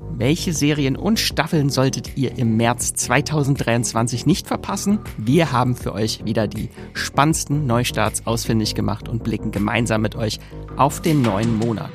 Welche Serien und Staffeln solltet ihr im März 2023 nicht verpassen? Wir haben für euch wieder die spannendsten Neustarts ausfindig gemacht und blicken gemeinsam mit euch auf den neuen Monat.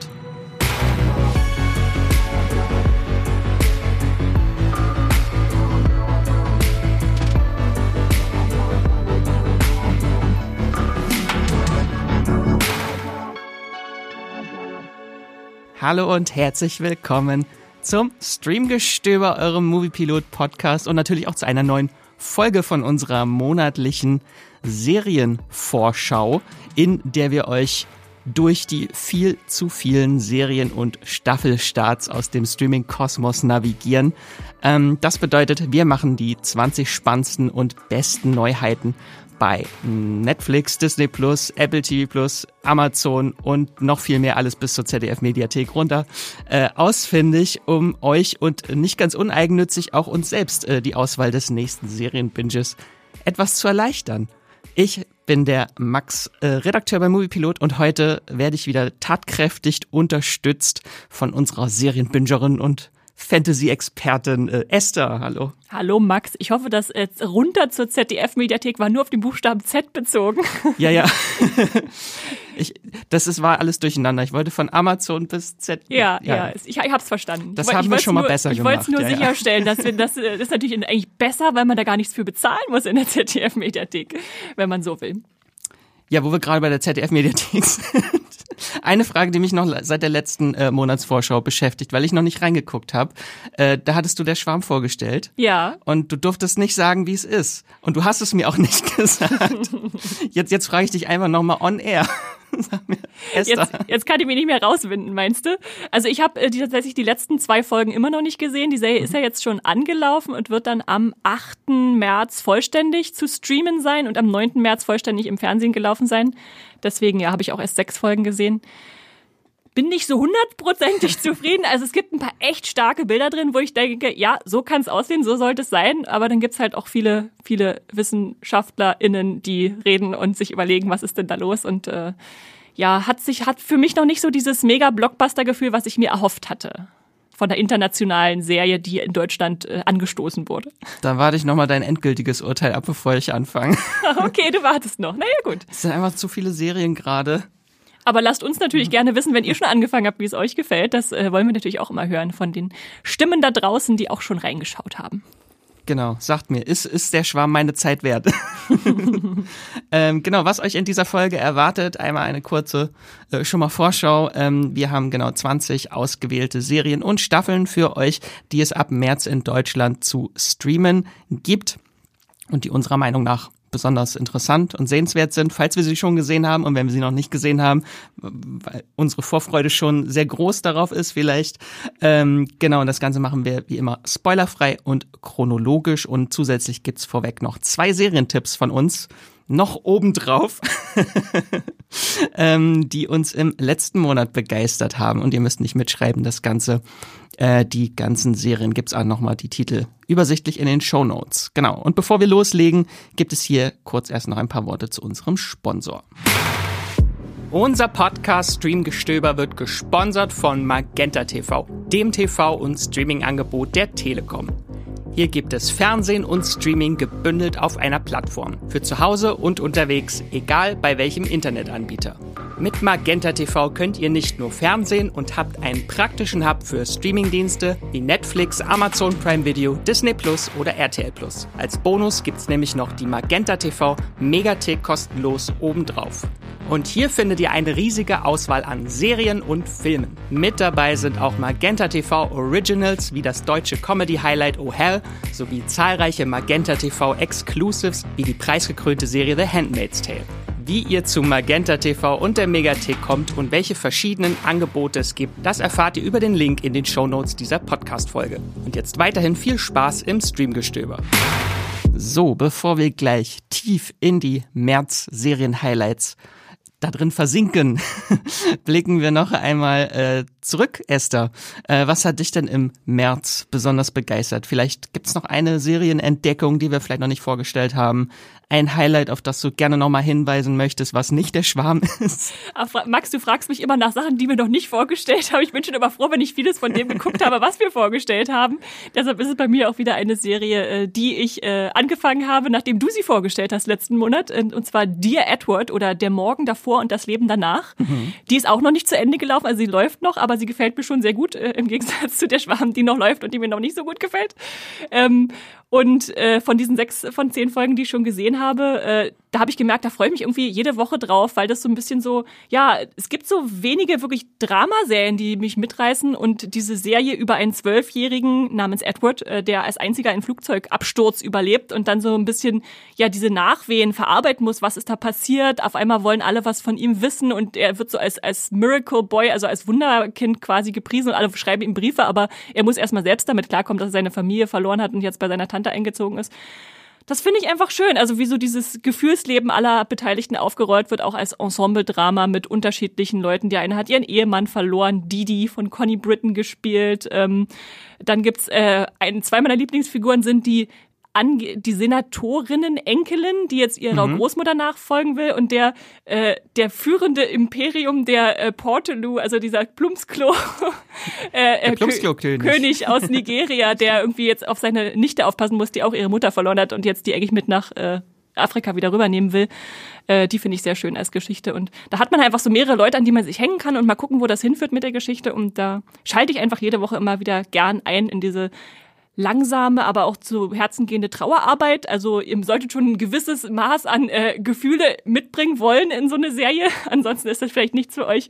Hallo und herzlich willkommen zum Streamgestöber, eurem Moviepilot Podcast und natürlich auch zu einer neuen Folge von unserer monatlichen Serienvorschau, in der wir euch durch die viel zu vielen Serien und Staffelstarts aus dem Streaming-Kosmos navigieren. Ähm, das bedeutet, wir machen die 20 spannendsten und besten Neuheiten bei Netflix, Disney Plus, Apple TV Plus, Amazon und noch viel mehr alles bis zur ZDF Mediathek runter äh, ausfindig, um euch und nicht ganz uneigennützig auch uns selbst äh, die Auswahl des nächsten Serienbinges etwas zu erleichtern. Ich bin der Max, äh, Redakteur bei Moviepilot und heute werde ich wieder tatkräftig unterstützt von unserer Serienbingerin und Fantasy-Expertin äh, Esther. Hallo. Hallo Max. Ich hoffe, dass jetzt runter zur ZDF-Mediathek war nur auf den Buchstaben Z bezogen. Ja, ja. ich, das ist, war alles durcheinander. Ich wollte von Amazon bis Z. Ja, ja. ja ich, ich hab's verstanden. Das ich, haben wir schon nur, mal besser ich gemacht. Ich wollte es nur ja, sicherstellen, dass wir das, das ist natürlich eigentlich besser, weil man da gar nichts für bezahlen muss in der ZDF-Mediathek, wenn man so will. Ja, wo wir gerade bei der ZDF-Mediathek sind. Eine Frage, die mich noch seit der letzten äh, Monatsvorschau beschäftigt, weil ich noch nicht reingeguckt habe. Äh, da hattest du der Schwarm vorgestellt. Ja. Und du durftest nicht sagen, wie es ist. Und du hast es mir auch nicht gesagt. jetzt, jetzt frage ich dich einfach nochmal on air. Jetzt, jetzt kann ich mich nicht mehr rauswinden, meinst du? Also ich habe äh, tatsächlich die letzten zwei Folgen immer noch nicht gesehen. Die Serie mhm. ist ja jetzt schon angelaufen und wird dann am 8. März vollständig zu streamen sein und am 9. März vollständig im Fernsehen gelaufen sein. Deswegen ja, habe ich auch erst sechs Folgen gesehen bin nicht so hundertprozentig zufrieden. Also es gibt ein paar echt starke Bilder drin, wo ich denke, ja, so kann es aussehen, so sollte es sein. Aber dann gibt's halt auch viele, viele WissenschaftlerInnen, die reden und sich überlegen, was ist denn da los und äh, ja, hat sich, hat für mich noch nicht so dieses mega Blockbuster-Gefühl, was ich mir erhofft hatte. Von der internationalen Serie, die in Deutschland äh, angestoßen wurde. Da warte ich nochmal dein endgültiges Urteil ab, bevor ich anfange. okay, du wartest noch. Naja, gut. Es sind einfach zu viele Serien gerade. Aber lasst uns natürlich gerne wissen, wenn ihr schon angefangen habt, wie es euch gefällt. Das äh, wollen wir natürlich auch immer hören von den Stimmen da draußen, die auch schon reingeschaut haben. Genau, sagt mir, ist, ist der Schwarm meine Zeit wert? ähm, genau, was euch in dieser Folge erwartet, einmal eine kurze äh, schon mal Vorschau. Ähm, wir haben genau 20 ausgewählte Serien und Staffeln für euch, die es ab März in Deutschland zu streamen gibt und die unserer Meinung nach besonders interessant und sehenswert sind, falls wir sie schon gesehen haben. Und wenn wir sie noch nicht gesehen haben, weil unsere Vorfreude schon sehr groß darauf ist vielleicht. Ähm, genau, und das Ganze machen wir wie immer spoilerfrei und chronologisch. Und zusätzlich gibt's vorweg noch zwei Serientipps von uns, noch obendrauf, ähm, die uns im letzten Monat begeistert haben. Und ihr müsst nicht mitschreiben, das Ganze äh, die ganzen Serien gibt's auch nochmal die Titel übersichtlich in den Show Notes. Genau. Und bevor wir loslegen, gibt es hier kurz erst noch ein paar Worte zu unserem Sponsor. Unser Podcast Streamgestöber wird gesponsert von Magenta TV, dem TV- und Streaming-Angebot der Telekom. Hier gibt es Fernsehen und Streaming gebündelt auf einer Plattform. Für zu Hause und unterwegs, egal bei welchem Internetanbieter. Mit Magenta TV könnt ihr nicht nur Fernsehen und habt einen praktischen Hub für Streamingdienste wie Netflix, Amazon Prime Video, Disney Plus oder RTL Plus. Als Bonus gibt's nämlich noch die Magenta TV Megathek kostenlos obendrauf. Und hier findet ihr eine riesige Auswahl an Serien und Filmen. Mit dabei sind auch Magenta TV Originals wie das deutsche Comedy Highlight Oh Hell sowie zahlreiche Magenta TV Exclusives wie die preisgekrönte Serie The Handmaid's Tale. Wie ihr zu Magenta TV und der Megathek kommt und welche verschiedenen Angebote es gibt, das erfahrt ihr über den Link in den Shownotes dieser Podcast-Folge. Und jetzt weiterhin viel Spaß im Streamgestöber. So, bevor wir gleich tief in die März-Serien-Highlights da drin versinken, blicken wir noch einmal äh, zurück, Esther. Äh, was hat dich denn im März besonders begeistert? Vielleicht gibt's noch eine Serienentdeckung, die wir vielleicht noch nicht vorgestellt haben ein Highlight, auf das du gerne nochmal hinweisen möchtest, was nicht der Schwarm ist? Max, du fragst mich immer nach Sachen, die wir noch nicht vorgestellt haben. Ich bin schon immer froh, wenn ich vieles von dem geguckt habe, was wir vorgestellt haben. Deshalb ist es bei mir auch wieder eine Serie, äh, die ich äh, angefangen habe, nachdem du sie vorgestellt hast letzten Monat. Und zwar Dear Edward oder Der Morgen davor und das Leben danach. Mhm. Die ist auch noch nicht zu Ende gelaufen, also sie läuft noch, aber sie gefällt mir schon sehr gut, äh, im Gegensatz zu der Schwarm, die noch läuft und die mir noch nicht so gut gefällt. Und äh, von diesen sechs von zehn Folgen, die ich schon gesehen habe, äh, da habe ich gemerkt, da freue ich mich irgendwie jede Woche drauf, weil das so ein bisschen so, ja, es gibt so wenige wirklich Dramaserien, die mich mitreißen und diese Serie über einen Zwölfjährigen namens Edward, äh, der als einziger einen Flugzeugabsturz überlebt und dann so ein bisschen, ja, diese Nachwehen verarbeiten muss, was ist da passiert. Auf einmal wollen alle was von ihm wissen und er wird so als, als Miracle Boy, also als Wunderkind quasi gepriesen und alle schreiben ihm Briefe, aber er muss erstmal selbst damit klarkommen, dass er seine Familie verloren hat und jetzt bei seiner Tante eingezogen ist das finde ich einfach schön. Also wie so dieses Gefühlsleben aller Beteiligten aufgerollt wird, auch als Ensemble-Drama mit unterschiedlichen Leuten. Die eine hat ihren Ehemann verloren, Didi von Connie Britton gespielt. Ähm, dann gibt's äh, ein, zwei meiner Lieblingsfiguren sind die Ange die Senatorinnen Enkelin, die jetzt ihrer mhm. Großmutter nachfolgen will und der äh, der führende Imperium der äh, Portaloo, also dieser Plumpsklo, äh, äh, Plumpsklo -König. König aus Nigeria, der irgendwie jetzt auf seine Nichte aufpassen muss, die auch ihre Mutter verloren hat und jetzt die eigentlich mit nach äh, Afrika wieder rübernehmen will. Äh, die finde ich sehr schön als Geschichte. Und da hat man einfach so mehrere Leute, an die man sich hängen kann und mal gucken, wo das hinführt mit der Geschichte. Und da schalte ich einfach jede Woche immer wieder gern ein in diese langsame, aber auch zu Herzen gehende Trauerarbeit. Also ihr solltet schon ein gewisses Maß an äh, Gefühle mitbringen wollen in so eine Serie. Ansonsten ist das vielleicht nichts für euch.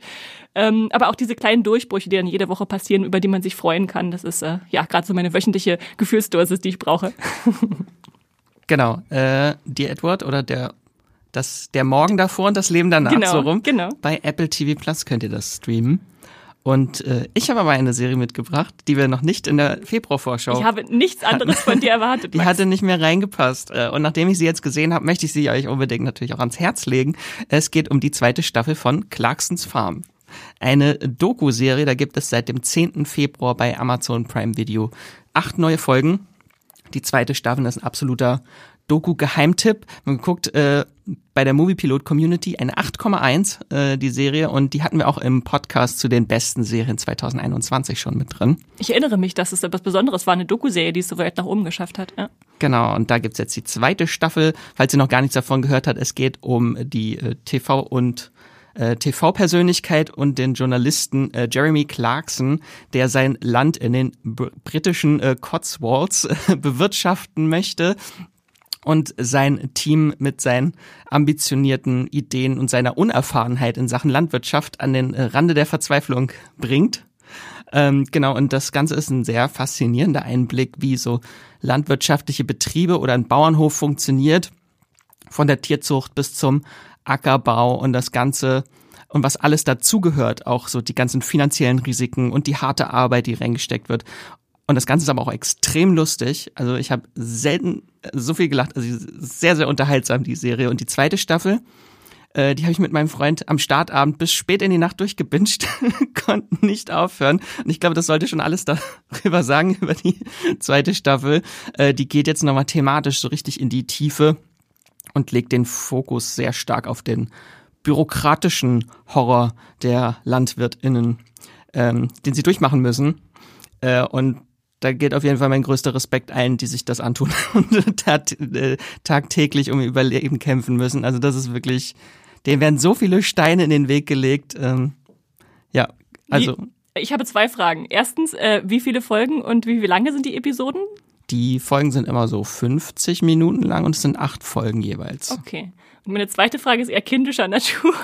Ähm, aber auch diese kleinen Durchbrüche, die dann jede Woche passieren, über die man sich freuen kann, das ist äh, ja gerade so meine wöchentliche Gefühlsdosis, die ich brauche. genau. Äh, die Edward oder der das der Morgen davor und das Leben danach genau, so rum. Genau. Bei Apple TV Plus könnt ihr das streamen. Und äh, ich habe aber eine Serie mitgebracht, die wir noch nicht in der Februarvorschau. Ich habe nichts anderes von dir erwartet. die Max. hatte nicht mehr reingepasst. Äh, und nachdem ich sie jetzt gesehen habe, möchte ich sie euch unbedingt natürlich auch ans Herz legen. Es geht um die zweite Staffel von Clarksons Farm. Eine Doku-Serie, da gibt es seit dem 10. Februar bei Amazon Prime Video acht neue Folgen. Die zweite Staffel ist ein absoluter Doku-Geheimtipp. Man guckt äh, bei der Moviepilot Community eine 8,1, äh, die Serie, und die hatten wir auch im Podcast zu den besten Serien 2021 schon mit drin. Ich erinnere mich, dass es etwas Besonderes war, eine Doku-Serie, die es so weit nach oben geschafft hat. Ja. Genau, und da gibt's jetzt die zweite Staffel. Falls ihr noch gar nichts davon gehört habt, es geht um die äh, TV- und äh, TV-Persönlichkeit und den Journalisten äh, Jeremy Clarkson, der sein Land in den britischen äh, Cotswolds äh, bewirtschaften möchte und sein Team mit seinen ambitionierten Ideen und seiner Unerfahrenheit in Sachen Landwirtschaft an den äh, Rande der Verzweiflung bringt. Ähm, genau, und das Ganze ist ein sehr faszinierender Einblick, wie so landwirtschaftliche Betriebe oder ein Bauernhof funktioniert, von der Tierzucht bis zum Ackerbau und das Ganze und was alles dazugehört, auch so die ganzen finanziellen Risiken und die harte Arbeit, die reingesteckt wird. Und das Ganze ist aber auch extrem lustig. Also ich habe selten so viel gelacht. Also sehr, sehr unterhaltsam, die Serie. Und die zweite Staffel, äh, die habe ich mit meinem Freund am Startabend bis spät in die Nacht durchgebinged, konnten nicht aufhören. Und ich glaube, das sollte schon alles darüber sagen, über die zweite Staffel. Äh, die geht jetzt nochmal thematisch so richtig in die Tiefe und legt den Fokus sehr stark auf den bürokratischen Horror der LandwirtInnen, ähm, den sie durchmachen müssen. Äh, und da geht auf jeden Fall mein größter Respekt allen, die sich das antun und äh, tagtäglich um ihr Überleben kämpfen müssen. Also das ist wirklich, denen werden so viele Steine in den Weg gelegt. Ähm, ja, also. Wie, ich habe zwei Fragen. Erstens, äh, wie viele Folgen und wie, wie lange sind die Episoden? Die Folgen sind immer so 50 Minuten lang und es sind acht Folgen jeweils. Okay. Und meine zweite Frage ist eher kindischer Natur.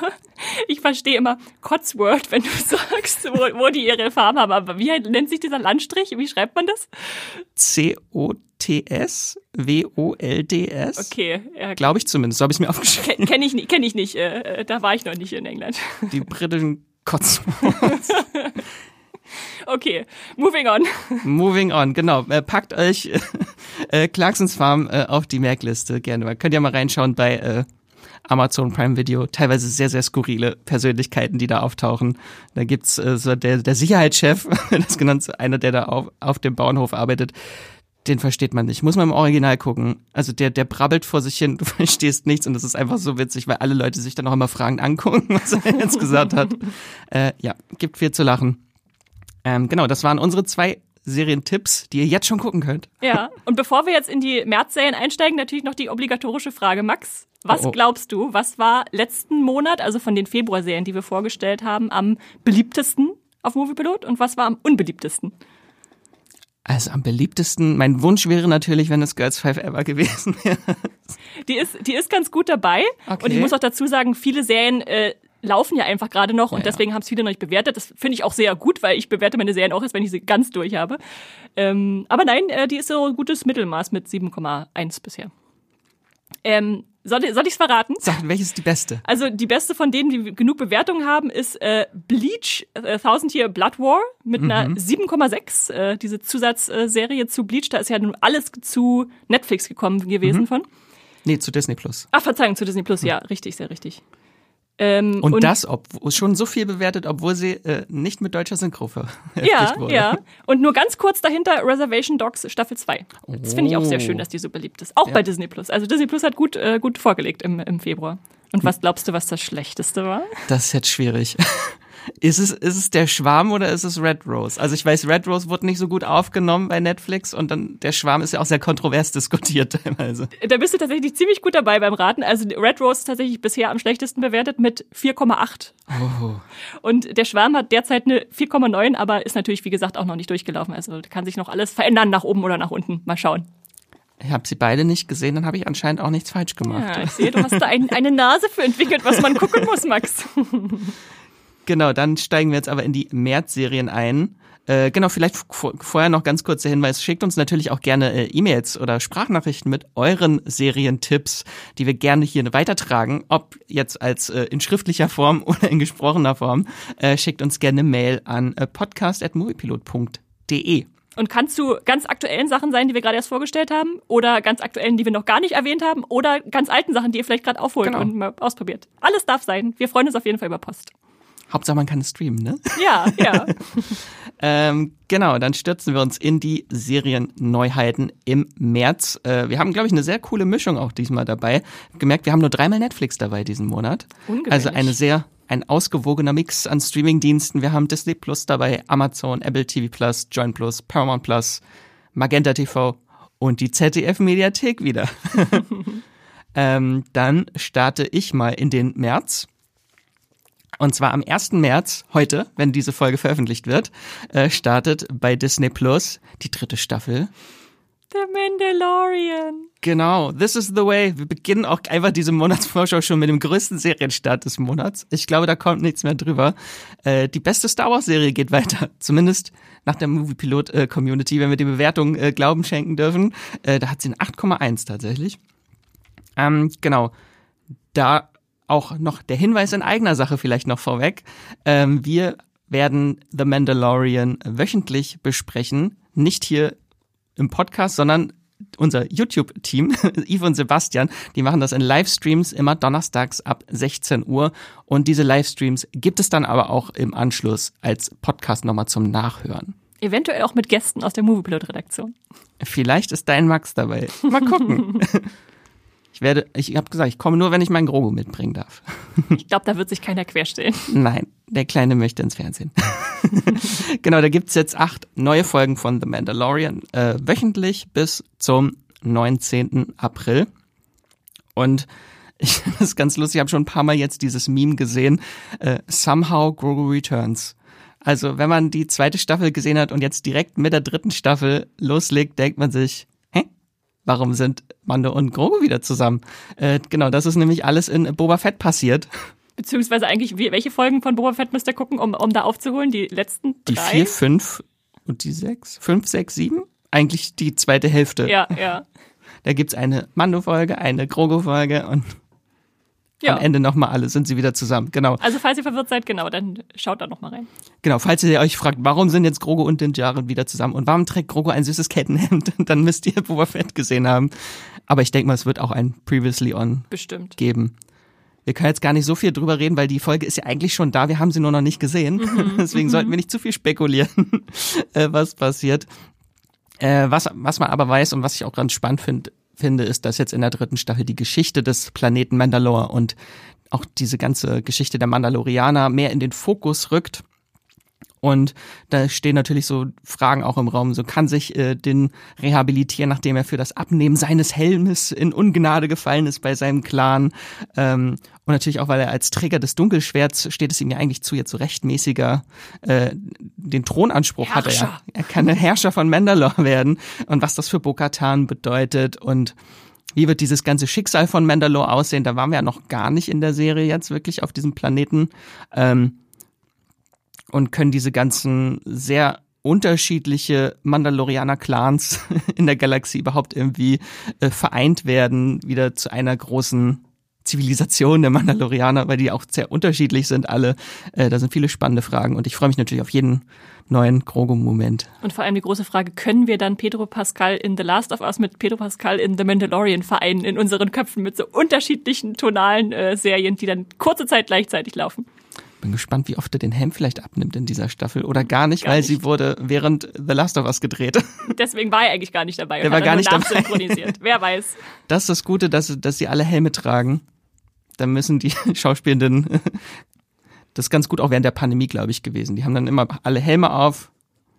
Ich verstehe immer Cotsworth, wenn du sagst, wo, wo die ihre Farm haben. Aber wie nennt sich dieser Landstrich? Wie schreibt man das? C-O-T-S W-O-L-D-S. Okay. Ja. Glaube ich zumindest. So habe ich es mir aufgeschrieben. Kenne ich, kenn ich nicht. Äh, äh, da war ich noch nicht in England. Die britischen Cotsworth. Okay, moving on. Moving on, genau. Äh, packt euch äh, Clarksons Farm äh, auf die Merkliste gerne. Man könnt ja mal reinschauen bei äh, Amazon Prime Video, teilweise sehr, sehr skurrile Persönlichkeiten, die da auftauchen. Da gibt's äh, so der, der Sicherheitschef, das genannt, einer, der da auf, auf dem Bauernhof arbeitet, den versteht man nicht. Muss man im Original gucken. Also der, der brabbelt vor sich hin, du verstehst nichts und das ist einfach so witzig, weil alle Leute sich dann auch immer fragend angucken, was er jetzt gesagt hat. Äh, ja, gibt viel zu lachen. Ähm, genau, das waren unsere zwei Serientipps, die ihr jetzt schon gucken könnt. Ja, und bevor wir jetzt in die März-Serien einsteigen, natürlich noch die obligatorische Frage, Max. Was oh, oh. glaubst du, was war letzten Monat, also von den Februarserien, die wir vorgestellt haben, am beliebtesten auf Moviepilot und was war am unbeliebtesten? Also am beliebtesten, mein Wunsch wäre natürlich, wenn es Girls Five Ever gewesen wäre. Die ist, die ist ganz gut dabei. Okay. Und ich muss auch dazu sagen, viele Serien äh, laufen ja einfach gerade noch und ja, deswegen haben es viele noch nicht bewertet. Das finde ich auch sehr gut, weil ich bewerte meine Serien auch erst, wenn ich sie ganz durch habe. Ähm, aber nein, äh, die ist so ein gutes Mittelmaß mit 7,1 bisher. Ähm, soll, soll ich es verraten? Sag, welches ist die beste? Also die beste von denen, die genug Bewertungen haben, ist äh, Bleach, äh, Thousand Year Blood War mit mhm. einer 7,6. Äh, diese Zusatzserie zu Bleach, da ist ja nun alles zu Netflix gekommen gewesen mhm. von. Nee, zu Disney Plus. Ach, Verzeihung, zu Disney Plus, mhm. ja, richtig, sehr richtig. Ähm, und, und, das ob, schon so viel bewertet, obwohl sie äh, nicht mit deutscher Synchro ja, wurde. Ja, Und nur ganz kurz dahinter Reservation Dogs Staffel 2. Das finde ich auch sehr schön, dass die so beliebt ist. Auch ja. bei Disney Plus. Also Disney Plus hat gut, äh, gut vorgelegt im, im Februar. Und was glaubst du, was das Schlechteste war? Das ist jetzt schwierig. Ist es, ist es der Schwarm oder ist es Red Rose? Also ich weiß, Red Rose wurde nicht so gut aufgenommen bei Netflix und dann der Schwarm ist ja auch sehr kontrovers diskutiert teilweise. Da bist du tatsächlich ziemlich gut dabei beim Raten. Also Red Rose ist tatsächlich bisher am schlechtesten bewertet mit 4,8. Oh. Und der Schwarm hat derzeit eine 4,9, aber ist natürlich, wie gesagt, auch noch nicht durchgelaufen. Also kann sich noch alles verändern nach oben oder nach unten. Mal schauen. Ich habe sie beide nicht gesehen, dann habe ich anscheinend auch nichts falsch gemacht. Ja, ich sehe, du hast da ein, eine Nase für entwickelt, was man gucken muss, Max. Genau, dann steigen wir jetzt aber in die März-Serien ein. Äh, genau, vielleicht vorher noch ganz kurz der Hinweis, schickt uns natürlich auch gerne äh, E-Mails oder Sprachnachrichten mit euren Serientipps, die wir gerne hier weitertragen, ob jetzt als äh, in schriftlicher Form oder in gesprochener Form. Äh, schickt uns gerne Mail an äh, podcast.moviepilot.de. Und kannst du ganz aktuellen Sachen sein, die wir gerade erst vorgestellt haben, oder ganz aktuellen, die wir noch gar nicht erwähnt haben, oder ganz alten Sachen, die ihr vielleicht gerade aufholt genau. und mal ausprobiert. Alles darf sein. Wir freuen uns auf jeden Fall über Post. Hauptsache man kann es streamen, ne? Ja, ja. ähm, genau, dann stürzen wir uns in die Serienneuheiten im März. Äh, wir haben, glaube ich, eine sehr coole Mischung auch diesmal dabei. Gemerkt, wir haben nur dreimal Netflix dabei diesen Monat. Ungewöhnlich. Also eine sehr ein ausgewogener Mix an Streamingdiensten. Wir haben Disney Plus dabei, Amazon, Apple TV Plus, Join Plus, Paramount Plus, Magenta TV und die ZDF Mediathek wieder. ähm, dann starte ich mal in den März und zwar am 1. März, heute, wenn diese Folge veröffentlicht wird, äh, startet bei Disney Plus die dritte Staffel. The Mandalorian. Genau, this is the way. Wir beginnen auch einfach diese Monatsvorschau schon mit dem größten Serienstart des Monats. Ich glaube, da kommt nichts mehr drüber. Äh, die beste Star Wars Serie geht weiter. Zumindest nach der Movie Pilot äh, Community, wenn wir die Bewertung äh, Glauben schenken dürfen. Äh, da hat sie ein 8,1 tatsächlich. Ähm, genau. Da auch noch der Hinweis in eigener Sache vielleicht noch vorweg. Ähm, wir werden The Mandalorian wöchentlich besprechen. Nicht hier im Podcast, sondern unser YouTube-Team, Yves und Sebastian, die machen das in Livestreams immer donnerstags ab 16 Uhr. Und diese Livestreams gibt es dann aber auch im Anschluss als Podcast nochmal zum Nachhören. Eventuell auch mit Gästen aus der Movieplot-Redaktion. Vielleicht ist dein Max dabei. Mal gucken. Ich werde, ich habe gesagt, ich komme nur, wenn ich meinen Grogu mitbringen darf. Ich glaube, da wird sich keiner querstellen. Nein, der Kleine möchte ins Fernsehen. genau, da gibt's jetzt acht neue Folgen von The Mandalorian äh, wöchentlich bis zum 19. April. Und ich das ganz lustig, ich habe schon ein paar Mal jetzt dieses Meme gesehen, äh, Somehow Grogu Returns. Also wenn man die zweite Staffel gesehen hat und jetzt direkt mit der dritten Staffel loslegt, denkt man sich, warum sind Mando und Grogu wieder zusammen? Äh, genau, das ist nämlich alles in Boba Fett passiert. Beziehungsweise eigentlich, welche Folgen von Boba Fett müsst ihr gucken, um, um da aufzuholen? Die letzten drei? Die vier, fünf und die sechs? Fünf, sechs, sieben? Eigentlich die zweite Hälfte. Ja, ja. Da gibt's eine Mando-Folge, eine Grogu-Folge und ja. am Ende nochmal alle sind sie wieder zusammen. Genau. Also falls ihr verwirrt seid, genau, dann schaut da nochmal rein. Genau, falls ihr euch fragt, warum sind jetzt Grogu und Din Djarin wieder zusammen und warum trägt Grogu ein süßes Kettenhemd, dann müsst ihr Boba Fett gesehen haben. Aber ich denke mal, es wird auch ein Previously On Bestimmt. geben. wir können jetzt gar nicht so viel drüber reden, weil die Folge ist ja eigentlich schon da, wir haben sie nur noch nicht gesehen. Mhm. Deswegen mhm. sollten wir nicht zu viel spekulieren, äh, was passiert. Äh, was, was man aber weiß und was ich auch ganz spannend finde, finde, ist, dass jetzt in der dritten Staffel die Geschichte des Planeten Mandalore und auch diese ganze Geschichte der Mandalorianer mehr in den Fokus rückt. Und da stehen natürlich so Fragen auch im Raum. So kann sich äh, den rehabilitieren, nachdem er für das Abnehmen seines Helmes in Ungnade gefallen ist bei seinem Clan. Ähm, und natürlich auch, weil er als Träger des Dunkelschwerts steht es ihm ja eigentlich zu, jetzt so rechtmäßiger äh, den Thronanspruch hat er. Er kann der Herrscher von Mandalore werden. Und was das für Bo-Katan bedeutet und wie wird dieses ganze Schicksal von Mandalore aussehen? Da waren wir ja noch gar nicht in der Serie jetzt wirklich auf diesem Planeten. Ähm, und können diese ganzen sehr unterschiedliche Mandalorianer-Clans in der Galaxie überhaupt irgendwie äh, vereint werden, wieder zu einer großen Zivilisation der Mandalorianer, weil die auch sehr unterschiedlich sind alle. Äh, da sind viele spannende Fragen und ich freue mich natürlich auf jeden neuen Grogu-Moment. Und vor allem die große Frage, können wir dann Pedro Pascal in The Last of Us mit Pedro Pascal in The Mandalorian vereinen in unseren Köpfen mit so unterschiedlichen tonalen äh, Serien, die dann kurze Zeit gleichzeitig laufen? Bin gespannt, wie oft er den Helm vielleicht abnimmt in dieser Staffel oder gar nicht, gar weil nicht. sie wurde während The Last of Us gedreht. Deswegen war er eigentlich gar nicht dabei. Er war gar nicht dabei. Wer weiß. Das ist das Gute, dass, dass sie alle Helme tragen. Dann müssen die Schauspielenden, das ist ganz gut auch während der Pandemie, glaube ich, gewesen. Die haben dann immer alle Helme auf.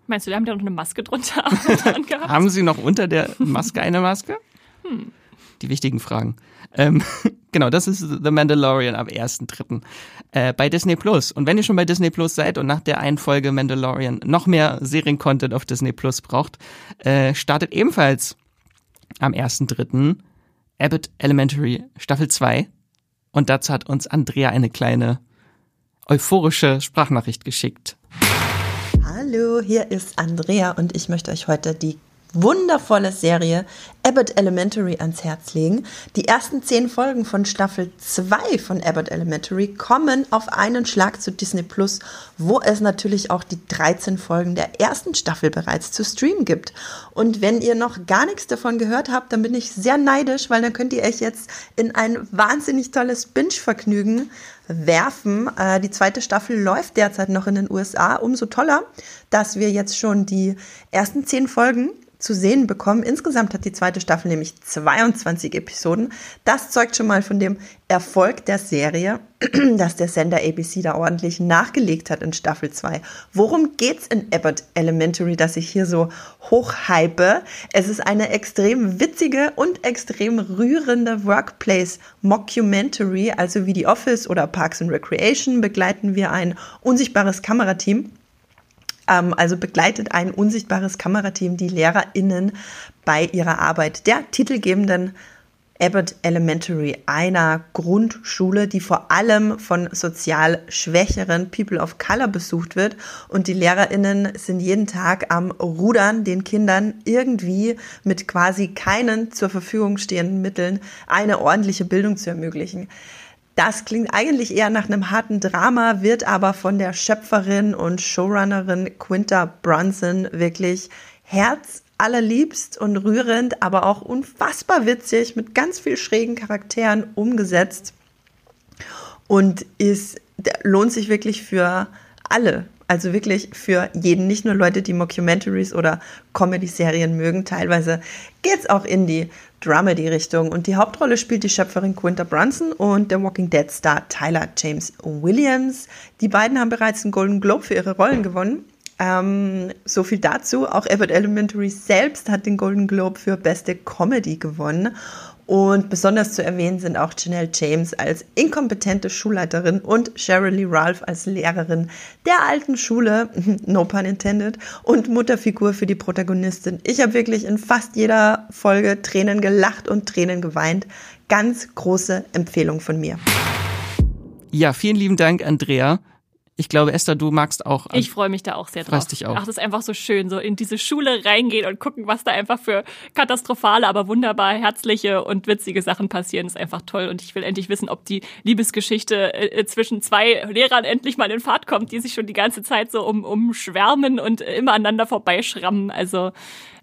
Meinst du, die haben da noch eine Maske drunter haben sie noch unter der Maske eine Maske? Hm. Die wichtigen Fragen. Ähm, genau, das ist The Mandalorian am 1.3. Äh, bei Disney Plus. Und wenn ihr schon bei Disney Plus seid und nach der einen Folge Mandalorian noch mehr Serien-Content auf Disney Plus braucht, äh, startet ebenfalls am 1.3. Abbott Elementary Staffel 2. Und dazu hat uns Andrea eine kleine euphorische Sprachnachricht geschickt. Hallo, hier ist Andrea und ich möchte euch heute die wundervolle Serie Abbott Elementary ans Herz legen. Die ersten zehn Folgen von Staffel 2 von Abbott Elementary kommen auf einen Schlag zu Disney Plus, wo es natürlich auch die 13 Folgen der ersten Staffel bereits zu streamen gibt. Und wenn ihr noch gar nichts davon gehört habt, dann bin ich sehr neidisch, weil dann könnt ihr euch jetzt in ein wahnsinnig tolles Binge-Vergnügen werfen. Äh, die zweite Staffel läuft derzeit noch in den USA. Umso toller, dass wir jetzt schon die ersten zehn Folgen zu sehen bekommen. Insgesamt hat die zweite Staffel nämlich 22 Episoden. Das zeugt schon mal von dem Erfolg der Serie, dass der Sender ABC da ordentlich nachgelegt hat in Staffel 2. Worum geht's in Abbott Elementary, dass ich hier so hochhype? Es ist eine extrem witzige und extrem rührende Workplace Mockumentary, also wie die Office oder Parks and Recreation begleiten wir ein unsichtbares Kamerateam also begleitet ein unsichtbares Kamerateam die LehrerInnen bei ihrer Arbeit der titelgebenden Abbott Elementary, einer Grundschule, die vor allem von sozial schwächeren People of Color besucht wird. Und die LehrerInnen sind jeden Tag am Rudern, den Kindern irgendwie mit quasi keinen zur Verfügung stehenden Mitteln eine ordentliche Bildung zu ermöglichen. Das klingt eigentlich eher nach einem harten Drama, wird aber von der Schöpferin und Showrunnerin Quinta Brunson wirklich herzallerliebst und rührend, aber auch unfassbar witzig mit ganz viel schrägen Charakteren umgesetzt und ist lohnt sich wirklich für alle. Also wirklich für jeden, nicht nur Leute, die Mockumentaries oder Comedy-Serien mögen. Teilweise geht's auch in die Dramedy-Richtung. Und die Hauptrolle spielt die Schöpferin Quinta Brunson und der Walking Dead-Star Tyler James Williams. Die beiden haben bereits einen Golden Globe für ihre Rollen gewonnen. Ähm, so viel dazu. Auch Abbott Elementary selbst hat den Golden Globe für beste Comedy gewonnen. Und besonders zu erwähnen sind auch Janelle James als inkompetente Schulleiterin und Sheryl Lee Ralph als Lehrerin der alten Schule, no pun intended, und Mutterfigur für die Protagonistin. Ich habe wirklich in fast jeder Folge Tränen gelacht und Tränen geweint. Ganz große Empfehlung von mir. Ja, vielen lieben Dank, Andrea. Ich glaube, Esther, du magst auch. Ich freue mich da auch sehr drauf. Dich auch. Ach, das ist einfach so schön, so in diese Schule reingehen und gucken, was da einfach für katastrophale, aber wunderbar herzliche und witzige Sachen passieren. Das ist einfach toll. Und ich will endlich wissen, ob die Liebesgeschichte äh, zwischen zwei Lehrern endlich mal in Fahrt kommt, die sich schon die ganze Zeit so um, umschwärmen und immer aneinander vorbeischrammen. Also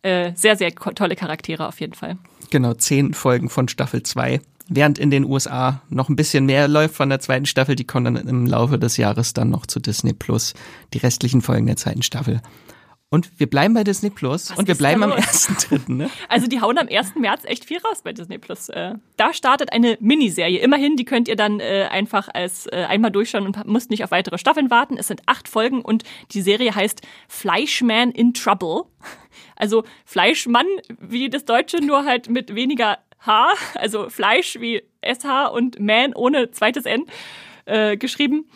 äh, sehr, sehr tolle Charaktere auf jeden Fall. Genau, zehn Folgen von Staffel zwei während in den USA noch ein bisschen mehr läuft von der zweiten Staffel, die kommen dann im Laufe des Jahres dann noch zu Disney Plus, die restlichen Folgen der zweiten Staffel. Und wir bleiben bei Disney Plus Was und wir bleiben am ersten dritten. Ne? Also die hauen am 1. März echt viel raus bei Disney Plus. Äh, da startet eine Miniserie. Immerhin, die könnt ihr dann äh, einfach als äh, einmal durchschauen und müsst nicht auf weitere Staffeln warten. Es sind acht Folgen und die Serie heißt Fleischman in Trouble. Also Fleischmann wie das Deutsche, nur halt mit weniger H, also Fleisch wie SH und Man ohne zweites N äh, geschrieben.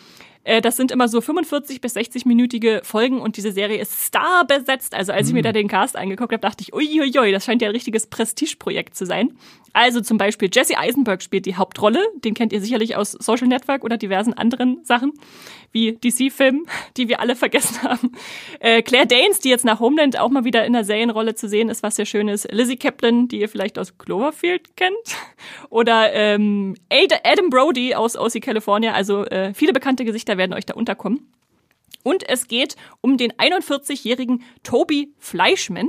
Äh, das sind immer so 45 bis 60-minütige Folgen und diese Serie ist star besetzt. Also als ich mir mhm. da den Cast angeguckt habe, dachte ich, uiuiui, das scheint ja ein richtiges Prestigeprojekt zu sein. Also zum Beispiel Jesse Eisenberg spielt die Hauptrolle. Den kennt ihr sicherlich aus Social Network oder diversen anderen Sachen, wie DC-Filmen, die wir alle vergessen haben. Äh, Claire Danes, die jetzt nach Homeland auch mal wieder in der Serienrolle zu sehen ist, was sehr schön ist. Lizzie Kaplan, die ihr vielleicht aus Cloverfield kennt. Oder ähm, Adam Brody aus OC California. Also äh, viele bekannte Gesichter werden euch da unterkommen. Und es geht um den 41-jährigen Toby Fleischman.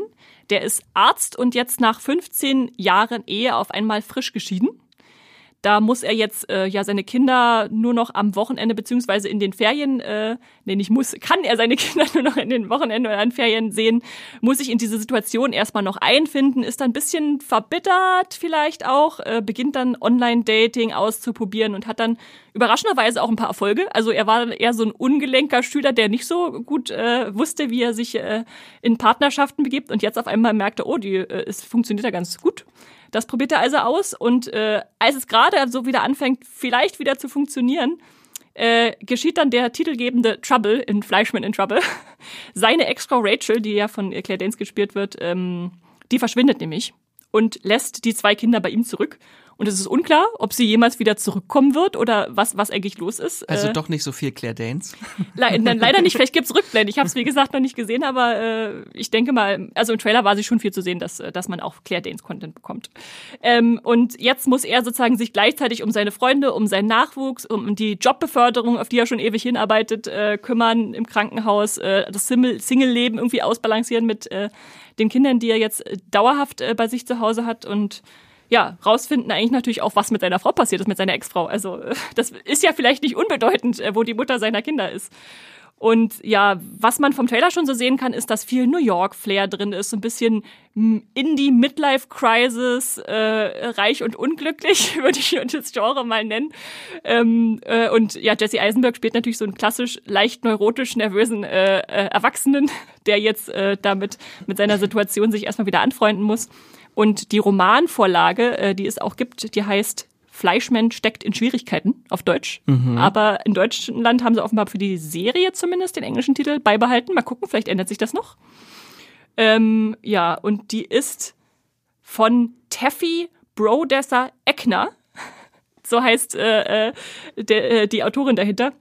Der ist Arzt und jetzt nach 15 Jahren Ehe auf einmal frisch geschieden. Da muss er jetzt äh, ja seine Kinder nur noch am Wochenende beziehungsweise in den Ferien, äh, nee, nicht muss, kann er seine Kinder nur noch in den Wochenenden oder an Ferien sehen, muss sich in diese Situation erstmal noch einfinden, ist dann ein bisschen verbittert vielleicht auch, äh, beginnt dann Online-Dating auszuprobieren und hat dann überraschenderweise auch ein paar Erfolge. Also er war eher so ein ungelenker Schüler, der nicht so gut äh, wusste, wie er sich äh, in Partnerschaften begibt und jetzt auf einmal merkte, oh, die, äh, es funktioniert ja ganz gut. Das probiert er also aus und äh, als es gerade so wieder anfängt, vielleicht wieder zu funktionieren, äh, geschieht dann der titelgebende Trouble in Fleischman in Trouble. Seine Ex-Frau Rachel, die ja von Claire Danes gespielt wird, ähm, die verschwindet nämlich und lässt die zwei Kinder bei ihm zurück. Und es ist unklar, ob sie jemals wieder zurückkommen wird oder was, was eigentlich los ist. Also äh, doch nicht so viel Claire Danes. Le leider nicht, vielleicht gibt's Rückblenden. Ich habe es, wie gesagt, noch nicht gesehen, aber äh, ich denke mal, also im Trailer war sie schon viel zu sehen, dass, dass man auch Claire Danes-Content bekommt. Ähm, und jetzt muss er sozusagen sich gleichzeitig um seine Freunde, um seinen Nachwuchs, um die Jobbeförderung, auf die er schon ewig hinarbeitet, äh, kümmern im Krankenhaus, äh, das Single-Leben irgendwie ausbalancieren mit äh, den Kindern, die er jetzt dauerhaft äh, bei sich zu Hause hat und ja, rausfinden eigentlich natürlich auch, was mit seiner Frau passiert ist, mit seiner Ex-Frau. Also das ist ja vielleicht nicht unbedeutend, äh, wo die Mutter seiner Kinder ist. Und ja, was man vom Trailer schon so sehen kann, ist, dass viel New York-Flair drin ist, so ein bisschen Indie-Midlife-Crisis, äh, reich und unglücklich, würde ich das Genre mal nennen. Ähm, äh, und ja, Jesse Eisenberg spielt natürlich so einen klassisch leicht neurotisch nervösen äh, äh, Erwachsenen, der jetzt äh, damit mit seiner Situation sich erstmal wieder anfreunden muss. Und die Romanvorlage, äh, die es auch gibt, die heißt Fleischmann steckt in Schwierigkeiten auf Deutsch. Mhm. Aber in Deutschland haben sie offenbar für die Serie zumindest den englischen Titel beibehalten. Mal gucken, vielleicht ändert sich das noch. Ähm, ja, und die ist von Taffy Brodesser Eckner. So heißt äh, äh, der, äh, die Autorin dahinter.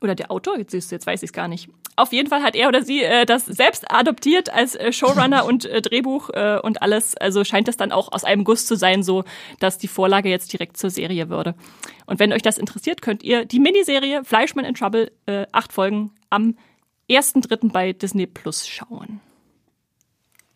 Oder der Autor, jetzt, jetzt weiß ich es gar nicht. Auf jeden Fall hat er oder sie äh, das selbst adoptiert als äh, Showrunner und äh, Drehbuch äh, und alles. Also scheint es dann auch aus einem Guss zu sein, so dass die Vorlage jetzt direkt zur Serie würde. Und wenn euch das interessiert, könnt ihr die Miniserie Fleischmann in Trouble, äh, acht Folgen, am 1.3. bei Disney Plus schauen.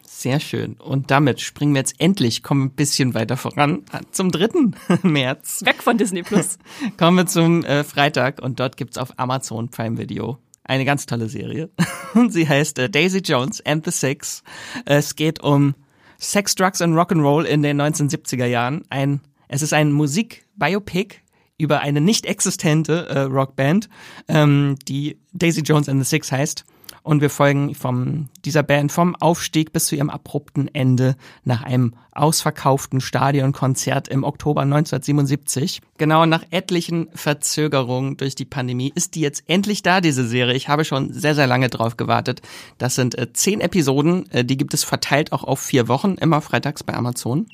Sehr schön. Und damit springen wir jetzt endlich, kommen ein bisschen weiter voran, zum 3. März. Weg von Disney Plus. kommen wir zum äh, Freitag und dort gibt's auf Amazon Prime Video eine ganz tolle Serie. Und sie heißt äh, Daisy Jones and the Six. Es geht um Sex, Drugs and Rock'n'Roll in den 1970er Jahren. Ein, es ist ein Musik-Biopic über eine nicht existente äh, Rockband, ähm, die Daisy Jones and the Six heißt und wir folgen vom, dieser Band vom Aufstieg bis zu ihrem abrupten Ende nach einem ausverkauften Stadionkonzert im Oktober 1977. Genau nach etlichen Verzögerungen durch die Pandemie ist die jetzt endlich da, diese Serie. Ich habe schon sehr, sehr lange drauf gewartet. Das sind äh, zehn Episoden, äh, die gibt es verteilt auch auf vier Wochen, immer freitags bei Amazon.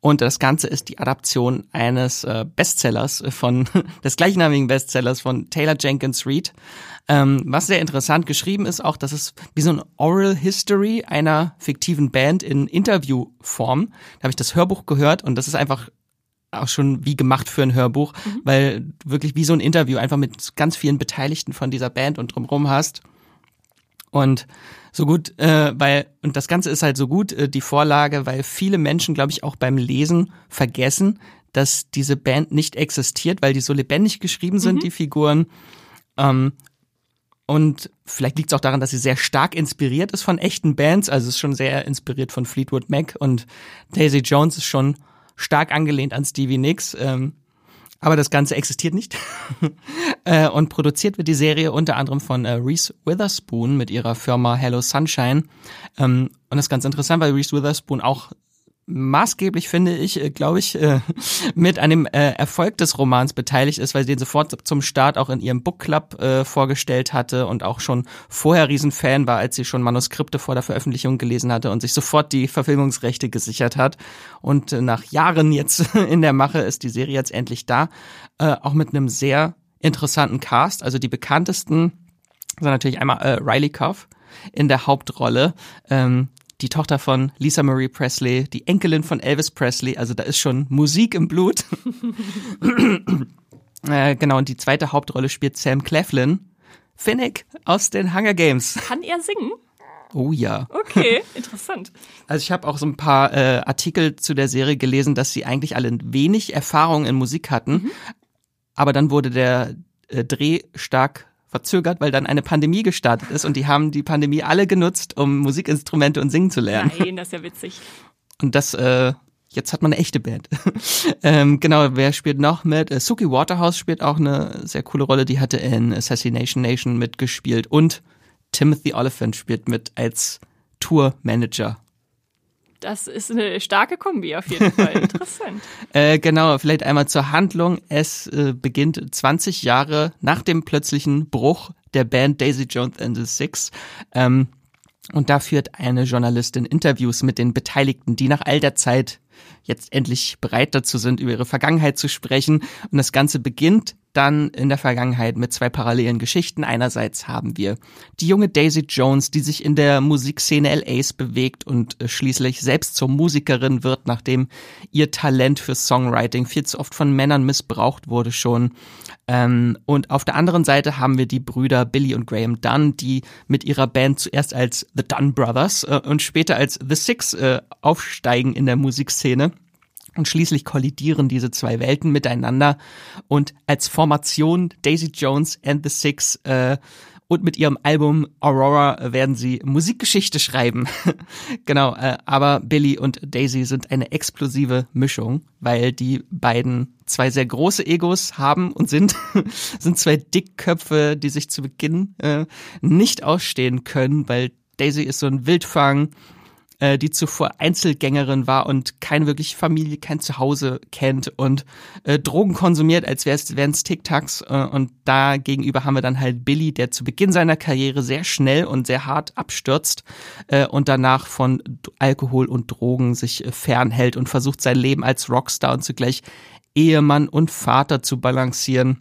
Und das Ganze ist die Adaption eines äh, Bestsellers von, des gleichnamigen Bestsellers von Taylor Jenkins Reid. Ähm, was sehr interessant geschrieben ist, auch, dass es wie so ein Oral History einer fiktiven Band in Interviewform. Da habe ich das Hörbuch gehört und das ist einfach auch schon wie gemacht für ein Hörbuch, mhm. weil wirklich wie so ein Interview einfach mit ganz vielen Beteiligten von dieser Band und drumherum hast. Und so gut, äh, weil, und das Ganze ist halt so gut, äh, die Vorlage, weil viele Menschen, glaube ich, auch beim Lesen vergessen, dass diese Band nicht existiert, weil die so lebendig geschrieben sind, mhm. die Figuren. Ähm, und vielleicht liegt es auch daran, dass sie sehr stark inspiriert ist von echten Bands. Also ist schon sehr inspiriert von Fleetwood Mac und Daisy Jones ist schon stark angelehnt an Stevie Nicks. Ähm, aber das Ganze existiert nicht. äh, und produziert wird die Serie unter anderem von äh, Reese Witherspoon mit ihrer Firma Hello Sunshine. Ähm, und das ist ganz interessant, weil Reese Witherspoon auch maßgeblich, finde ich, äh, glaube ich, äh, mit an dem äh, Erfolg des Romans beteiligt ist, weil sie den sofort zum Start auch in ihrem Book Club äh, vorgestellt hatte und auch schon vorher Riesenfan war, als sie schon Manuskripte vor der Veröffentlichung gelesen hatte und sich sofort die Verfilmungsrechte gesichert hat. Und äh, nach Jahren jetzt in der Mache ist die Serie jetzt endlich da, äh, auch mit einem sehr interessanten Cast. Also die bekanntesten sind natürlich einmal Riley Cuff in der Hauptrolle. Ähm, die Tochter von Lisa Marie Presley, die Enkelin von Elvis Presley. Also da ist schon Musik im Blut. äh, genau, und die zweite Hauptrolle spielt Sam Cleflin, Finnick aus den Hunger Games. Kann er singen? Oh ja. Okay, interessant. Also ich habe auch so ein paar äh, Artikel zu der Serie gelesen, dass sie eigentlich alle wenig Erfahrung in Musik hatten. Mhm. Aber dann wurde der äh, Dreh stark verzögert, weil dann eine Pandemie gestartet ist und die haben die Pandemie alle genutzt, um Musikinstrumente und singen zu lernen. Nein, das ist ja witzig. Und das, äh, jetzt hat man eine echte Band. ähm, genau, wer spielt noch mit? Äh, Suki Waterhouse spielt auch eine sehr coole Rolle, die hatte in Assassination Nation mitgespielt und Timothy Oliphant spielt mit als Tourmanager das ist eine starke Kombi auf jeden Fall. Interessant. äh, genau, vielleicht einmal zur Handlung. Es äh, beginnt 20 Jahre nach dem plötzlichen Bruch der Band Daisy Jones and the Six. Ähm, und da führt eine Journalistin Interviews mit den Beteiligten, die nach all der Zeit jetzt endlich bereit dazu sind, über ihre Vergangenheit zu sprechen. Und das Ganze beginnt dann in der Vergangenheit mit zwei parallelen Geschichten. Einerseits haben wir die junge Daisy Jones, die sich in der Musikszene LAs bewegt und äh, schließlich selbst zur Musikerin wird, nachdem ihr Talent für Songwriting viel zu oft von Männern missbraucht wurde schon. Ähm, und auf der anderen Seite haben wir die Brüder Billy und Graham Dunn, die mit ihrer Band zuerst als The Dunn Brothers äh, und später als The Six äh, aufsteigen in der Musikszene. Und schließlich kollidieren diese zwei Welten miteinander und als Formation Daisy Jones and the Six äh, und mit ihrem Album Aurora werden sie Musikgeschichte schreiben. genau, äh, aber Billy und Daisy sind eine explosive Mischung, weil die beiden zwei sehr große Egos haben und sind, sind zwei Dickköpfe, die sich zu Beginn äh, nicht ausstehen können, weil Daisy ist so ein Wildfang, äh, die zuvor Einzelgängerin war und keine wirklich Familie, kein Zuhause kennt und äh, Drogen konsumiert, als wären es Tic-Tacs. Äh, und da gegenüber haben wir dann halt Billy, der zu Beginn seiner Karriere sehr schnell und sehr hart abstürzt äh, und danach von Alkohol und Drogen sich äh, fernhält und versucht sein Leben als Rockstar und zugleich Ehemann und Vater zu balancieren.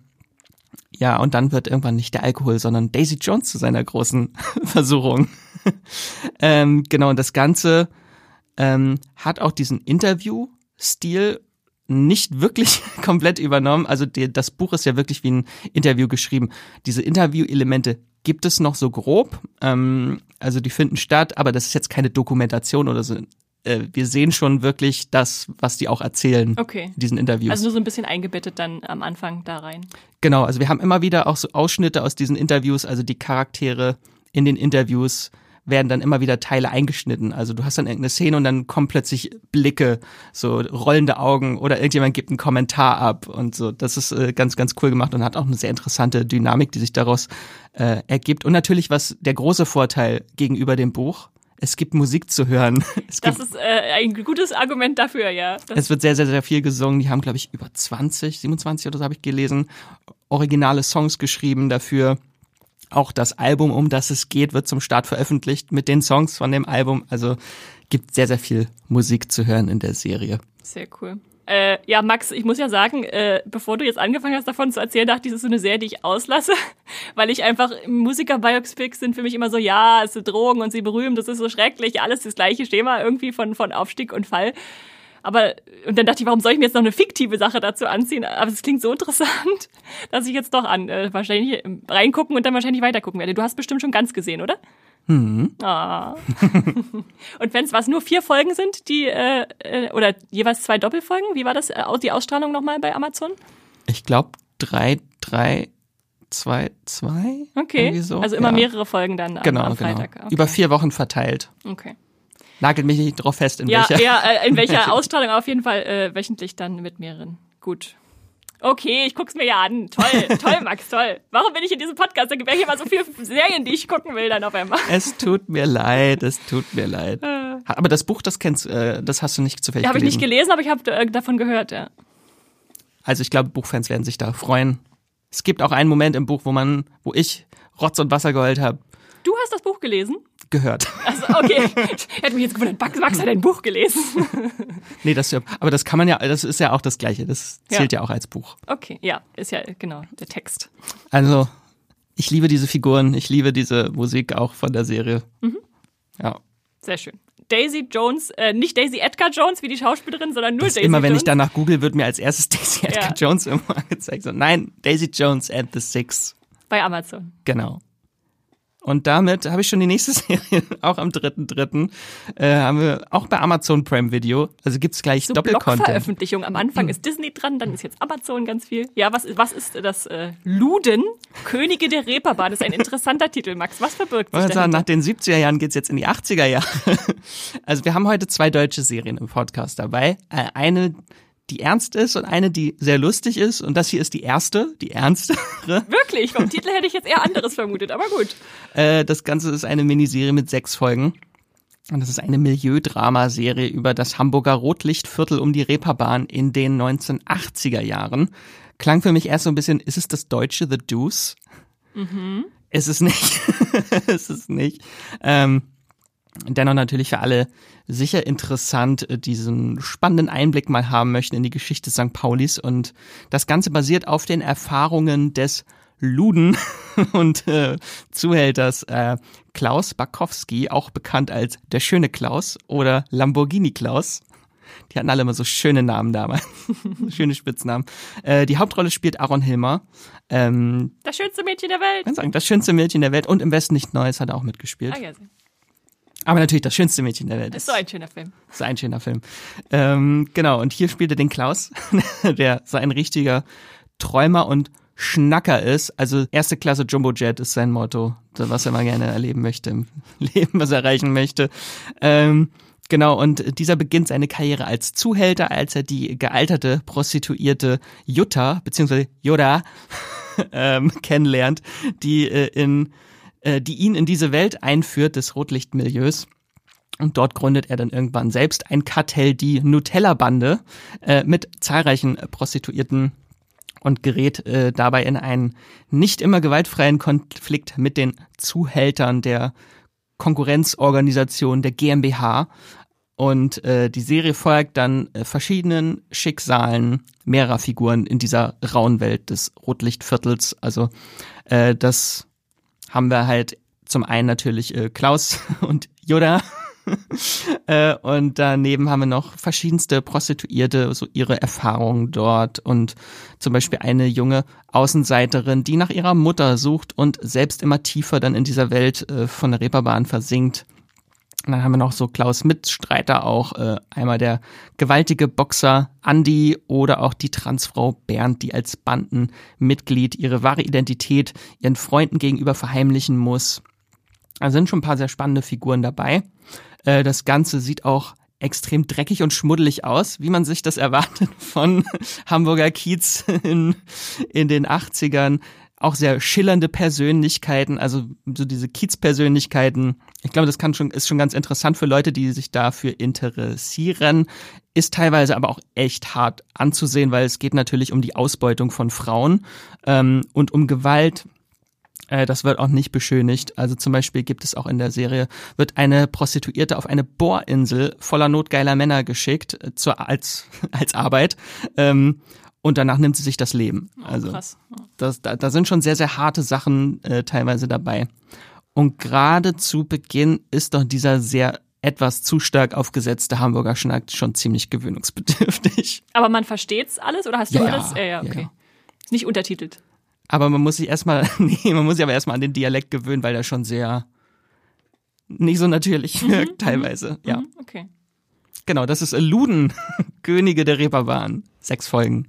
Ja, und dann wird irgendwann nicht der Alkohol, sondern Daisy Jones zu seiner großen Versuchung. ähm, genau, und das Ganze ähm, hat auch diesen Interview-Stil nicht wirklich komplett übernommen. Also die, das Buch ist ja wirklich wie ein Interview geschrieben. Diese Interview-Elemente gibt es noch so grob. Ähm, also die finden statt, aber das ist jetzt keine Dokumentation oder so äh, wir sehen schon wirklich das, was die auch erzählen okay. in diesen Interviews. Also nur so ein bisschen eingebettet dann am Anfang da rein. Genau, also wir haben immer wieder auch so Ausschnitte aus diesen Interviews, also die Charaktere in den Interviews werden dann immer wieder Teile eingeschnitten. Also du hast dann irgendeine Szene und dann kommen plötzlich Blicke, so rollende Augen oder irgendjemand gibt einen Kommentar ab und so. Das ist äh, ganz, ganz cool gemacht und hat auch eine sehr interessante Dynamik, die sich daraus äh, ergibt. Und natürlich, was der große Vorteil gegenüber dem Buch, es gibt Musik zu hören. Es das ist äh, ein gutes Argument dafür, ja. Das es wird sehr, sehr, sehr viel gesungen. Die haben, glaube ich, über 20, 27 oder so habe ich gelesen, originale Songs geschrieben dafür. Auch das Album, um das es geht, wird zum Start veröffentlicht mit den Songs von dem Album. Also gibt sehr, sehr viel Musik zu hören in der Serie. Sehr cool. Äh, ja, Max, ich muss ja sagen, äh, bevor du jetzt angefangen hast, davon zu erzählen, dachte ich, das ist so eine Serie, die ich auslasse, weil ich einfach, Musiker-Biopics sind für mich immer so, ja, es sind Drogen und sie berühmt, das ist so schrecklich, alles das gleiche Thema irgendwie von, von Aufstieg und Fall. Aber, und dann dachte ich, warum soll ich mir jetzt noch eine fiktive Sache dazu anziehen? Aber es klingt so interessant, dass ich jetzt doch an, äh, wahrscheinlich reingucken und dann wahrscheinlich weitergucken werde. Du hast bestimmt schon ganz gesehen, oder? Hm. Ah. Und wenn es was nur vier Folgen sind, die äh, äh, oder jeweils zwei Doppelfolgen, wie war das äh, die Ausstrahlung nochmal bei Amazon? Ich glaube drei, drei, zwei, zwei. Okay. So. Also immer ja. mehrere Folgen dann genau, am, genau. Freitag. Okay. Über vier Wochen verteilt. Okay. Nagelt mich nicht drauf fest, in ja, welcher. Ja, äh, in welcher Ausstrahlung auf jeden Fall äh, wöchentlich dann mit mehreren. Gut. Okay, ich guck's mir ja an. Toll, toll, Max, toll. Warum bin ich in diesem Podcast? Da gibt ja hier mal so viele Serien, die ich gucken will dann auf einmal. Es tut mir leid, es tut mir leid. Äh. Aber das Buch, das kennst, äh, das hast du nicht zufällig ja, hab gelesen. Habe ich nicht gelesen, aber ich habe davon gehört, ja. Also ich glaube, Buchfans werden sich da freuen. Es gibt auch einen Moment im Buch, wo man, wo ich Rotz und Wasser geheult habe. Du hast das Buch gelesen? Gehört. Also okay. Hätte mich jetzt gewundert, Max, Max hat ein Buch gelesen. nee, das aber das kann man ja, das ist ja auch das Gleiche. Das zählt ja, ja auch als Buch. Okay, ja, ist ja genau der Text. Also, ich liebe diese Figuren, ich liebe diese Musik auch von der Serie. Mhm. Ja. Sehr schön. Daisy Jones, äh, nicht Daisy Edgar Jones wie die Schauspielerin, sondern nur das Daisy immer, wenn Jones. ich danach google, wird mir als erstes Daisy Edgar Ja. Jones immer angezeigt. So, nein, Daisy Jones and the Six. Bei Amazon. Genau. Und damit habe ich schon die nächste Serie, auch am 3.3. Äh, haben wir auch bei Amazon Prime Video. Also gibt's gleich So Doppelcontent. Blockveröffentlichung. Am Anfang ist Disney dran, dann ist jetzt Amazon ganz viel. Ja, was, was ist das? Äh, Luden, Könige der Reeperbahn. Das ist ein interessanter Titel, Max. Was verbirgt sich dahinter? nach den 70er Jahren geht's jetzt in die 80er Jahre. Also wir haben heute zwei deutsche Serien im Podcast dabei. Äh, Eine, die ernst ist und eine, die sehr lustig ist. Und das hier ist die erste, die ernstere. Wirklich, vom Titel hätte ich jetzt eher anderes vermutet, aber gut. Äh, Das Ganze ist eine Miniserie mit sechs Folgen. Und das ist eine Milieudramaserie über das Hamburger Rotlichtviertel um die Reeperbahn in den 1980er Jahren. Klang für mich erst so ein bisschen, ist es das deutsche The Deuce? Mhm. Ist es nicht. ist es nicht. Ähm, dennoch natürlich für alle sicher interessant, äh, diesen spannenden Einblick mal haben möchten in die Geschichte St. Paulis. Und das Ganze basiert auf den Erfahrungen des Luden und äh, Zuhälters äh, Klaus Bakowski, auch bekannt als der schöne Klaus oder Lamborghini Klaus. Die hatten alle immer so schöne Namen damals, schöne Spitznamen. Äh, die Hauptrolle spielt Aaron Hilmer. Ähm, Das schönste Mädchen der Welt. kann sagen, das schönste Mädchen der Welt und im Westen nicht Neues hat er auch mitgespielt. Ah, ja, Aber natürlich das schönste Mädchen der Welt. ist so ein schöner Film. ist ein schöner Film. Ähm, genau, und hier spielt er den Klaus, der so ein richtiger Träumer und Schnacker ist. Also erste Klasse Jumbo Jet ist sein Motto, was er mal gerne erleben möchte im Leben, was er erreichen möchte. Ähm, genau, und dieser beginnt seine Karriere als Zuhälter, als er die gealterte Prostituierte Jutta, beziehungsweise Yoda, ähm, kennenlernt, die äh, in äh, die ihn in diese Welt einführt des Rotlichtmilieus. Und dort gründet er dann irgendwann selbst ein Kartell, die Nutella-Bande, äh, mit zahlreichen Prostituierten und gerät äh, dabei in einen nicht immer gewaltfreien Konflikt mit den Zuhältern der Konkurrenzorganisation der GmbH. Und äh, die Serie folgt dann äh, verschiedenen Schicksalen mehrerer Figuren in dieser rauen Welt des Rotlichtviertels. Also äh, das haben wir halt zum einen natürlich äh, Klaus und Yoda. äh, und daneben haben wir noch verschiedenste Prostituierte, so ihre Erfahrungen dort und zum Beispiel eine junge Außenseiterin, die nach ihrer Mutter sucht und selbst immer tiefer dann in dieser Welt äh, von der Reeperbahn versinkt. Und dann haben wir noch so Klaus Mitstreiter auch, äh, einmal der gewaltige Boxer Andy oder auch die Transfrau Bernd, die als Bandenmitglied ihre wahre Identität ihren Freunden gegenüber verheimlichen muss. Da sind schon ein paar sehr spannende Figuren dabei. Äh, das Ganze sieht auch extrem dreckig und schmuddelig aus, wie man sich das erwartet von Hamburger Kiez in, in den 80ern. Auch sehr schillernde Persönlichkeiten, also so diese Kiez-Persönlichkeiten. Ich glaube, das kann schon, ist schon ganz interessant für Leute, die sich dafür interessieren. Ist teilweise aber auch echt hart anzusehen, weil es geht natürlich um die Ausbeutung von Frauen ähm, und um Gewalt. Äh, das wird auch nicht beschönigt. Also zum Beispiel gibt es auch in der Serie, wird eine Prostituierte auf eine Bohrinsel voller notgeiler Männer geschickt, äh, zur, als, als Arbeit. Ähm, und danach nimmt sie sich das Leben. Also Krass. das, da, da sind schon sehr, sehr harte Sachen äh, teilweise dabei. Und gerade zu Beginn ist doch dieser sehr etwas zu stark aufgesetzte Hamburger Schnack schon ziemlich gewöhnungsbedürftig. Aber man versteht's alles oder hast du Ja, alles? ja, Äh, ja, okay. ja. Ist nicht untertitelt. Aber man muss sich erstmal, nee, man muss sich aber erstmal an den Dialekt gewöhnen, weil der schon sehr, nicht so natürlich mhm, wirkt teilweise. Mhm, ja. Okay. Genau, das ist Luden, Könige der Reeperbahn. Sechs Folgen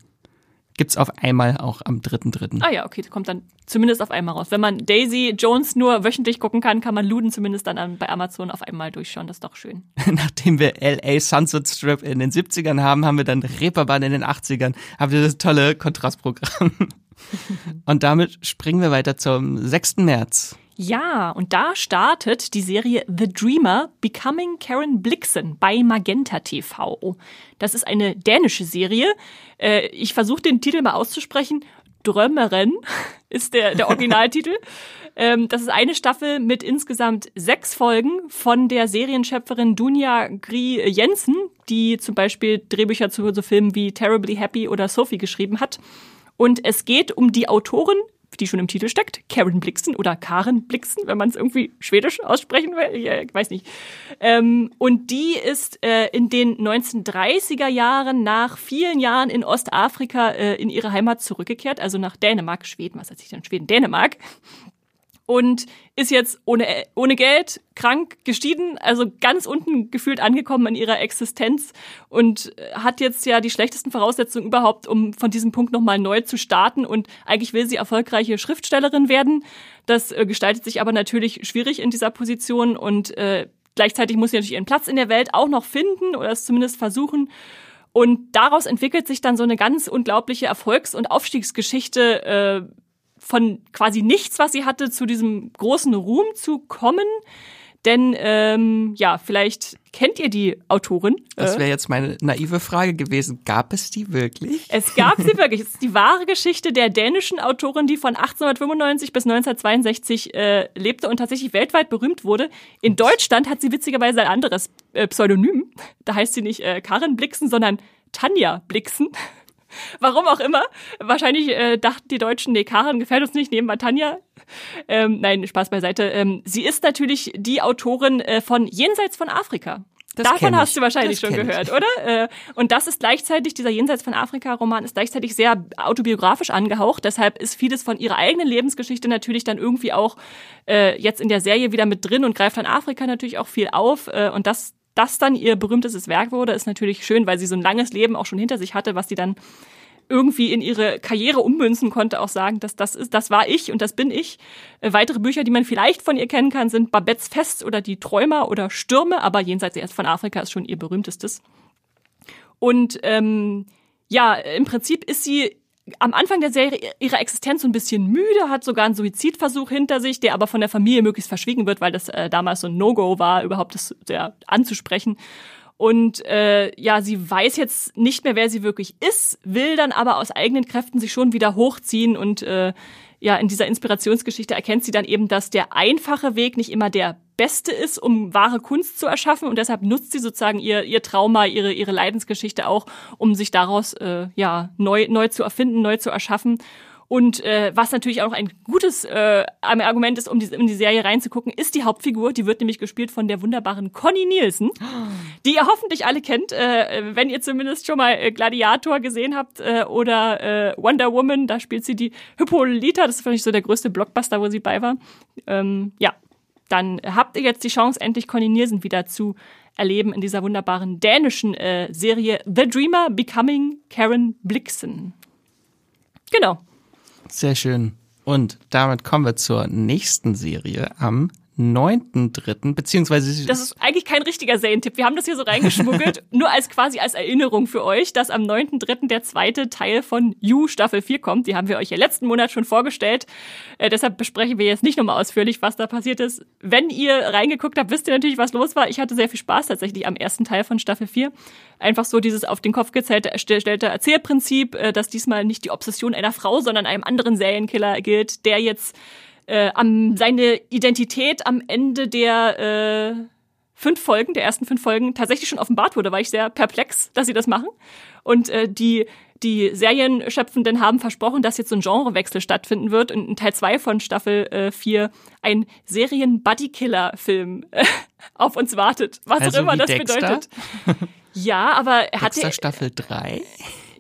gibt's auf einmal auch am 3.3. Ah ja, okay, kommt dann zumindest auf einmal raus. Wenn man Daisy Jones nur wöchentlich gucken kann, kann man Luden zumindest dann bei Amazon auf einmal durchschauen. Das ist doch schön. Nachdem wir LA Sunset Strip in den 70ern haben, haben wir dann Reeperbahn in den 80ern. Haben wir das tolle Kontrastprogramm. Und damit springen wir weiter zum 6. März. Ja, und da startet die Serie The Dreamer Becoming Karen Blixen bei Magenta TV. Das ist eine dänische Serie. Äh, ich versuche den Titel mal auszusprechen. Drömmeren ist der, der Originaltitel. Ähm, das ist eine Staffel mit insgesamt sechs Folgen von der Serienschöpferin Dunja Gri Jensen, die zum Beispiel Drehbücher zu so Filmen wie Terribly Happy oder Sophie geschrieben hat. Und es geht um die Autorin die schon im Titel steckt, Karen Blixen oder Karen Blixen, wenn man es irgendwie schwedisch aussprechen will, ich weiß nicht. Ähm, und die ist äh, in den 1930er Jahren nach vielen Jahren in Ostafrika äh, in ihre Heimat zurückgekehrt, also nach Dänemark, Schweden, was heißt ich denn Schweden, Dänemark und ist jetzt ohne, ohne Geld, krank, geschieden, also ganz unten gefühlt angekommen in ihrer Existenz und hat jetzt ja die schlechtesten Voraussetzungen überhaupt, um von diesem Punkt nochmal neu zu starten und eigentlich will sie erfolgreiche Schriftstellerin werden. Das äh, gestaltet sich aber natürlich schwierig in dieser Position und äh, gleichzeitig muss sie natürlich ihren Platz in der Welt auch noch finden oder es zumindest versuchen. Und daraus entwickelt sich dann so eine ganz unglaubliche Erfolgs- und Aufstiegsgeschichte, äh, von quasi nichts, was sie hatte, zu diesem großen Ruhm zu kommen. Denn ähm, ja, vielleicht kennt ihr die Autorin. Das wäre jetzt meine naive Frage gewesen. Gab es die wirklich? Es gab sie wirklich. Es ist die wahre Geschichte der dänischen Autorin, die von 1895 bis 1962 äh, lebte und tatsächlich weltweit berühmt wurde. In Deutschland hat sie witzigerweise ein anderes äh, Pseudonym. Da heißt sie nicht äh, Karin Blixen, sondern Tanja Blixen. Warum auch immer. Wahrscheinlich äh, dachten die Deutschen, nee, Karen gefällt uns nicht, nehmen wir Tanja. Ähm, nein, Spaß beiseite. Ähm, sie ist natürlich die Autorin äh, von Jenseits von Afrika. Das Davon hast du wahrscheinlich das schon gehört, ich. oder? Äh, und das ist gleichzeitig, dieser Jenseits von Afrika-Roman ist gleichzeitig sehr autobiografisch angehaucht. Deshalb ist vieles von ihrer eigenen Lebensgeschichte natürlich dann irgendwie auch äh, jetzt in der Serie wieder mit drin und greift dann Afrika natürlich auch viel auf. Äh, und das, das dann ihr berühmtestes Werk wurde, ist natürlich schön, weil sie so ein langes Leben auch schon hinter sich hatte, was sie dann irgendwie in ihre Karriere ummünzen konnte, auch sagen, dass das ist, das war ich und das bin ich. Äh, weitere Bücher, die man vielleicht von ihr kennen kann, sind Babettes Fest oder Die Träumer oder Stürme, aber jenseits erst von Afrika ist schon ihr berühmtestes. Und ähm, ja, im Prinzip ist sie am Anfang der Serie ihrer Existenz so ein bisschen müde, hat sogar einen Suizidversuch hinter sich, der aber von der Familie möglichst verschwiegen wird, weil das äh, damals so ein No-Go war, überhaupt das der, anzusprechen. Und äh, ja, sie weiß jetzt nicht mehr, wer sie wirklich ist, will dann aber aus eigenen Kräften sich schon wieder hochziehen und äh, ja, in dieser Inspirationsgeschichte erkennt sie dann eben, dass der einfache Weg nicht immer der beste ist, um wahre Kunst zu erschaffen. Und deshalb nutzt sie sozusagen ihr, ihr Trauma, ihre, ihre Leidensgeschichte auch, um sich daraus äh, ja, neu, neu zu erfinden, neu zu erschaffen. Und äh, was natürlich auch noch ein gutes äh, Argument ist, um die, in die Serie reinzugucken, ist die Hauptfigur. Die wird nämlich gespielt von der wunderbaren Connie Nielsen, die ihr hoffentlich alle kennt, äh, wenn ihr zumindest schon mal äh, Gladiator gesehen habt äh, oder äh, Wonder Woman. Da spielt sie die Hippolyta. Das ist vielleicht so der größte Blockbuster, wo sie bei war. Ähm, ja, dann habt ihr jetzt die Chance, endlich Conny Nielsen wieder zu erleben in dieser wunderbaren dänischen äh, Serie The Dreamer Becoming Karen Blixen. Genau. Sehr schön. Und damit kommen wir zur nächsten Serie am 9.3. beziehungsweise Das ist eigentlich kein richtiger Serientipp. Wir haben das hier so reingeschmuggelt, nur als quasi als Erinnerung für euch, dass am 9.3. der zweite Teil von You Staffel 4 kommt. Die haben wir euch ja letzten Monat schon vorgestellt. Äh, deshalb besprechen wir jetzt nicht nochmal ausführlich, was da passiert ist. Wenn ihr reingeguckt habt, wisst ihr natürlich, was los war. Ich hatte sehr viel Spaß tatsächlich am ersten Teil von Staffel 4. Einfach so dieses auf den Kopf gezählte, erstellte Erzählprinzip, äh, dass diesmal nicht die Obsession einer Frau, sondern einem anderen Serienkiller gilt, der jetzt äh, am, seine Identität am Ende der äh, fünf Folgen, der ersten fünf Folgen, tatsächlich schon offenbart wurde, war ich sehr perplex, dass sie das machen. Und äh, die die Serienschöpfenden haben versprochen, dass jetzt so ein Genrewechsel stattfinden wird und in Teil 2 von Staffel 4 äh, ein Serien-Buddy-Killer-Film äh, auf uns wartet. Was also auch immer das Dexter? bedeutet. Ja, aber er hat Dexter Staffel 3?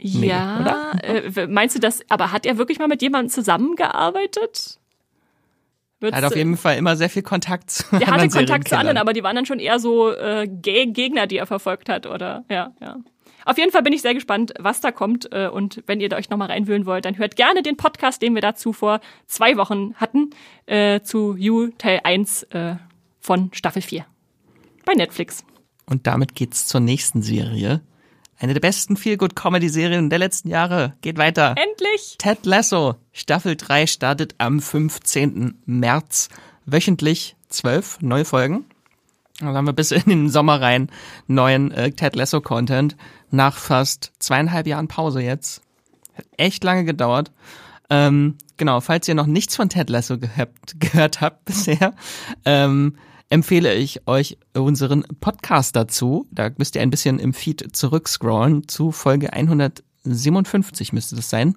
Ja, nee, äh, meinst du das, aber hat er wirklich mal mit jemandem zusammengearbeitet? Er hat auf jeden Fall immer sehr viel Kontakt zu Er hatte Kontakt zu anderen, aber die waren dann schon eher so äh, Gegner, die er verfolgt hat, oder? Ja, ja. Auf jeden Fall bin ich sehr gespannt, was da kommt. Äh, und wenn ihr da euch nochmal reinwühlen wollt, dann hört gerne den Podcast, den wir dazu vor zwei Wochen hatten, äh, zu You Teil 1 äh, von Staffel 4 bei Netflix. Und damit geht's zur nächsten Serie. Eine der besten Feel-Good-Comedy-Serien der letzten Jahre. Geht weiter. Endlich! Ted Lasso. Staffel 3 startet am 15. März. Wöchentlich zwölf neue Folgen. Dann haben wir bis in den Sommer rein neuen äh, Ted Lasso Content. Nach fast zweieinhalb Jahren Pause jetzt. Hat echt lange gedauert. Ähm, genau, falls ihr noch nichts von Ted Lasso gehabt, gehört habt bisher, ähm, empfehle ich euch unseren Podcast dazu. Da müsst ihr ein bisschen im Feed zurückscrollen zu Folge 157 müsste das sein.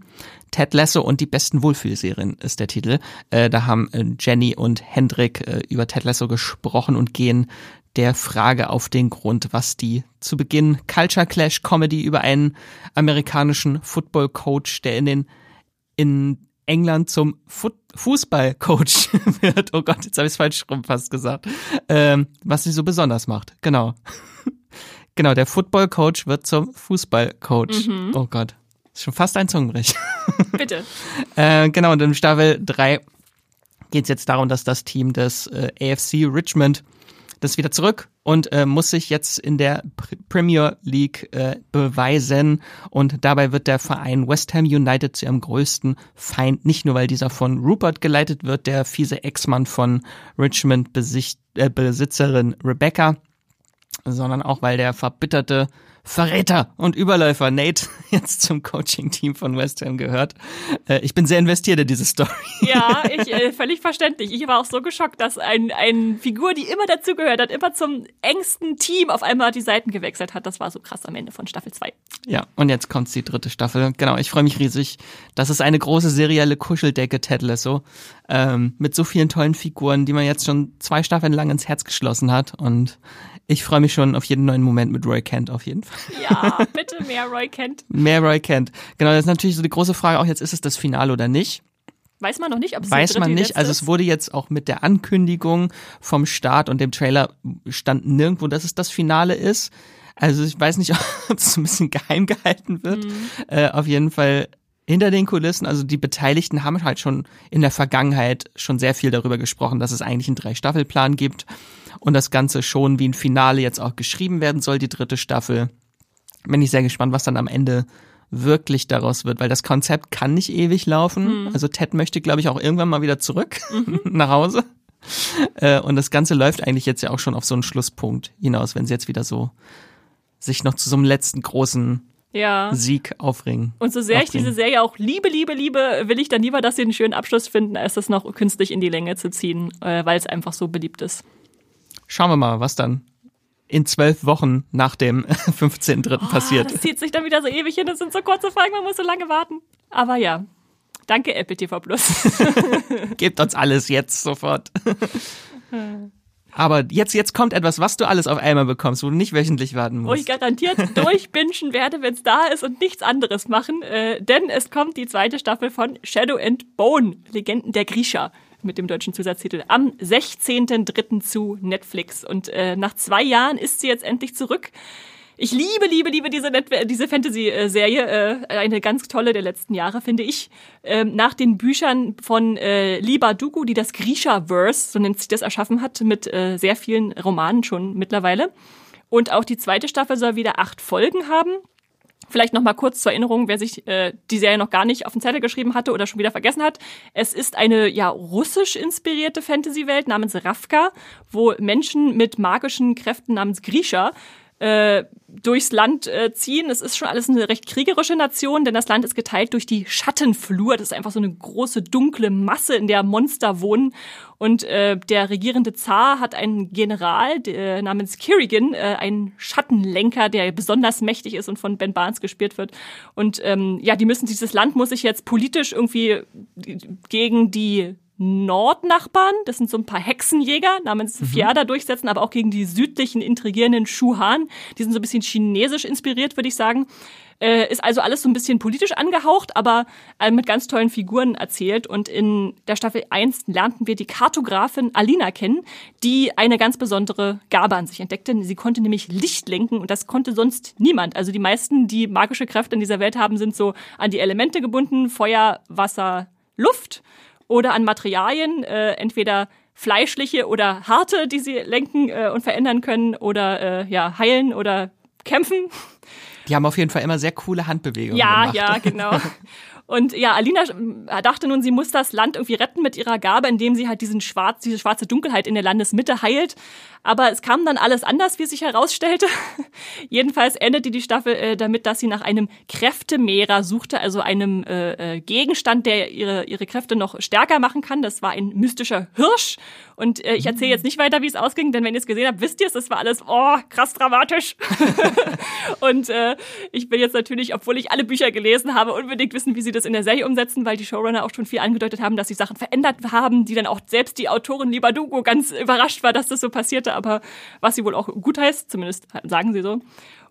Ted Lasso und die besten Wohlfühlserien ist der Titel. Äh, da haben äh, Jenny und Hendrik äh, über Ted Lasso gesprochen und gehen der Frage auf den Grund, was die zu Beginn Culture Clash Comedy über einen amerikanischen Football Coach, der in den in England zum Fu Fußballcoach wird. Oh Gott, jetzt habe ich es falsch rum fast gesagt. Ähm, was sie so besonders macht. Genau. genau, der Footballcoach wird zum Fußballcoach. Mhm. Oh Gott. Ist schon fast ein Zungenbrich. Bitte. äh, genau, und in Staffel 3 geht es jetzt darum, dass das Team des äh, AFC Richmond das wieder zurück und äh, muss sich jetzt in der Premier League äh, beweisen. Und dabei wird der Verein West Ham United zu ihrem größten Feind, nicht nur weil dieser von Rupert geleitet wird, der fiese Ex-Mann von Richmond Besicht, äh, Besitzerin Rebecca, sondern auch weil der verbitterte Verräter und Überläufer Nate jetzt zum Coaching-Team von West Ham gehört. Äh, ich bin sehr investiert in diese Story. Ja, ich, äh, völlig verständlich. Ich war auch so geschockt, dass ein, ein Figur, die immer dazugehört hat, immer zum engsten Team auf einmal die Seiten gewechselt hat. Das war so krass am Ende von Staffel 2. Ja, und jetzt kommt die dritte Staffel. Genau, ich freue mich riesig. Das ist eine große serielle Kuscheldecke Ted Lasso ähm, mit so vielen tollen Figuren, die man jetzt schon zwei Staffeln lang ins Herz geschlossen hat und ich freue mich schon auf jeden neuen Moment mit Roy Kent auf jeden Fall. Ja, bitte mehr Roy Kent. mehr Roy Kent. Genau, das ist natürlich so die große Frage auch jetzt, ist es das Finale oder nicht? Weiß man noch nicht, ob es Weiß man nicht. Also es wurde jetzt auch mit der Ankündigung vom Start und dem Trailer stand nirgendwo, dass es das Finale ist. Also ich weiß nicht, ob es ein bisschen geheim gehalten wird. Mhm. Äh, auf jeden Fall hinter den Kulissen, also die Beteiligten haben halt schon in der Vergangenheit schon sehr viel darüber gesprochen, dass es eigentlich einen Drei-Staffel-Plan gibt und das Ganze schon wie ein Finale jetzt auch geschrieben werden soll, die dritte Staffel. Bin ich sehr gespannt, was dann am Ende wirklich daraus wird, weil das Konzept kann nicht ewig laufen. Mhm. Also Ted möchte, glaube ich, auch irgendwann mal wieder zurück mhm. nach Hause. Äh, und das Ganze läuft eigentlich jetzt ja auch schon auf so einen Schlusspunkt hinaus, wenn sie jetzt wieder so sich noch zu so einem letzten großen ja. Sieg aufringen. Und so sehr aufringen. ich diese Serie auch liebe, liebe, liebe, will ich dann lieber, dass sie einen schönen Abschluss finden, als das noch künstlich in die Länge zu ziehen, äh, weil es einfach so beliebt ist. Schauen wir mal, was dann in zwölf Wochen nach dem 15.3. Oh, passiert. Das zieht sich dann wieder so ewig hin, das sind so kurze Fragen, man muss so lange warten. Aber ja, danke Apple TV Plus. Gebt uns alles jetzt sofort. Aber jetzt, jetzt kommt etwas, was du alles auf einmal bekommst, wo du nicht wöchentlich warten musst. Wo ich garantiert durchbingen werde, wenn es da ist und nichts anderes machen. Äh, denn es kommt die zweite Staffel von Shadow and Bone, Legenden der Grisha mit dem deutschen Zusatztitel am 16.03. zu Netflix. Und äh, nach zwei Jahren ist sie jetzt endlich zurück. Ich liebe, liebe, liebe diese, diese Fantasy-Serie. Äh, eine ganz tolle der letzten Jahre, finde ich. Ähm, nach den Büchern von äh, Liba Dugu, die das Grisha-Verse, so nennt sich das, erschaffen hat, mit äh, sehr vielen Romanen schon mittlerweile. Und auch die zweite Staffel soll wieder acht Folgen haben. Vielleicht noch mal kurz zur Erinnerung, wer sich äh, die Serie noch gar nicht auf den Zettel geschrieben hatte oder schon wieder vergessen hat. Es ist eine ja russisch inspirierte Fantasy-Welt namens Ravka, wo Menschen mit magischen Kräften namens Grisha äh, durchs Land äh, ziehen. Es ist schon alles eine recht kriegerische Nation, denn das Land ist geteilt durch die Schattenflur. Das ist einfach so eine große dunkle Masse, in der Monster wohnen. Und äh, der regierende Zar hat einen General äh, namens Kirigan, äh, einen Schattenlenker, der besonders mächtig ist und von Ben Barnes gespielt wird. Und ähm, ja, die müssen dieses Land muss sich jetzt politisch irgendwie gegen die Nordnachbarn, das sind so ein paar Hexenjäger namens mhm. Fiada durchsetzen, aber auch gegen die südlichen intrigierenden Shuhan. Die sind so ein bisschen chinesisch inspiriert, würde ich sagen. Äh, ist also alles so ein bisschen politisch angehaucht, aber äh, mit ganz tollen Figuren erzählt. Und in der Staffel 1 lernten wir die Kartografin Alina kennen, die eine ganz besondere Gabe an sich entdeckte. Sie konnte nämlich Licht lenken und das konnte sonst niemand. Also die meisten, die magische Kräfte in dieser Welt haben, sind so an die Elemente gebunden, Feuer, Wasser, Luft oder an Materialien, äh, entweder fleischliche oder harte, die sie lenken äh, und verändern können oder äh, ja heilen oder kämpfen. Die haben auf jeden Fall immer sehr coole Handbewegungen. Ja, gemacht. ja, genau. Und ja, Alina dachte nun, sie muss das Land irgendwie retten mit ihrer Gabe, indem sie halt diesen schwarz, diese schwarze Dunkelheit in der Landesmitte heilt. Aber es kam dann alles anders, wie sich herausstellte. Jedenfalls endete die Staffel äh, damit, dass sie nach einem Kräftemehrer suchte, also einem äh, äh, Gegenstand, der ihre, ihre Kräfte noch stärker machen kann. Das war ein mystischer Hirsch. Und äh, ich erzähle jetzt nicht weiter, wie es ausging, denn wenn ihr es gesehen habt, wisst ihr es, das war alles, oh, krass dramatisch. und äh, ich will jetzt natürlich, obwohl ich alle Bücher gelesen habe, unbedingt wissen, wie sie das in der Serie umsetzen, weil die Showrunner auch schon viel angedeutet haben, dass sie Sachen verändert haben, die dann auch selbst die Autorin Libadugo ganz überrascht war, dass das so passierte Geschichte, aber was sie wohl auch gut heißt, zumindest sagen sie so.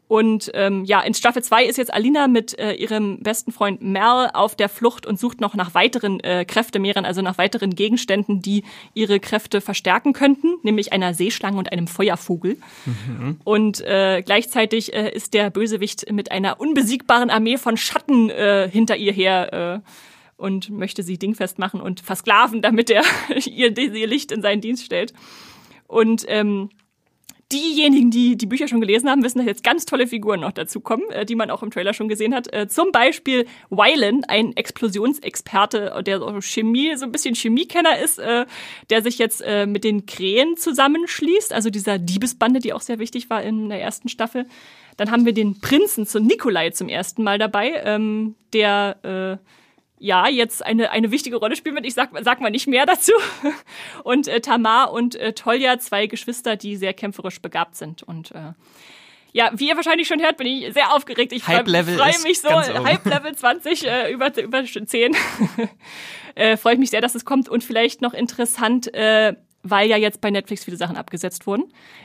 Und ähm, ja, in Staffel 2 ist jetzt Alina mit äh, ihrem besten Freund Mel auf der Flucht und sucht noch nach weiteren äh, Kräftemehrern, also nach weiteren Gegenständen, die ihre Kräfte verstärken könnten, nämlich einer Seeschlange und einem Feuervogel. Mhm. Und äh, gleichzeitig äh, ist der Bösewicht mit einer unbesiegbaren Armee von Schatten äh, hinter ihr her. Äh, und möchte sie dingfest machen und versklaven, damit er ihr, ihr Licht in seinen Dienst stellt. Und ähm, diejenigen, die die Bücher schon gelesen haben, wissen, dass jetzt ganz tolle Figuren noch dazu kommen, äh, die man auch im Trailer schon gesehen hat. Äh, zum Beispiel Wylan, ein Explosionsexperte, der so Chemie, so ein bisschen Chemiekenner ist, äh, der sich jetzt äh, mit den Krähen zusammenschließt, also dieser Diebesbande, die auch sehr wichtig war in der ersten Staffel. Dann haben wir den Prinzen zu Nikolai zum ersten Mal dabei, ähm, der äh, ja, jetzt eine, eine wichtige Rolle spielen wird. Ich sag, sag mal nicht mehr dazu. Und äh, Tamar und äh, Tolja, zwei Geschwister, die sehr kämpferisch begabt sind. Und äh, ja, wie ihr wahrscheinlich schon hört, bin ich sehr aufgeregt. Ich freue freu mich so. Hype Level 20, äh, über, über 10. äh, freue ich mich sehr, dass es kommt. Und vielleicht noch interessant, äh, weil ja jetzt bei Netflix viele Sachen abgesetzt wurden,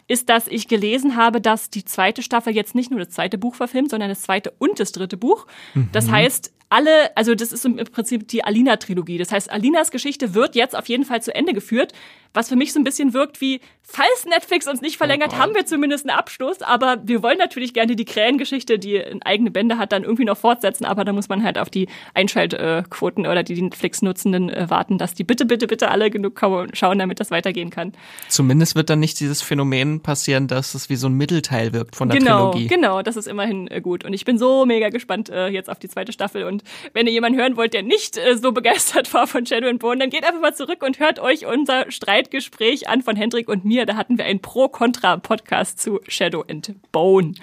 ist, dass ich gelesen habe, dass die zweite Staffel jetzt nicht nur das zweite Buch verfilmt, sondern das zweite und das dritte Buch. Mhm. Das heißt, alle, also das ist im Prinzip die Alina-Trilogie. Das heißt, Alinas Geschichte wird jetzt auf jeden Fall zu Ende geführt, was für mich so ein bisschen wirkt wie, falls Netflix uns nicht verlängert, oh haben wir zumindest einen Abschluss, aber wir wollen natürlich gerne die Krähengeschichte, die eigene Bände hat, dann irgendwie noch fortsetzen, aber da muss man halt auf die Einschaltquoten oder die Netflix-Nutzenden äh, warten, dass die bitte, bitte, bitte alle genug schauen, damit das weitergehen kann. Zumindest wird dann nicht dieses Phänomen passieren, dass es wie so ein Mittelteil wirkt von der genau, Trilogie. Genau, das ist immerhin äh, gut. Und ich bin so mega gespannt äh, jetzt auf die zweite Staffel. Und wenn ihr jemanden hören wollt, der nicht so begeistert war von Shadow and Bone, dann geht einfach mal zurück und hört euch unser Streit Streitgespräch an von Hendrik und mir. Da hatten wir einen Pro-Contra-Podcast zu Shadow and Bone.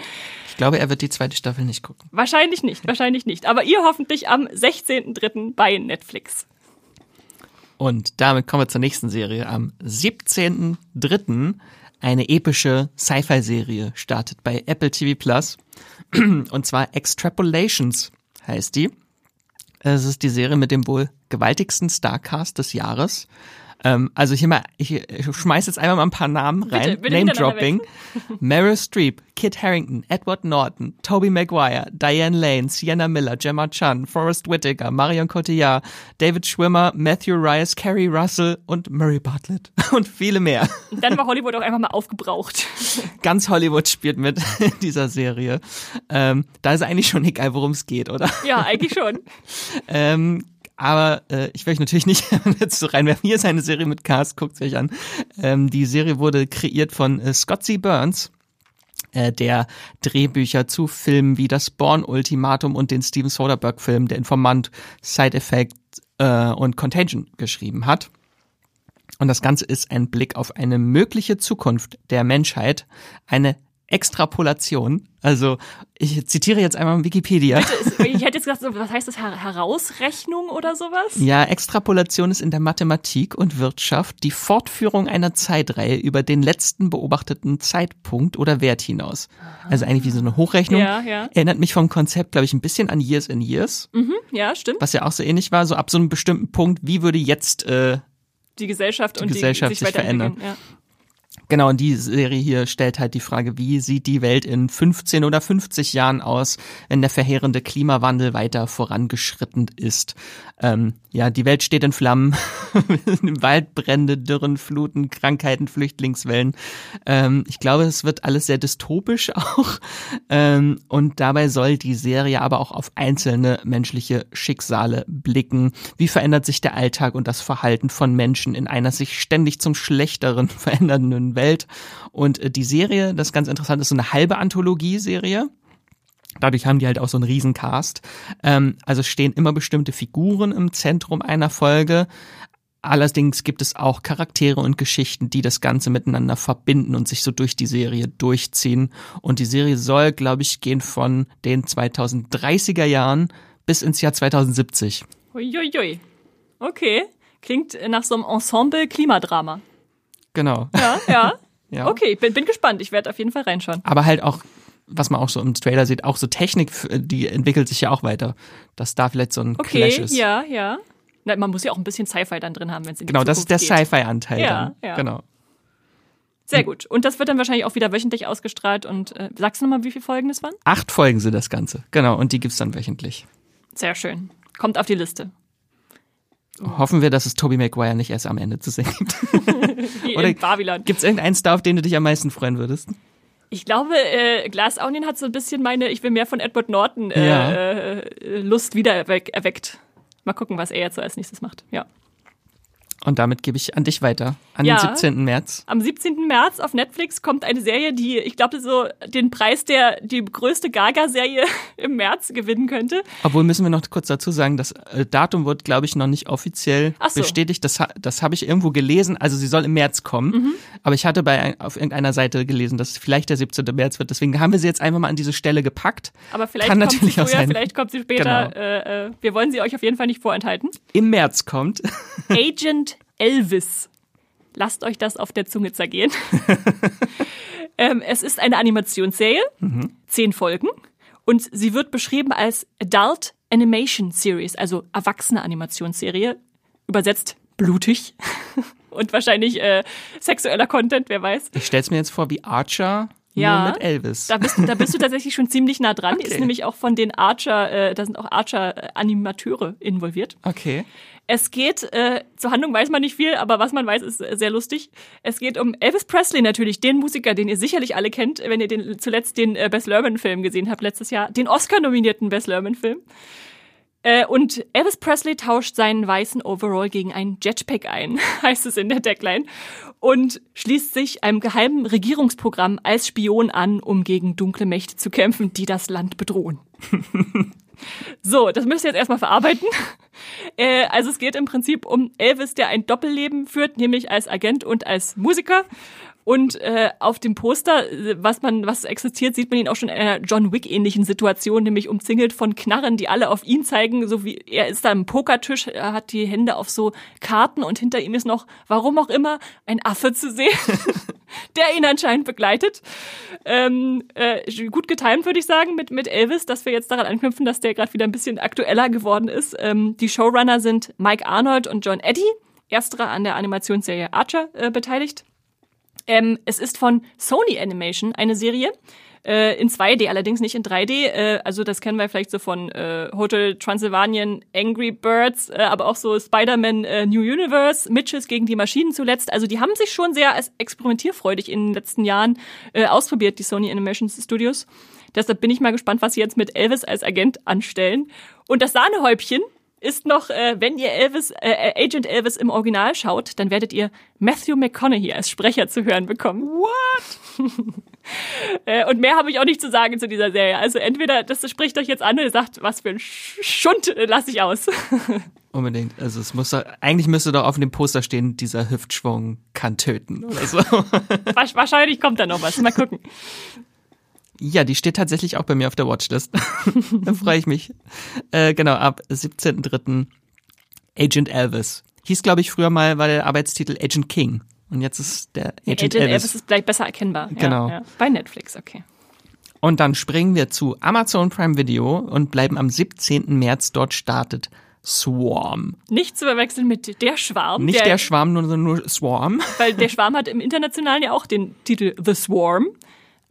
Ich glaube, er wird die zweite Staffel nicht gucken. Wahrscheinlich nicht, wahrscheinlich nicht. Aber ihr hoffentlich am 16.03. bei Netflix. Und damit kommen wir zur nächsten Serie. Am 17.03. eine epische Sci-Fi-Serie startet bei Apple TV Plus. Und zwar Extrapolations heißt die. Es ist die Serie mit dem wohl gewaltigsten Starcast des Jahres. Ähm, also hier mal, ich, ich schmeiß jetzt einfach mal ein paar Namen rein. Name-Dropping. Meryl Streep, Kit Harrington, Edward Norton, Toby Maguire, Diane Lane, Sienna Miller, Gemma Chan, Forrest Whitaker, Marion Cotillard, David Schwimmer, Matthew Rice, Carrie Russell und Murray Bartlett und viele mehr. Dann war Hollywood auch einfach mal aufgebraucht. Ganz Hollywood spielt mit in dieser Serie. Ähm, da ist eigentlich schon egal, worum es geht, oder? Ja, eigentlich schon. ähm, aber äh, ich will euch natürlich nicht so reinwerfen. Hier ist eine Serie mit Cast, guckt euch an. Ähm, die Serie wurde kreiert von äh, Scott C. Burns äh, der Drehbücher zu Filmen wie das Born-Ultimatum und den Steven Soderbergh-Film Der Informant, Side Effect äh, und Contagion geschrieben hat. Und das Ganze ist ein Blick auf eine mögliche Zukunft der Menschheit, eine Extrapolation. Also ich zitiere jetzt einmal Wikipedia. Ich hätte jetzt gesagt, was heißt das Herausrechnung oder sowas? Ja, Extrapolation ist in der Mathematik und Wirtschaft die Fortführung einer Zeitreihe über den letzten beobachteten Zeitpunkt oder Wert hinaus. Also eigentlich wie so eine Hochrechnung. Ja, ja. Erinnert mich vom Konzept, glaube ich, ein bisschen an Years in Years. Mhm, ja, stimmt. Was ja auch so ähnlich war, so ab so einem bestimmten Punkt, wie würde jetzt äh, die Gesellschaft die und Gesellschaft die sich, sich verändern. Ja. Genau, und die Serie hier stellt halt die Frage, wie sieht die Welt in 15 oder 50 Jahren aus, wenn der verheerende Klimawandel weiter vorangeschritten ist. Ähm, ja, die Welt steht in Flammen, Waldbrände, Dürren, Fluten, Krankheiten, Flüchtlingswellen. Ähm, ich glaube, es wird alles sehr dystopisch auch. Ähm, und dabei soll die Serie aber auch auf einzelne menschliche Schicksale blicken. Wie verändert sich der Alltag und das Verhalten von Menschen in einer sich ständig zum Schlechteren verändernden Welt? Und äh, die Serie, das ist ganz interessant, ist so eine halbe Anthologie-Serie. Dadurch haben die halt auch so einen Riesencast. Ähm, also stehen immer bestimmte Figuren im Zentrum einer Folge. Allerdings gibt es auch Charaktere und Geschichten, die das Ganze miteinander verbinden und sich so durch die Serie durchziehen. Und die Serie soll, glaube ich, gehen von den 2030er Jahren bis ins Jahr 2070. Uiuiui. Okay. Klingt nach so einem Ensemble-Klimadrama. Genau. Ja, ja. Ja. Okay, bin, bin gespannt. Ich werde auf jeden Fall reinschauen. Aber halt auch, was man auch so im Trailer sieht, auch so Technik, die entwickelt sich ja auch weiter. Dass da vielleicht so ein Okay, Clash ist. ja, ja. Na, man muss ja auch ein bisschen Sci-Fi dann drin haben, wenn es in die Genau, das ist der Zukunft. Sci-Fi-Anteil Ja, dann. ja. Genau. Sehr gut. Und das wird dann wahrscheinlich auch wieder wöchentlich ausgestrahlt. Und äh, sagst du nochmal, wie viele Folgen das waren? Acht Folgen sind das Ganze. Genau, und die gibt's dann wöchentlich. Sehr schön. Kommt auf die Liste. Hoffen wir, dass es Tobey Maguire nicht erst am Ende zu sehen gibt. Wie Oder in Babylon. Gibt's irgendeinen Star, auf den du dich am meisten freuen würdest? Ich glaube, äh, Glass Onion hat so ein bisschen meine Ich will mehr von Edward Norton äh, Ja. äh, Lust wieder erweck, erweckt. Mal gucken, was er jetzt so als nächstes macht. Ja. Und damit gebe ich an dich weiter. An Ja. den 17. März. Am 17. März auf Netflix kommt eine Serie, die, ich glaube, so den Preis der die größte Gaga-Serie im März gewinnen könnte. Obwohl müssen wir noch kurz dazu sagen, das äh, Datum wird, glaube ich, noch nicht offiziell so. bestätigt. Das, das habe ich irgendwo gelesen. Also sie soll im März kommen. Mhm. Aber ich hatte bei auf irgendeiner Seite gelesen, dass es vielleicht der 17. März wird. Deswegen haben wir sie jetzt einfach mal an diese Stelle gepackt. Aber vielleicht Kann kommt natürlich sie früher, vielleicht kommt sie später. Genau. Äh, äh, wir wollen sie euch auf jeden Fall nicht vorenthalten. Im März kommt. Agent Elvis. Lasst euch das auf der Zunge zergehen. ähm, es ist eine Animationsserie, zehn Folgen, und sie wird beschrieben als Adult Animation Series, also erwachsene Animationsserie, übersetzt blutig und wahrscheinlich äh, sexueller Content, wer weiß. Ich stell's mir jetzt vor wie Archer, Ja. nur mit Elvis. Da bist, da bist du tatsächlich schon ziemlich nah dran. Okay. Ist nämlich auch von den Archer, äh, da sind auch Archer-Animateure involviert. Okay. Es geht, äh, zur Handlung weiß man nicht viel, aber was man weiß, ist äh, sehr lustig. Es geht um Elvis Presley natürlich, den Musiker, den ihr sicherlich alle kennt, wenn ihr den zuletzt den äh, Bess Lerman-Film gesehen habt letztes Jahr, den Oscar-nominierten Bess Lerman-Film. Äh, und Elvis Presley tauscht seinen weißen Overall gegen einen Jetpack ein, heißt es in der Deckline, und schließt sich einem geheimen Regierungsprogramm als Spion an, um gegen dunkle Mächte zu kämpfen, die das Land bedrohen. So, das müsst ihr jetzt erstmal verarbeiten. Äh, also es geht im Prinzip um Elvis, der ein Doppelleben führt, nämlich als Agent und als Musiker. Und äh, auf dem Poster, äh, was man, was existiert, sieht man ihn auch schon in einer John Wick-ähnlichen Situation, nämlich umzingelt von Knarren, die alle auf ihn zeigen, so wie er ist da am Pokertisch, er hat die Hände auf so Karten und hinter ihm ist noch, warum auch immer, ein Affe zu sehen, der ihn anscheinend begleitet. Ähm, äh, gut getimt, würde ich sagen, mit, mit Elvis, dass wir jetzt daran anknüpfen, dass der gerade wieder ein bisschen aktueller geworden ist. Ähm, die Showrunner sind Mike Arnold und John Eddy, ersterer an der Animationsserie Archer äh, beteiligt. Ähm, es ist von Sony Animation eine Serie. Äh, in 2D, allerdings nicht in 3D. Äh, also das kennen wir vielleicht so von äh, Hotel Transylvanian, Angry Birds, aber auch so Spider-Man New Universe, Mitches gegen die Maschinen zuletzt. Also die haben sich schon sehr experimentierfreudig in den letzten Jahren ausprobiert, die Sony Animation Studios. Deshalb bin ich mal gespannt, was sie jetzt mit Elvis als Agent anstellen. Und das Sahnehäubchen ist noch, äh, wenn ihr Elvis, äh, Agent Elvis im Original schaut, dann werdet ihr Matthew McConaughey als Sprecher zu hören bekommen. What? äh, und mehr habe ich auch nicht zu sagen zu dieser Serie. Also entweder das spricht euch jetzt an und ihr sagt, was für ein Sch- Schund äh, lasse ich aus. Unbedingt. Also es muss doch, eigentlich müsste doch auf dem Poster stehen, dieser Hüftschwung kann töten oder so. Wahrscheinlich kommt da noch was. Mal gucken. ja, die steht tatsächlich auch bei mir auf der Watchlist. da freue ich mich. Äh, genau, ab 17.03. Agent Elvis. Hieß, glaube ich, früher mal, war der Arbeitstitel Agent King. Und jetzt ist der Agent, Agent Elvis. Elvis. ist vielleicht besser erkennbar. Genau. Ja, ja. Bei Netflix, okay. Und dann springen wir zu Amazon Prime Video und bleiben am 17. März. Dort startet Swarm. Nicht zu verwechseln mit der Schwarm. Nicht der, der Schwarm, nur, nur Swarm. Weil der Schwarm hat im Internationalen ja auch den Titel The Swarm.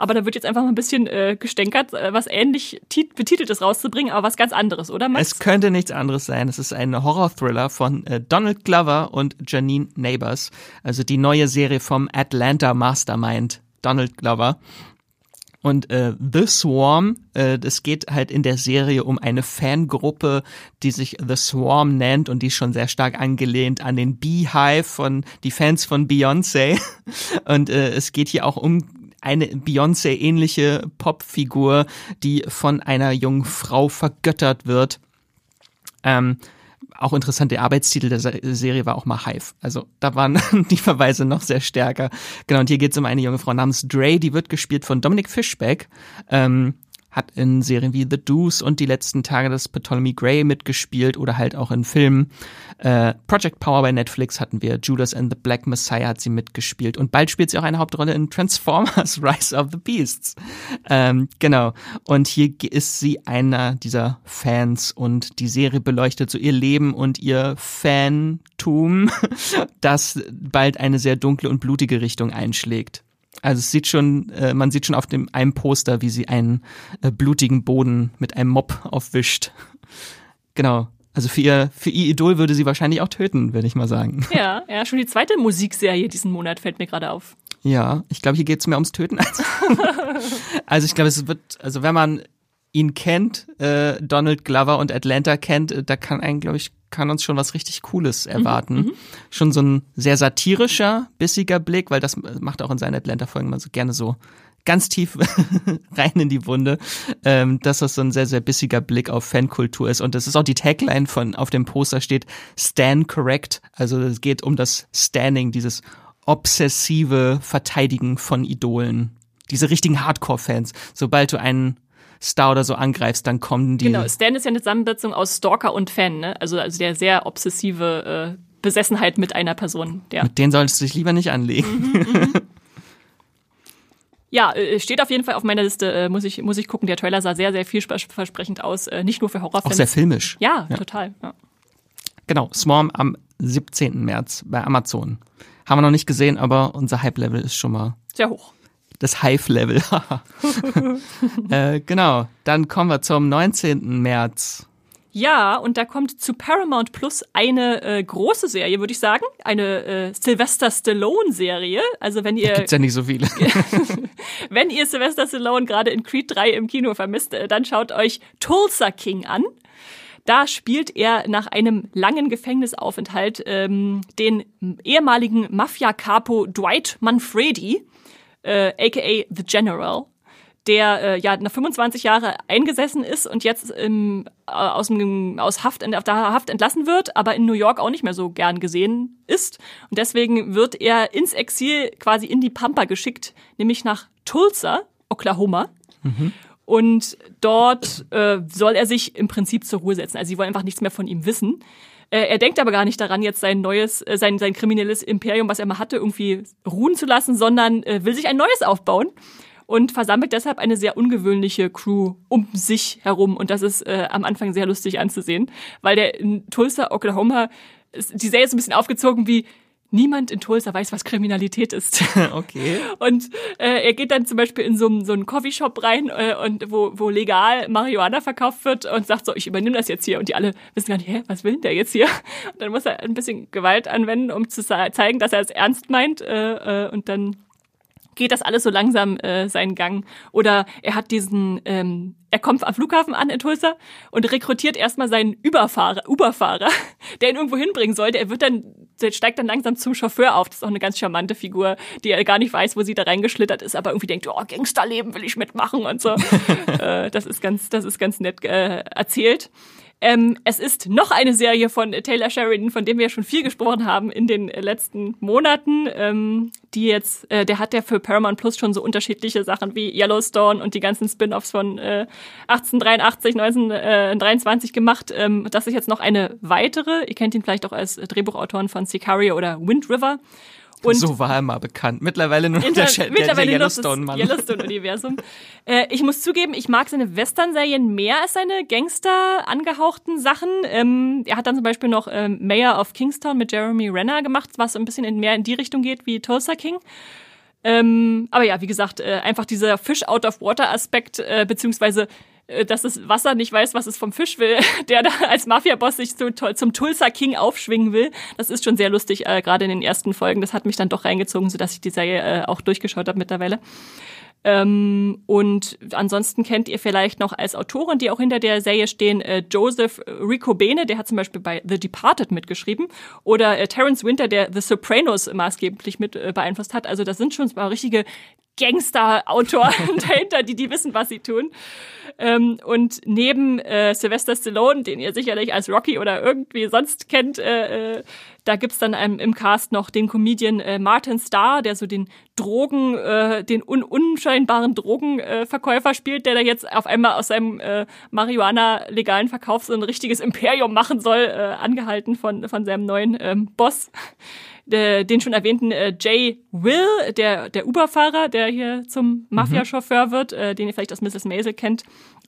Aber da wird jetzt einfach mal ein bisschen äh, gestänkert, äh, was ähnlich betitelt ist rauszubringen, aber was ganz anderes, oder Max? Es könnte nichts anderes sein. Es ist ein Horror-Thriller von äh, Donald Glover und Janine Neighbors. Also die neue Serie vom Atlanta Mastermind Donald Glover. Und äh, The Swarm, äh, das geht halt in der Serie um eine Fangruppe, die sich The Swarm nennt und die ist schon sehr stark angelehnt an den Beehive von die Fans von Beyoncé. Und äh, es geht hier auch um eine Beyoncé-ähnliche Popfigur, die von einer jungen Frau vergöttert wird. Ähm, auch interessant, der Arbeitstitel der Serie war auch mal Hive. Also da waren die Verweise noch sehr stärker. Genau, und hier geht es um eine junge Frau namens Dre, die wird gespielt von Dominic Fishback. Ähm, hat in Serien wie The Deuce und die letzten Tage des Ptolemy Gray mitgespielt oder halt auch in Filmen. Äh, Project Power bei Netflix hatten wir, Judas and the Black Messiah hat sie mitgespielt und bald spielt sie auch eine Hauptrolle in Transformers Rise of the Beasts. Ähm, genau. Und hier ist sie einer dieser Fans und die Serie beleuchtet so ihr Leben und ihr Fantum, das bald eine sehr dunkle und blutige Richtung einschlägt. Also es sieht schon, äh, man sieht schon auf dem einem Poster, wie sie einen äh, blutigen Boden mit einem Mob aufwischt. genau. Also für ihr, für ihr Idol würde sie wahrscheinlich auch töten, würde ich mal sagen. Ja, ja, schon die zweite Musikserie diesen Monat fällt mir gerade auf. Ja, ich glaube, hier geht es mehr ums Töten. Als also ich glaube, es wird, also wenn man ihn kennt, äh, Donald Glover und Atlanta kennt, äh, da kann einen, glaube ich, kann uns schon was richtig Cooles mhm, erwarten. Mhm, schon so ein sehr satirischer, bissiger Blick, weil das macht auch in seinen Atlanta-Folgen mal so gerne so ganz tief rein in die Wunde, ähm, dass das so ein sehr, sehr bissiger Blick auf Fankultur ist. Und das ist auch die Tagline von, auf dem Poster steht, Stand Correct. Also es geht um das Standing, dieses obsessive Verteidigen von Idolen. Diese richtigen Hardcore-Fans. Sobald du einen Star oder so angreifst, dann kommen die. Genau, Stan ist ja eine Zusammensetzung aus Stalker und Fan, ne? Also, also der sehr obsessive äh, Besessenheit mit einer Person. Ja. Mit denen solltest du dich lieber nicht anlegen. Mhm, mhm. Ja, äh, steht auf jeden Fall auf meiner Liste, äh, muss ich, muss ich gucken. Der Trailer sah sehr, sehr vielversprechend aus, äh, nicht nur für Horrorfans. Auch sehr filmisch. Ja, ja. total. Ja. Genau, Swarm am 17. März bei Amazon. Haben wir noch nicht gesehen, aber unser Hype-Level ist schon mal sehr hoch das Hive-Level. äh, genau, dann kommen wir zum 19. März. Ja, und da kommt zu Paramount Plus eine äh, große Serie, würde ich sagen. Eine äh, Sylvester Stallone-Serie. Also wenn ihr. Da gibt's ja nicht so viele. wenn ihr Sylvester Stallone gerade in Creed 3 im Kino vermisst, äh, dann schaut euch Tulsa King an. Da spielt er nach einem langen Gefängnisaufenthalt ähm, den ehemaligen Mafia-Capo Dwight Manfredi äh, aka The General, der äh, ja nach 25 Jahre eingesessen ist und jetzt im, äh, aus, dem, aus Haft, auf der Haft entlassen wird, aber in New York auch nicht mehr so gern gesehen ist. Und deswegen wird er ins Exil quasi in die Pampa geschickt, nämlich nach Tulsa, Oklahoma. Mhm. Und dort äh, soll er sich im Prinzip zur Ruhe setzen. Also sie wollen einfach nichts mehr von ihm wissen. Äh, er denkt aber gar nicht daran, jetzt sein neues, äh, sein, sein kriminelles Imperium, was er mal hatte, irgendwie ruhen zu lassen, sondern äh, will sich ein neues aufbauen und versammelt deshalb eine sehr ungewöhnliche Crew um sich herum. Und das ist äh, am Anfang sehr lustig anzusehen, weil der in Tulsa, Oklahoma, die Serie ist ein bisschen aufgezogen wie niemand in Tulsa weiß, was Kriminalität ist. Okay. Und äh, er geht dann zum Beispiel in so, so einen Coffeeshop rein, äh, und wo, wo legal Marihuana verkauft wird und sagt so, ich übernehme das jetzt hier. Und die alle wissen gar nicht, hä, was will denn der jetzt hier? Und dann muss er ein bisschen Gewalt anwenden, um zu zeigen, dass er es ernst meint. Äh, äh, und dann geht das alles so langsam äh, seinen Gang. Oder er hat diesen, ähm, er kommt am Flughafen an in Tulsa und rekrutiert erstmal seinen Überfahrer, Uberfahrer, der ihn irgendwo hinbringen sollte. Er wird dann, der steigt dann langsam zum Chauffeur auf. Das ist auch eine ganz charmante Figur, die er gar nicht weiß, wo sie da reingeschlittert ist, aber irgendwie denkt, oh, Gangsterleben will ich mitmachen und so. äh, das ist ganz, das ist ganz nett äh, erzählt. Ähm, es ist noch eine Serie von Taylor Sheridan, von dem wir schon viel gesprochen haben in den letzten Monaten. Ähm, die jetzt, äh, der hat ja für Paramount Plus schon so unterschiedliche Sachen wie Yellowstone und die ganzen Spin-offs von äh, 1883, 1923 gemacht. Ähm, das ist jetzt noch eine weitere. Ihr kennt ihn vielleicht auch als Drehbuchautoren von Sicario oder Wind River. Und so war er mal bekannt. Mittlerweile nur noch der, der, mittlerweile der Yellowstone-Mann. Yellowstone-Universum. äh, ich muss zugeben, ich mag seine Western-Serien mehr als seine Gangster angehauchten Sachen. Ähm, er hat dann zum Beispiel noch ähm, Mayor of Kingstown mit Jeremy Renner gemacht, was ein bisschen in, mehr in die Richtung geht wie Tulsa King. Ähm, aber ja, wie gesagt, äh, einfach dieser Fish-out-of-water-Aspekt, äh, beziehungsweise dass das Wasser nicht weiß, was es vom Fisch will, der da als Mafia-Boss sich zu, zum Tulsa King aufschwingen will. Das ist schon sehr lustig, äh, gerade in den ersten Folgen. Das hat mich dann doch reingezogen, sodass ich die Serie äh, auch durchgeschaut habe mittlerweile. Ähm, und ansonsten kennt ihr vielleicht noch als Autorin, die auch hinter der Serie stehen, äh, Joseph Ricobene, der hat zum Beispiel bei The Departed mitgeschrieben, oder äh, Terence Winter, der The Sopranos maßgeblich mit äh, beeinflusst hat. Also das sind schon mal richtige Gangster-Autoren dahinter, die die wissen, was sie tun. Ähm, und neben äh, Sylvester Stallone, den ihr sicherlich als Rocky oder irgendwie sonst kennt, äh, äh, da gibt's dann ähm, im Cast noch den Comedian äh, Martin Starr, der so den Drogen, äh, den un unscheinbaren Drogenverkäufer äh, spielt, der da jetzt auf einmal aus seinem äh, Marihuana-legalen Verkauf so ein richtiges Imperium machen soll, äh, angehalten von, von seinem neuen ähm, Boss äh, den schon erwähnten äh, Jay Will, der, der Uber-Fahrer, der hier zum Mafia-Chauffeur wird, äh, den ihr vielleicht aus Mrs. Maisel kennt.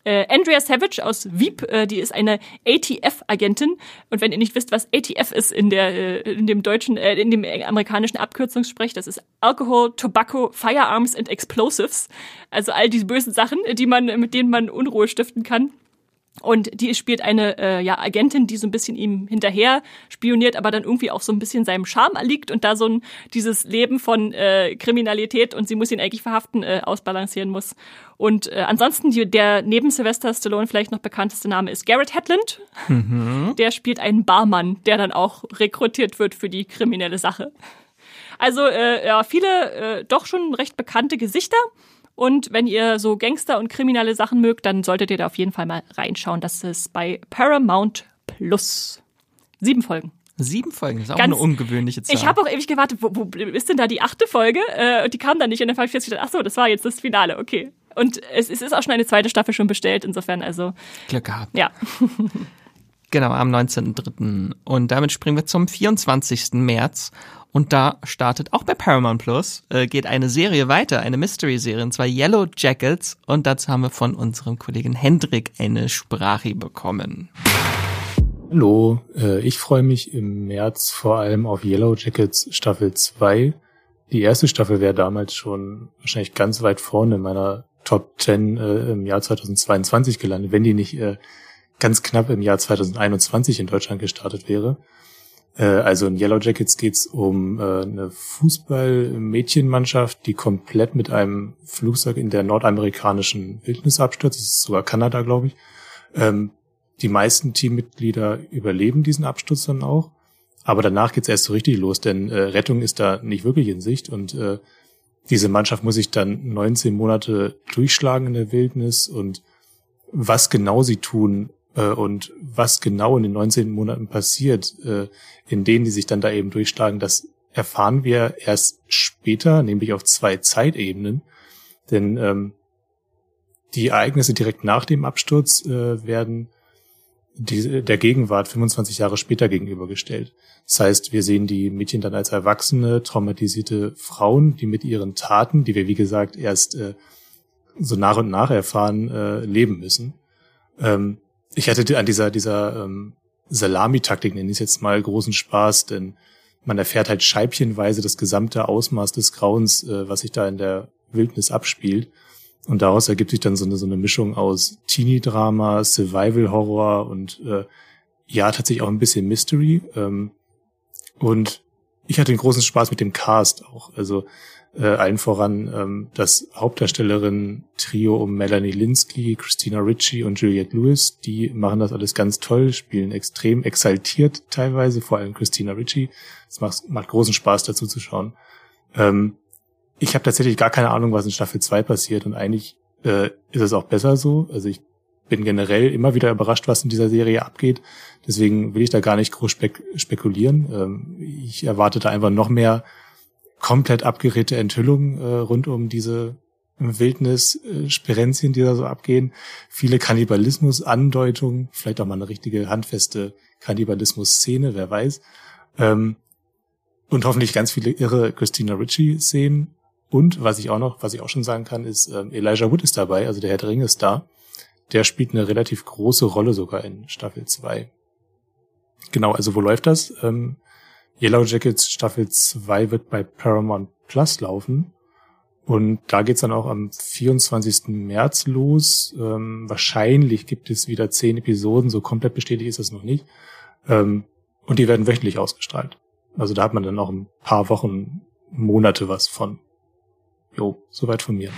Äh, Andrea Savage aus Veep, äh, die ist eine ATF-Agentin. Und wenn ihr nicht wisst, was ATF ist in der äh, in dem deutschen, äh, in dem amerikanischen Abkürzungssprech, das ist Alcohol, Tobacco, Firearms and Explosives. Also all diese bösen Sachen, die man, mit denen man Unruhe stiften kann. Und die spielt eine äh, ja, Agentin, die so ein bisschen ihm hinterher spioniert, aber dann irgendwie auch so ein bisschen seinem Charme erliegt und da so ein dieses Leben von äh, Kriminalität und sie muss ihn eigentlich verhaften, äh, ausbalancieren muss. Und äh, ansonsten, die, der neben Sylvester Stallone vielleicht noch bekannteste Name ist Garrett Hedlund. Mhm. Der spielt einen Barmann, der dann auch rekrutiert wird für die kriminelle Sache. Also äh, ja, viele äh, doch schon recht bekannte Gesichter. Und wenn ihr so Gangster und kriminelle Sachen mögt, dann solltet ihr da auf jeden Fall mal reinschauen. Das ist bei Paramount Plus. Sieben Folgen. Sieben Folgen, das ist auch Ganz, eine ungewöhnliche Zahl. Ich habe auch ewig gewartet, wo, wo ist denn da die achte Folge? Äh, und die kam dann nicht und dann habe ich festgestellt, ach so, das war jetzt das Finale, okay. Und es, es ist auch schon eine zweite Staffel schon bestellt, insofern also. Glück gehabt. Ja. genau, am 19.03. Und damit springen wir zum 24. März. Und da startet auch bei Paramount Plus, äh, geht eine Serie weiter, eine Mystery-Serie, und zwar Yellow Jackets. Und dazu haben wir von unserem Kollegen Hendrik eine Sprache bekommen. Hallo, äh, ich freue mich im März vor allem auf Yellow Jackets Staffel 2. Die erste Staffel wäre damals schon wahrscheinlich ganz weit vorne in meiner Top 10 äh, im Jahr 2022 gelandet, wenn die nicht äh, ganz knapp im Jahr 2021 in Deutschland gestartet wäre. Äh, also in Yellow Jackets geht's um äh, eine Fußball-Mädchenmannschaft, die komplett mit einem Flugzeug in der nordamerikanischen Wildnis abstürzt. Das ist sogar Kanada, glaube ich. Ähm, die meisten Teammitglieder überleben diesen Absturz dann auch. Aber danach geht's erst so richtig los, denn äh, Rettung ist da nicht wirklich in Sicht und diese Mannschaft muss sich dann 19 Monate durchschlagen in der Wildnis und was genau sie tun, und was genau in den 19 Monaten passiert, äh, in denen die sich dann da eben durchschlagen, das erfahren wir erst später, nämlich auf zwei Zeitebenen. Denn ähm, die Ereignisse direkt nach dem Absturz äh, werden die, der Gegenwart 25 Jahre später gegenübergestellt. Das heißt, wir sehen die Mädchen dann als erwachsene, traumatisierte Frauen, die mit ihren Taten, die wir wie gesagt erst äh, so nach und nach erfahren, äh, leben müssen. Ähm, ich hatte an dieser, dieser ähm, Salami-Taktik, nenne ich es jetzt mal, großen Spaß, denn man erfährt halt scheibchenweise das gesamte Ausmaß des Grauens, äh, was sich da in der Wildnis abspielt. Und daraus ergibt sich dann so eine, so eine Mischung aus Teenie-Drama, Survival-Horror und äh, ja, tatsächlich auch ein bisschen Mystery. Ähm, und ich hatte großen Spaß mit dem Cast auch. Also äh, allen voran ähm, das Hauptdarstellerin-Trio um Melanie Linsky, Christina Ritchie und Juliette Lewis. Die machen das alles ganz toll, spielen extrem exaltiert teilweise, vor allem Christina Ritchie. Es macht, macht großen Spaß dazu zu schauen. Ähm, ich habe tatsächlich gar keine Ahnung, was in Staffel 2 passiert und eigentlich äh, ist es auch besser so. Also ich bin generell immer wieder überrascht, was in dieser Serie abgeht. Deswegen will ich da gar nicht groß spek spekulieren. Ähm, ich erwarte da einfach noch mehr komplett abgeredte Enthüllungen äh, rund um diese Wildnis-Sperenzien, die da so abgehen. Viele Kannibalismus-Andeutungen, vielleicht auch mal eine richtige handfeste Kannibalismus-Szene, wer weiß. Ähm, Und hoffentlich ganz viele irre Christina Ritchie sehen. Und was ich auch noch, was ich auch schon sagen kann, ist, ähm, Elijah Wood ist dabei, also der Herr der Ringe ist da. Der spielt eine relativ große Rolle sogar in Staffel 2. Genau, also wo läuft das? Ähm, Yellow Jackets Staffel 2 wird bei Paramount Plus laufen. Und da geht's dann auch am 24. März los. Ähm, wahrscheinlich gibt es wieder zehn Episoden, so komplett bestätigt ist das noch nicht. Ähm, und die werden wöchentlich ausgestrahlt. Also da hat man dann auch ein paar Wochen, Monate was von. Jo, soweit von mir.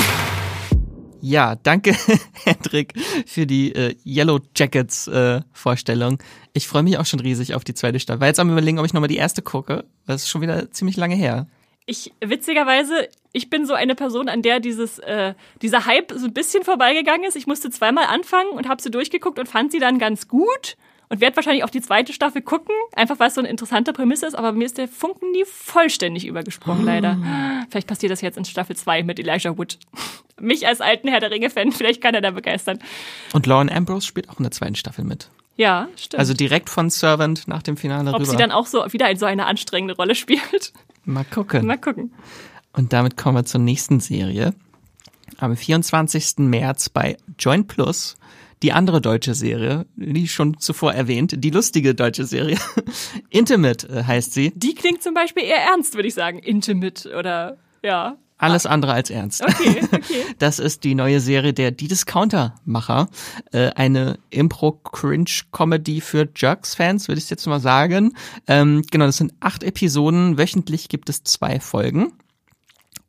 Ja, danke, Hendrik, für die äh, Yellow Jackets äh, Vorstellung. Ich freue mich auch schon riesig auf die zweite Staffel. War jetzt am überlegen, ob ich nochmal die erste gucke. Das ist schon wieder ziemlich lange her. Ich, witzigerweise, ich bin so eine Person, an der dieses, äh, dieser Hype so ein bisschen vorbeigegangen ist. Ich musste zweimal anfangen und habe sie durchgeguckt und fand sie dann ganz gut und werde wahrscheinlich auch die zweite Staffel gucken, einfach weil es so eine interessante Prämisse ist, aber mir ist der Funken nie vollständig übergesprungen, oh. leider. Vielleicht passiert das jetzt in Staffel 2 mit Elijah Wood. Mich als alten Herr der Ringe-Fan, vielleicht kann er da begeistern. Und Lauren Ambrose spielt auch in der zweiten Staffel mit. Ja, stimmt. Also direkt von Servant nach dem Finale Ob rüber. sie dann auch so wieder in so eine anstrengende Rolle spielt. Mal gucken. Mal gucken. Und damit kommen wir zur nächsten Serie. Am 24. März bei Join Plus die andere deutsche Serie, die schon zuvor erwähnt, die lustige deutsche Serie. Intimate äh, heißt sie. Die klingt zum Beispiel eher ernst, würde ich sagen. Intimate oder ja. Alles andere als ernst. Okay, okay. Das ist die neue Serie der Die Discounter-Macher. Äh, eine Impro-Cringe-Comedy für Jerks-Fans, würde ich jetzt mal sagen. Ähm, genau, das sind acht Episoden. Wöchentlich gibt es zwei Folgen.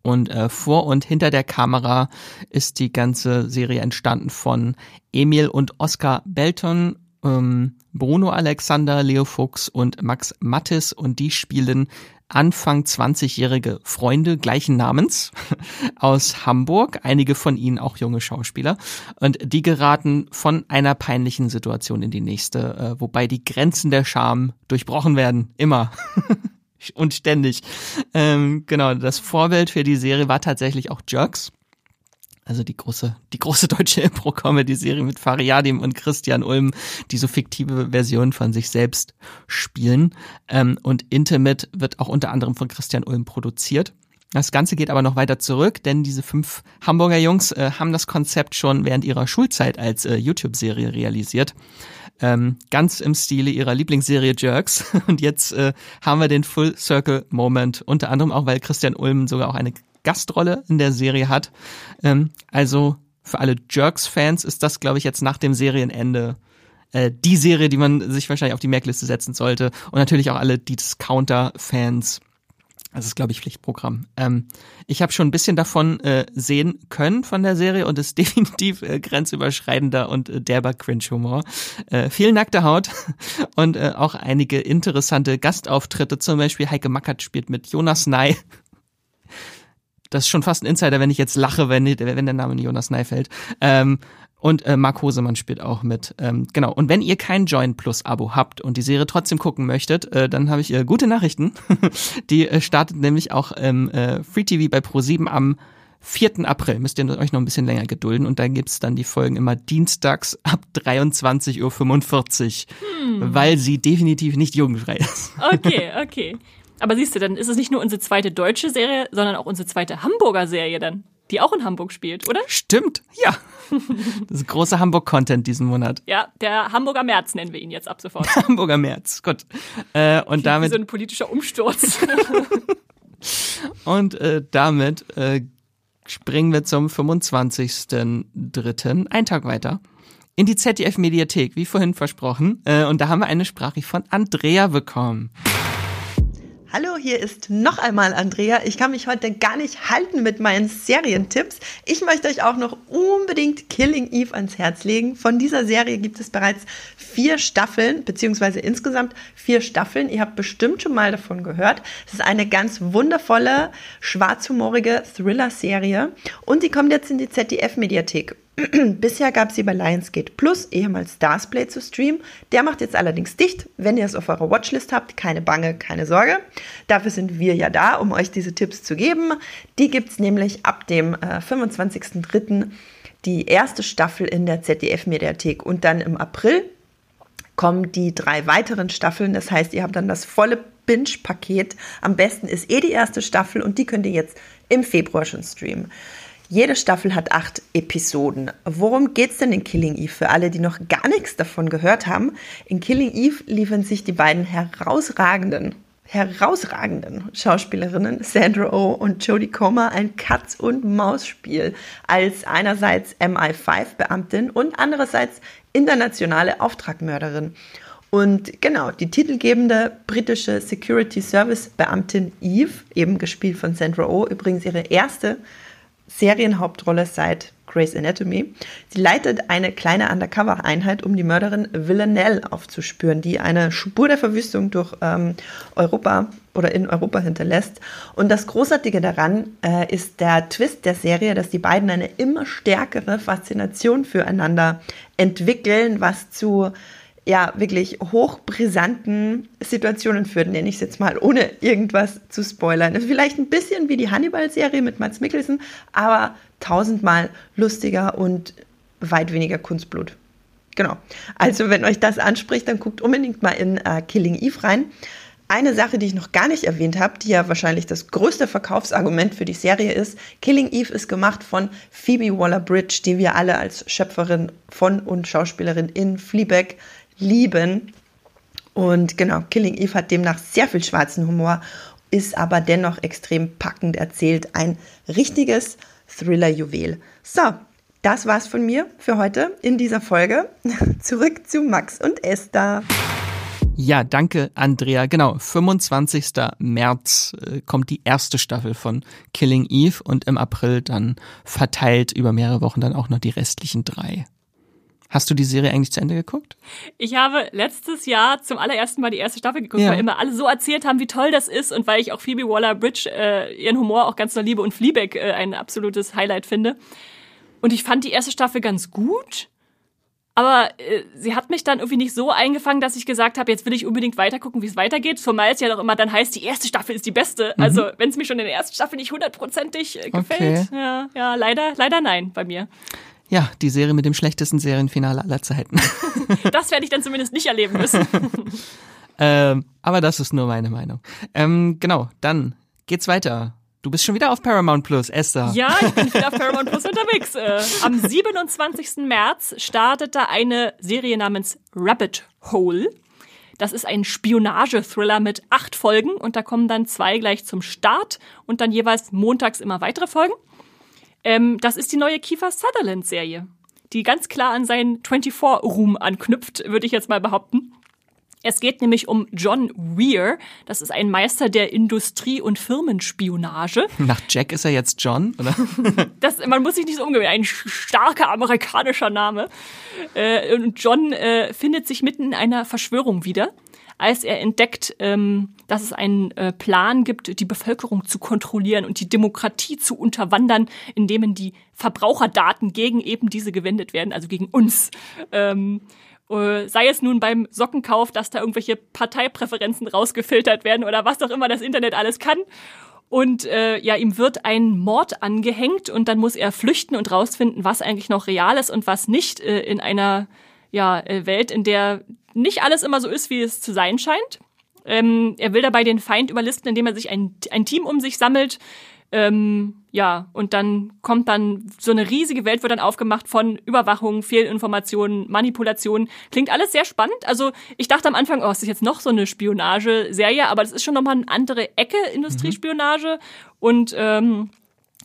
Und äh, vor und hinter der Kamera ist die ganze Serie entstanden von Emil und Oskar Belton, ähm, Bruno Alexander, Leo Fuchs und Max Mattis und die spielen Anfang 20-jährige Freunde gleichen Namens aus Hamburg, einige von ihnen auch junge Schauspieler. Und die geraten von einer peinlichen Situation in die nächste, äh, wobei die Grenzen der Scham durchbrochen werden. Immer. und ständig. Ähm, genau, das Vorbild für die Serie war tatsächlich auch Jerks. Also die große, die große deutsche Impro-Comedy-Serie mit Fariadim und Christian Ulm, die so fiktive Versionen von sich selbst spielen. Ähm, und Intimate wird auch unter anderem von Christian Ulm produziert. Das Ganze geht aber noch weiter zurück, denn diese fünf Hamburger Jungs äh, haben das Konzept schon während ihrer Schulzeit als äh, YouTube-Serie realisiert ähm, ganz im Stile ihrer Lieblingsserie Jerks. Und jetzt äh, haben wir den Full Circle Moment, unter anderem auch, weil Christian Ulm sogar auch eine Gastrolle in der Serie hat. Ähm, also für alle Jerks-Fans ist das, glaube ich, jetzt nach dem Serienende äh, die Serie, die man sich wahrscheinlich auf die Merkliste setzen sollte. Und natürlich auch alle Discounter-Fans das ist, glaube ich, Pflichtprogramm. Ähm, ich habe schon ein bisschen davon äh, sehen können von der Serie und ist definitiv äh, grenzüberschreitender und äh, derber Cringe-Humor. Äh, viel nackte Haut und äh, auch einige interessante Gastauftritte. Zum Beispiel Heike Mackert spielt mit Jonas Ney. Das ist schon fast ein Insider, wenn ich jetzt lache, wenn, wenn der Name Jonas Ney fällt. Ähm, und äh, Mark Hosemann spielt auch mit. Ähm, genau. Und wenn ihr kein Join Plus Abo habt und die Serie trotzdem gucken möchtet, äh, dann habe ich äh, gute Nachrichten. die äh, startet nämlich auch im äh, Free TV bei Pro7 am 4. April. Müsst ihr euch noch ein bisschen länger gedulden. Und dann gibt's dann die Folgen immer dienstags ab 23.45 Uhr, hm. weil sie definitiv nicht jugendfrei ist. Okay, okay. Aber siehst du, dann ist es nicht nur unsere zweite deutsche Serie, sondern auch unsere zweite Hamburger Serie dann die auch in Hamburg spielt, oder? Stimmt, ja. Das ist großer Hamburg-Content diesen Monat. Ja, der Hamburger März nennen wir ihn jetzt ab sofort. Hamburger März, gut. Äh, und wie, damit. So ein politischer Umsturz. und äh, damit äh, springen wir zum 25.03., ein Tag weiter, in die ZDF-Mediathek, wie vorhin versprochen. Äh, und da haben wir eine Sprache von Andrea bekommen. Hallo, hier ist noch einmal Andrea. Ich kann mich heute gar nicht halten mit meinen Serientipps. Ich möchte euch auch noch unbedingt Killing Eve ans Herz legen. Von dieser Serie gibt es bereits vier Staffeln, beziehungsweise insgesamt vier Staffeln. Ihr habt bestimmt schon mal davon gehört. Es ist eine ganz wundervolle, schwarzhumorige Thriller-Serie und die kommt jetzt in die ZDF-Mediathek. Bisher gab es sie bei Lionsgate Plus, ehemals Starsplay zu streamen. Der macht jetzt allerdings dicht. Wenn ihr es auf eurer Watchlist habt, keine Bange, keine Sorge. Dafür sind wir ja da, um euch diese Tipps zu geben. Die gibt es nämlich ab dem äh, 25.03. die erste Staffel in der ZDF-Mediathek und dann im April kommen die drei weiteren Staffeln. Das heißt, ihr habt dann das volle Binge-Paket. Am besten ist eh die erste Staffel und die könnt ihr jetzt im Februar schon streamen. Jede Staffel hat acht Episoden. Worum geht's denn in Killing Eve für alle, die noch gar nichts davon gehört haben? In Killing Eve liefern sich die beiden herausragenden, herausragenden Schauspielerinnen Sandra Oh und Jodie Comer ein Katz- und Maus-Spiel als einerseits MI5-Beamtin und andererseits internationale Auftragmörderin. Und genau, die titelgebende britische Security Service Beamtin Eve, eben gespielt von Sandra Oh, übrigens ihre erste Serienhauptrolle seit Grey's Anatomy. Sie leitet eine kleine Undercover-Einheit, um die Mörderin Villanelle aufzuspüren, die eine Spur der Verwüstung durch ähm, Europa oder in Europa hinterlässt. Und das Großartige daran äh, ist der Twist der Serie, dass die beiden eine immer stärkere Faszination füreinander entwickeln, was zu ja wirklich hochbrisanten Situationen führt, nenne ich es jetzt mal, ohne irgendwas zu spoilern. Ist vielleicht ein bisschen wie die Hannibal-Serie mit Mats Mikkelsen, aber tausendmal lustiger und weit weniger Kunstblut. Genau. Also, wenn euch das anspricht, dann guckt unbedingt mal in äh, Killing Eve rein. Eine Sache, die ich noch gar nicht erwähnt habe, die ja wahrscheinlich das größte Verkaufsargument für die Serie ist, Killing Eve ist gemacht von Phoebe Waller-Bridge, die wir alle als Schöpferin von und Schauspielerin in Fleabag lieben. Und genau, Killing Eve hat demnach sehr viel schwarzen Humor, ist aber dennoch extrem packend erzählt. Ein richtiges Thriller-Juwel. So, das war's von mir für heute in dieser Folge. Zurück zu Max und Esther. Ja, danke, Andrea. Genau, 25. März äh, kommt die erste Staffel von Killing Eve und im April dann verteilt über mehrere Wochen dann auch noch die restlichen drei. Hast du die Serie eigentlich zu Ende geguckt? Ich habe letztes Jahr zum allerersten Mal die erste Staffel geguckt, ja. weil immer alle so erzählt haben, wie toll das ist und weil ich auch Phoebe Waller-Bridge äh, ihren Humor auch ganz doll liebe und Fleabag äh, ein absolutes Highlight finde. Und ich fand die erste Staffel ganz gut, aber äh, sie hat mich dann irgendwie nicht so eingefangen, dass ich gesagt habe, jetzt will ich unbedingt weitergucken, wie es weitergeht. Zumal es ja doch immer dann heißt, die erste Staffel ist die beste. Mhm. Also wenn es mir schon in der ersten Staffel nicht hundertprozentig äh, gefällt, okay. ja, ja, leider, leider nein bei mir. Ja, die Serie mit dem schlechtesten Serienfinale aller Zeiten. das werde ich dann zumindest nicht erleben müssen. ähm, aber das ist nur meine Meinung. Ähm, genau, dann geht's weiter. Du bist schon wieder auf Paramount Plus, Esther. Ja, ich bin wieder auf Paramount Plus unterwegs. Äh, am 27. März startete eine Serie namens Rabbit Hole. Das ist ein Spionage-Thriller mit acht Folgen und da kommen dann zwei gleich zum Start und dann jeweils montags immer weitere Folgen. Ähm, das ist die neue Kiefer Sutherland-Serie, die ganz klar an seinen 24-Ruhm anknüpft, würde ich jetzt mal behaupten. Es geht nämlich um John Weir. Das ist ein Meister der Industrie- und Firmenspionage. Nach Jack ist er jetzt John, oder? das, man muss sich nicht so umgewöhnen. Ein starker amerikanischer Name. Äh, und John äh, findet sich mitten in einer Verschwörung wieder als er entdeckt, ähm, dass es einen äh, Plan gibt, die Bevölkerung zu kontrollieren und die Demokratie zu unterwandern, indem die Verbraucherdaten gegen eben diese gewendet werden, also gegen uns. Ähm, äh, sei es nun beim Sockenkauf, dass da irgendwelche Parteipräferenzen rausgefiltert werden oder was auch immer das Internet alles kann. Und äh, ja, ihm wird ein Mord angehängt und dann muss er flüchten und rausfinden, was eigentlich noch real ist und was nicht äh, in einer ja, äh, Welt, in der nicht alles immer so ist, wie es zu sein scheint. Ähm, er will dabei den Feind überlisten, indem er sich ein, ein Team um sich sammelt. Ähm, ja, und dann kommt dann so eine riesige Welt, wird dann aufgemacht von Überwachung, Fehlinformationen, Manipulationen. Klingt alles sehr spannend. Also ich dachte am Anfang, oh, es ist jetzt noch so eine Spionage-Serie, aber das ist schon nochmal eine andere Ecke, Industriespionage. Mhm. Und ähm,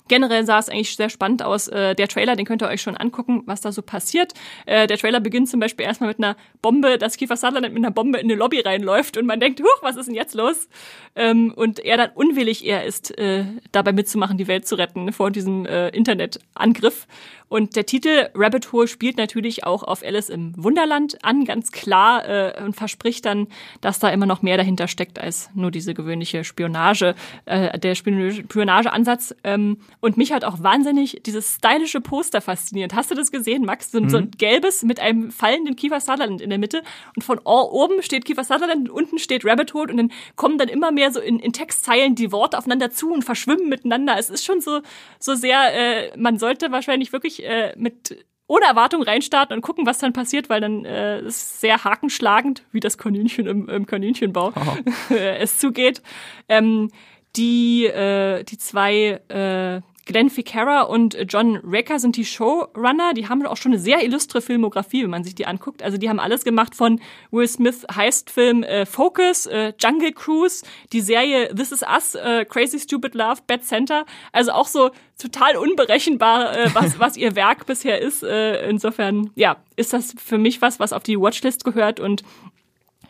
Generell sah es eigentlich sehr spannend aus. Äh, der Trailer, den könnt ihr euch schon angucken, was da so passiert. Äh, der Trailer beginnt zum Beispiel erstmal mit einer Bombe, dass Kiefer Sutherland mit einer Bombe in eine Lobby reinläuft und man denkt, huch, was ist denn jetzt los? Ähm, und er dann unwillig er ist, äh, dabei mitzumachen, die Welt zu retten vor diesem äh, Internetangriff. Und der Titel Rabbit Hole spielt natürlich auch auf Alice im Wunderland an, ganz klar, äh, und verspricht dann, dass da immer noch mehr dahinter steckt als nur diese gewöhnliche Spionage, äh, der Spionageansatz. Ähm, und mich hat auch wahnsinnig dieses stylische Poster fasziniert. Hast du das gesehen, Max? So, mhm. so ein gelbes mit einem fallenden Kiefer Sutherland in der Mitte. Und von oben steht Kiefer Sutherland und unten steht Rabbit Hole und dann kommen dann immer mehr so in, in Textzeilen die Worte aufeinander zu und verschwimmen miteinander. Es ist schon so, so sehr, äh, man sollte wahrscheinlich wirklich äh, mit ohne Erwartung reinstarten und gucken, was dann passiert, weil dann äh, ist sehr hakenschlagend, wie das Kaninchen im, im Kaninchenbau oh. es zugeht. Ähm, die, äh, die zwei äh, Glenn Ficarra und John Recker sind die Showrunner. Die haben auch schon eine sehr illustre Filmografie, wenn man sich die anguckt. Also die haben alles gemacht von Will Smith Heist-Film äh, Focus, äh, Jungle Cruise, die Serie This Is Us, äh, Crazy Stupid Love, Bad Center. Also auch so total unberechenbar, äh, was, was ihr Werk bisher ist. Äh, insofern, ja, ist das für mich was, was auf die Watchlist gehört und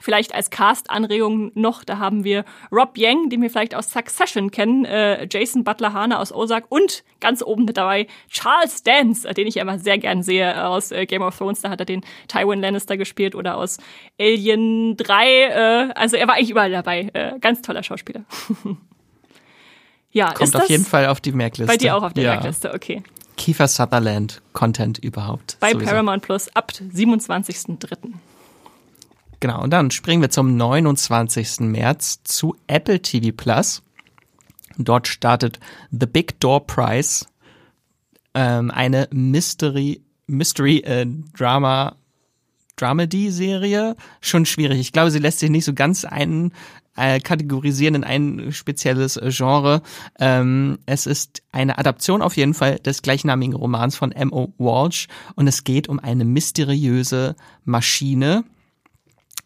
Vielleicht als Cast-Anregung noch, da haben wir Rob Yang, den wir vielleicht aus Succession kennen, äh, Jason Butler-Hane aus Ozark und ganz oben mit dabei Charles Dance, äh, den ich immer sehr gern sehe aus äh, Game of Thrones. Da hat er den Tywin Lannister gespielt oder aus Alien 3. Äh, also er war eigentlich überall dabei. Äh, ganz toller Schauspieler. ja, Kommt auf jeden Fall auf die Merkliste. Bei dir auch auf der ja. Merkliste, okay. Kiefer Sutherland Content überhaupt. Bei sowieso. Paramount Plus ab 27.03. Genau, und dann springen wir zum 29. März zu Apple TV Plus. Dort startet The Big Door Prize, ähm, eine Mystery, Mystery äh, Drama Dramedy-Serie. Schon schwierig. Ich glaube, sie lässt sich nicht so ganz ein, äh, kategorisieren in ein spezielles Genre. Ähm, es ist eine Adaption auf jeden Fall des gleichnamigen Romans von M.O. Walsh und es geht um eine mysteriöse Maschine,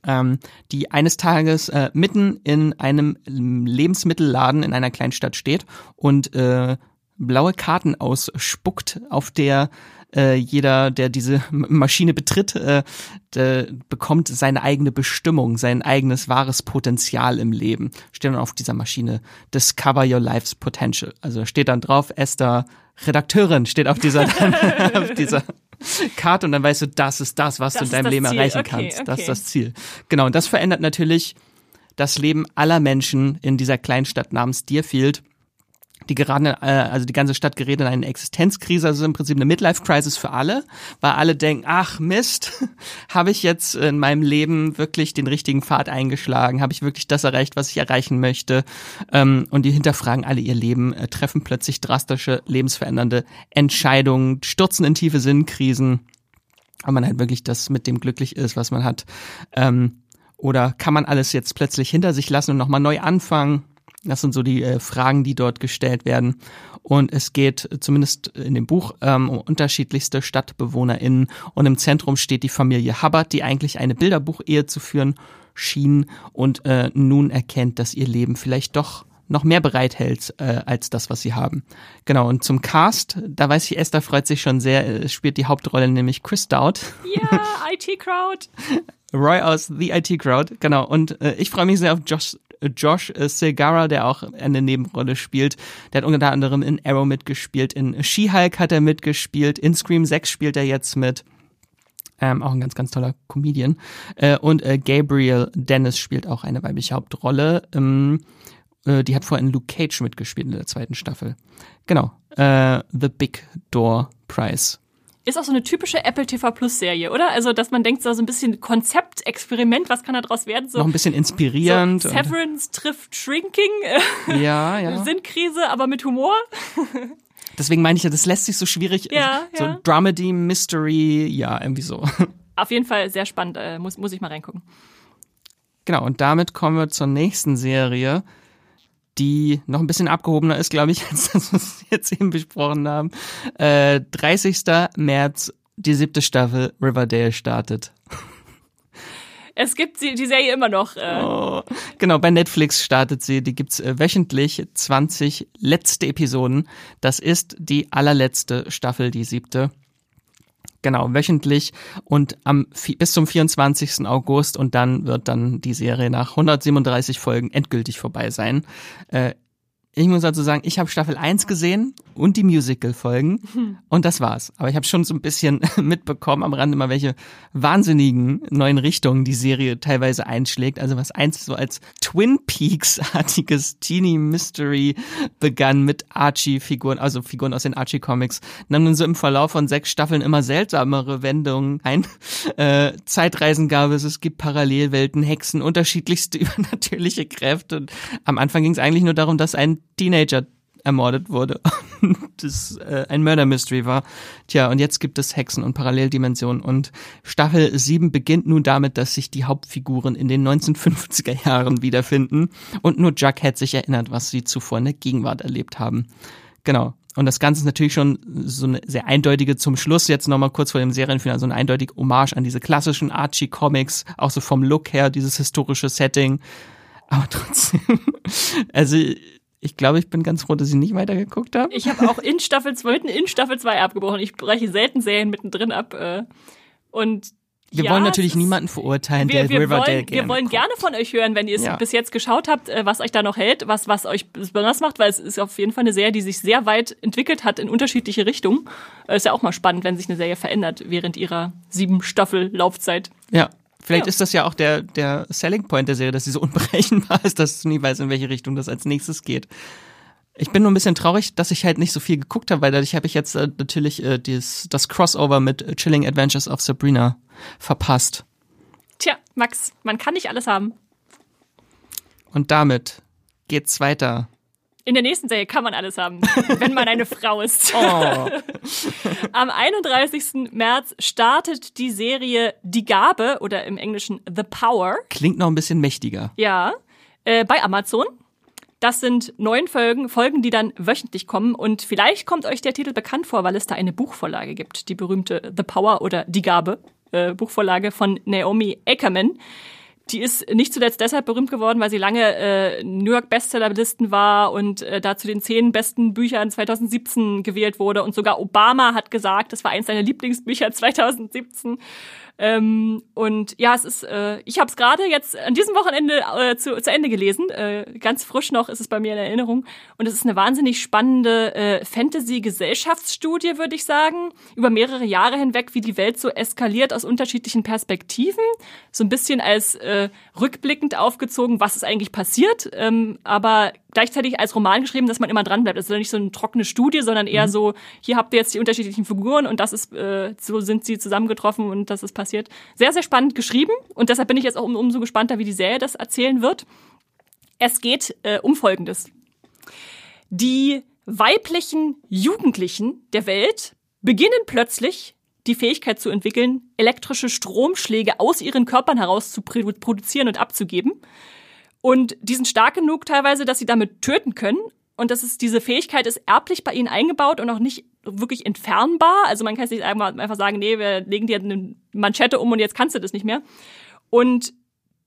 ähm, die eines Tages äh, mitten in einem Lebensmittelladen in einer Kleinstadt steht und äh, blaue Karten ausspuckt, auf der äh, jeder, der diese Maschine betritt, äh, bekommt seine eigene Bestimmung, sein eigenes wahres Potenzial im Leben. Steht dann auf dieser Maschine Discover Your Life's Potential. Also steht dann drauf, Esther Redakteurin steht auf dieser, auf dieser Karte und dann weißt du, das ist das, was das du in deinem Leben Ziel. erreichen okay, kannst. Okay. Das ist das Ziel. Genau, und das verändert natürlich das Leben aller Menschen in dieser Kleinstadt namens Deerfield die gerade, äh, also die ganze Stadt gerät in eine Existenzkrise, also im Prinzip eine Midlife-Crisis für alle, weil alle denken, ach Mist, habe ich jetzt in meinem Leben wirklich den richtigen Pfad eingeschlagen, habe ich wirklich das erreicht, was ich erreichen möchte ähm, und die hinterfragen alle ihr Leben, äh, treffen plötzlich drastische, lebensverändernde Entscheidungen, stürzen in tiefe Sinnkrisen, weil man halt wirklich das mit dem glücklich ist, was man hat. Ähm, oder kann man alles jetzt plötzlich hinter sich lassen und nochmal neu anfangen? Das sind so die äh, Fragen, die dort gestellt werden. Und es geht zumindest in dem Buch ähm, um unterschiedlichste StadtbewohnerInnen. Und im Zentrum steht die Familie Hubbard, die eigentlich eine Bilderbuchehe zu führen schien und äh, nun erkennt, dass ihr Leben vielleicht doch noch mehr bereithält äh, als das, was sie haben. Genau, und zum Cast, da weiß ich, Esther freut sich schon sehr, es spielt die Hauptrolle nämlich Chris Dowd. Ja, IT Crowd. Roy aus The IT Crowd, genau. Und äh, ich freue mich sehr auf Josh Josh Segarra, der auch eine Nebenrolle spielt. Der hat unter anderem in Arrow mitgespielt, in She-Hulk hat er mitgespielt, in Scream 6 spielt er jetzt mit. Ähm, auch ein ganz, ganz toller Comedian. Äh, und äh, Gabriel Dennis spielt auch eine weibliche Hauptrolle. Ähm, äh, die hat vorhin Luke Cage mitgespielt in der zweiten Staffel. Genau. Äh, The Big Door Prize ist auch so eine typische Apple TV Plus Serie, oder? Also, dass man denkt, so ein bisschen Konzeptexperiment, was kann da draus werden? So, Noch ein bisschen inspirierend. So Severance trifft Shrinking. Ja, ja. Sinnkrise, aber mit Humor. Deswegen meine ich ja, das lässt sich so schwierig, ja, so ja. Dramedy, Mystery, ja, irgendwie so. Auf jeden Fall sehr spannend, äh, muss, muss ich mal reingucken. Genau, und damit kommen wir zur nächsten Serie die noch ein bisschen abgehobener ist, glaube ich, als das, was wir jetzt eben besprochen haben. Äh, 30. März, die siebte Staffel Riverdale startet. Es gibt sie, die Serie immer noch. Äh. Oh, genau, bei Netflix startet sie. Die gibt's äh, wöchentlich 20 letzte Episoden. Das ist die allerletzte Staffel, die siebte. Genau, wöchentlich und am bis zum 24. August und dann wird dann die Serie nach 137 Folgen endgültig vorbei sein. Äh, ich muss dazu sagen, ich habe Staffel 1 gesehen und die Musical-Folgen und das war's. Aber ich habe schon so ein bisschen mitbekommen am Rande immer, welche wahnsinnigen neuen Richtungen die Serie teilweise einschlägt. Also was eins so als Twin Peaks-artiges Teeny Mystery begann mit Archie-Figuren, also Figuren aus den Archie-Comics. Dann nun so im Verlauf von sechs Staffeln immer seltsamere Wendungen ein. Äh, Zeitreisen gab es, es gibt Parallelwelten, Hexen, unterschiedlichste übernatürliche Kräfte. Und am Anfang ging es eigentlich nur darum, dass ein Teenager ermordet wurde. das äh, ein Murder Mystery war. Tja, und jetzt gibt es Hexen und Paralleldimensionen. Und Staffel 7 beginnt nun damit, dass sich die Hauptfiguren in den 1950er Jahren wiederfinden. Und nur Jughead sich erinnert, was sie zuvor in der Gegenwart erlebt haben. Genau. Und das Ganze ist natürlich schon so eine sehr eindeutige zum Schluss jetzt nochmal kurz vor dem Serienfinale, so eine eindeutige Hommage an diese klassischen Archie-Comics, auch so vom Look her, dieses historische Setting. Aber trotzdem, also ich glaube, ich bin ganz froh, dass ich nicht weitergeguckt habe. Ich habe auch in Staffel 2, in Staffel 2 abgebrochen. Ich breche selten Serien mittendrin ab. Äh, und wir ja, wollen natürlich niemanden verurteilen, wir, der wir Riverdale wollen, gerne Wir wollen gerne von euch hören, wenn ihr es ja. bis jetzt geschaut habt, äh, was euch da noch hält, was, was euch besonders macht, weil es ist auf jeden Fall eine Serie, die sich sehr weit entwickelt hat in unterschiedliche Richtungen. Äh, ist ja auch mal spannend, wenn sich eine Serie verändert während ihrer sieben Staffel Laufzeit. Ja, Vielleicht ja. ist das ja auch der, der Selling Point der Serie, dass sie so unberechenbar ist, dass du nie weißt, in welche Richtung das als nächstes geht. Ich bin nur ein bisschen traurig, dass ich halt nicht so viel geguckt habe, weil dadurch habe ich jetzt äh, natürlich äh, dieses, das Crossover mit Chilling Adventures of Sabrina verpasst. Tja, Max, man kann nicht alles haben. Und damit geht's weiter. In der nächsten Serie kann man alles haben, wenn man eine Frau ist. Oh. Am 31. März startet die Serie Die Gabe oder im Englischen The Power. Klingt noch ein bisschen mächtiger. Ja, äh, bei Amazon. Das sind neun Folgen, Folgen, die dann wöchentlich kommen. Und vielleicht kommt euch der Titel bekannt vor, weil es da eine Buchvorlage gibt, die berühmte The Power oder Die Gabe äh, Buchvorlage von Naomi Ackerman. Die ist nicht zuletzt deshalb berühmt geworden, weil sie lange äh, New York Bestsellerlisten war und äh, da zu den zehn besten Büchern 2017 gewählt wurde. Und sogar Obama hat gesagt, das war eins seiner Lieblingsbücher 2017. Ähm, und ja, es ist, äh, ich habe es gerade jetzt an diesem Wochenende äh, zu, zu Ende gelesen. Äh, ganz frisch noch ist es bei mir in Erinnerung. Und es ist eine wahnsinnig spannende äh, Fantasy-Gesellschaftsstudie, würde ich sagen, über mehrere Jahre hinweg, wie die Welt so eskaliert aus unterschiedlichen Perspektiven. So ein bisschen als äh, rückblickend aufgezogen, was ist eigentlich passiert, ähm, aber gleichzeitig als Roman geschrieben, dass man immer dran bleibt. Es ist nicht so eine trockene Studie, sondern eher mhm. so, hier habt ihr jetzt die unterschiedlichen Figuren und das ist, äh, so sind sie zusammengetroffen und das ist passiert. Sehr, sehr spannend geschrieben und deshalb bin ich jetzt auch um, umso gespannter, wie die Serie das erzählen wird. Es geht äh, um Folgendes. Die weiblichen Jugendlichen der Welt beginnen plötzlich die Fähigkeit zu entwickeln, elektrische Stromschläge aus ihren Körpern heraus zu produzieren und abzugeben. Und die sind stark genug teilweise, dass sie damit töten können. Und das ist, diese Fähigkeit ist erblich bei ihnen eingebaut und auch nicht wirklich entfernbar. Also man kann jetzt nicht einfach sagen, nee, wir legen dir eine Manschette um und jetzt kannst du das nicht mehr. Und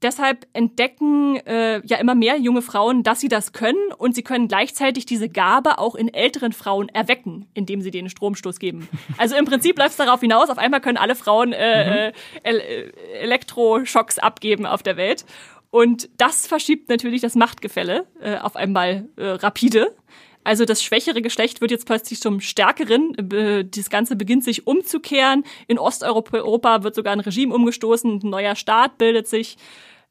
deshalb entdecken äh, ja immer mehr junge Frauen, dass sie das können und sie können gleichzeitig diese Gabe auch in älteren Frauen erwecken, indem sie den Stromstoß geben. Also im Prinzip läuft es darauf hinaus, auf einmal können alle Frauen äh, mhm. äh, Elektroschocks abgeben auf der Welt. Und das verschiebt natürlich das Machtgefälle äh, auf einmal äh, rapide. Also das schwächere Geschlecht wird jetzt plötzlich zum stärkeren. Das Ganze beginnt sich umzukehren. In Osteuropa wird sogar ein Regime umgestoßen, ein neuer Staat bildet sich.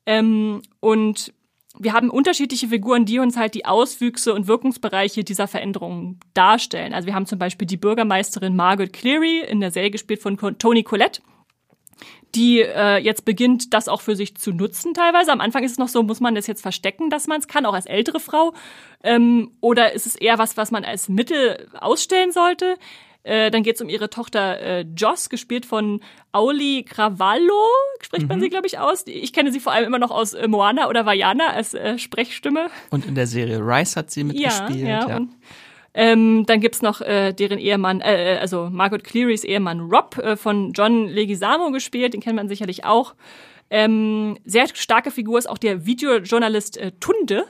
Ähm, und wir haben unterschiedliche Figuren, die uns halt die Auswüchse und Wirkungsbereiche dieser Veränderungen darstellen. Also wir haben zum Beispiel die Bürgermeisterin Margaret Cleary, in der Serie gespielt von Tony Collette die äh, jetzt beginnt, das auch für sich zu nutzen teilweise. Am Anfang ist es noch so, muss man das jetzt verstecken, dass man es kann, auch als ältere Frau? Ähm, oder ist es eher was, was man als Mittel ausstellen sollte? Äh, dann geht es um ihre Tochter äh, Joss, gespielt von Auli Cravallo, spricht mhm. man sie, glaube ich, aus. Ich kenne sie vor allem immer noch aus äh, Moana oder Vajana als äh, Sprechstimme. Und in der Serie Rice hat sie mitgespielt. Ja, ja. ja. Ähm, dann gibt's noch äh, deren Ehemann, äh, äh, also Margot Clearys Ehemann Rob äh, von John Leguizamo gespielt, den kennt man sicherlich auch. Ähm, sehr starke Figur ist auch der Videojournalist äh, Tunde,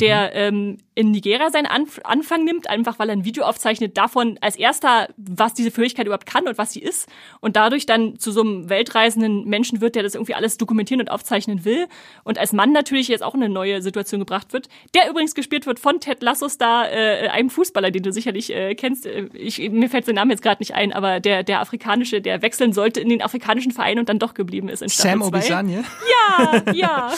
der mhm. ähm, in Nigeria seinen Anf Anfang nimmt, einfach weil er ein Video aufzeichnet davon als erster, was diese Fähigkeit überhaupt kann und was sie ist und dadurch dann zu so einem weltreisenden Menschen wird, der das irgendwie alles dokumentieren und aufzeichnen will und als Mann natürlich jetzt auch in eine neue Situation gebracht wird, der übrigens gespielt wird von Ted Lasso Star, äh, einem Fußballer, den du sicherlich äh, kennst. Äh, ich, mir fällt sein Name jetzt gerade nicht ein, aber der der afrikanische, der wechseln sollte in den afrikanischen Verein und dann doch geblieben ist in Staffel Sam Obisanye? Ja, ja.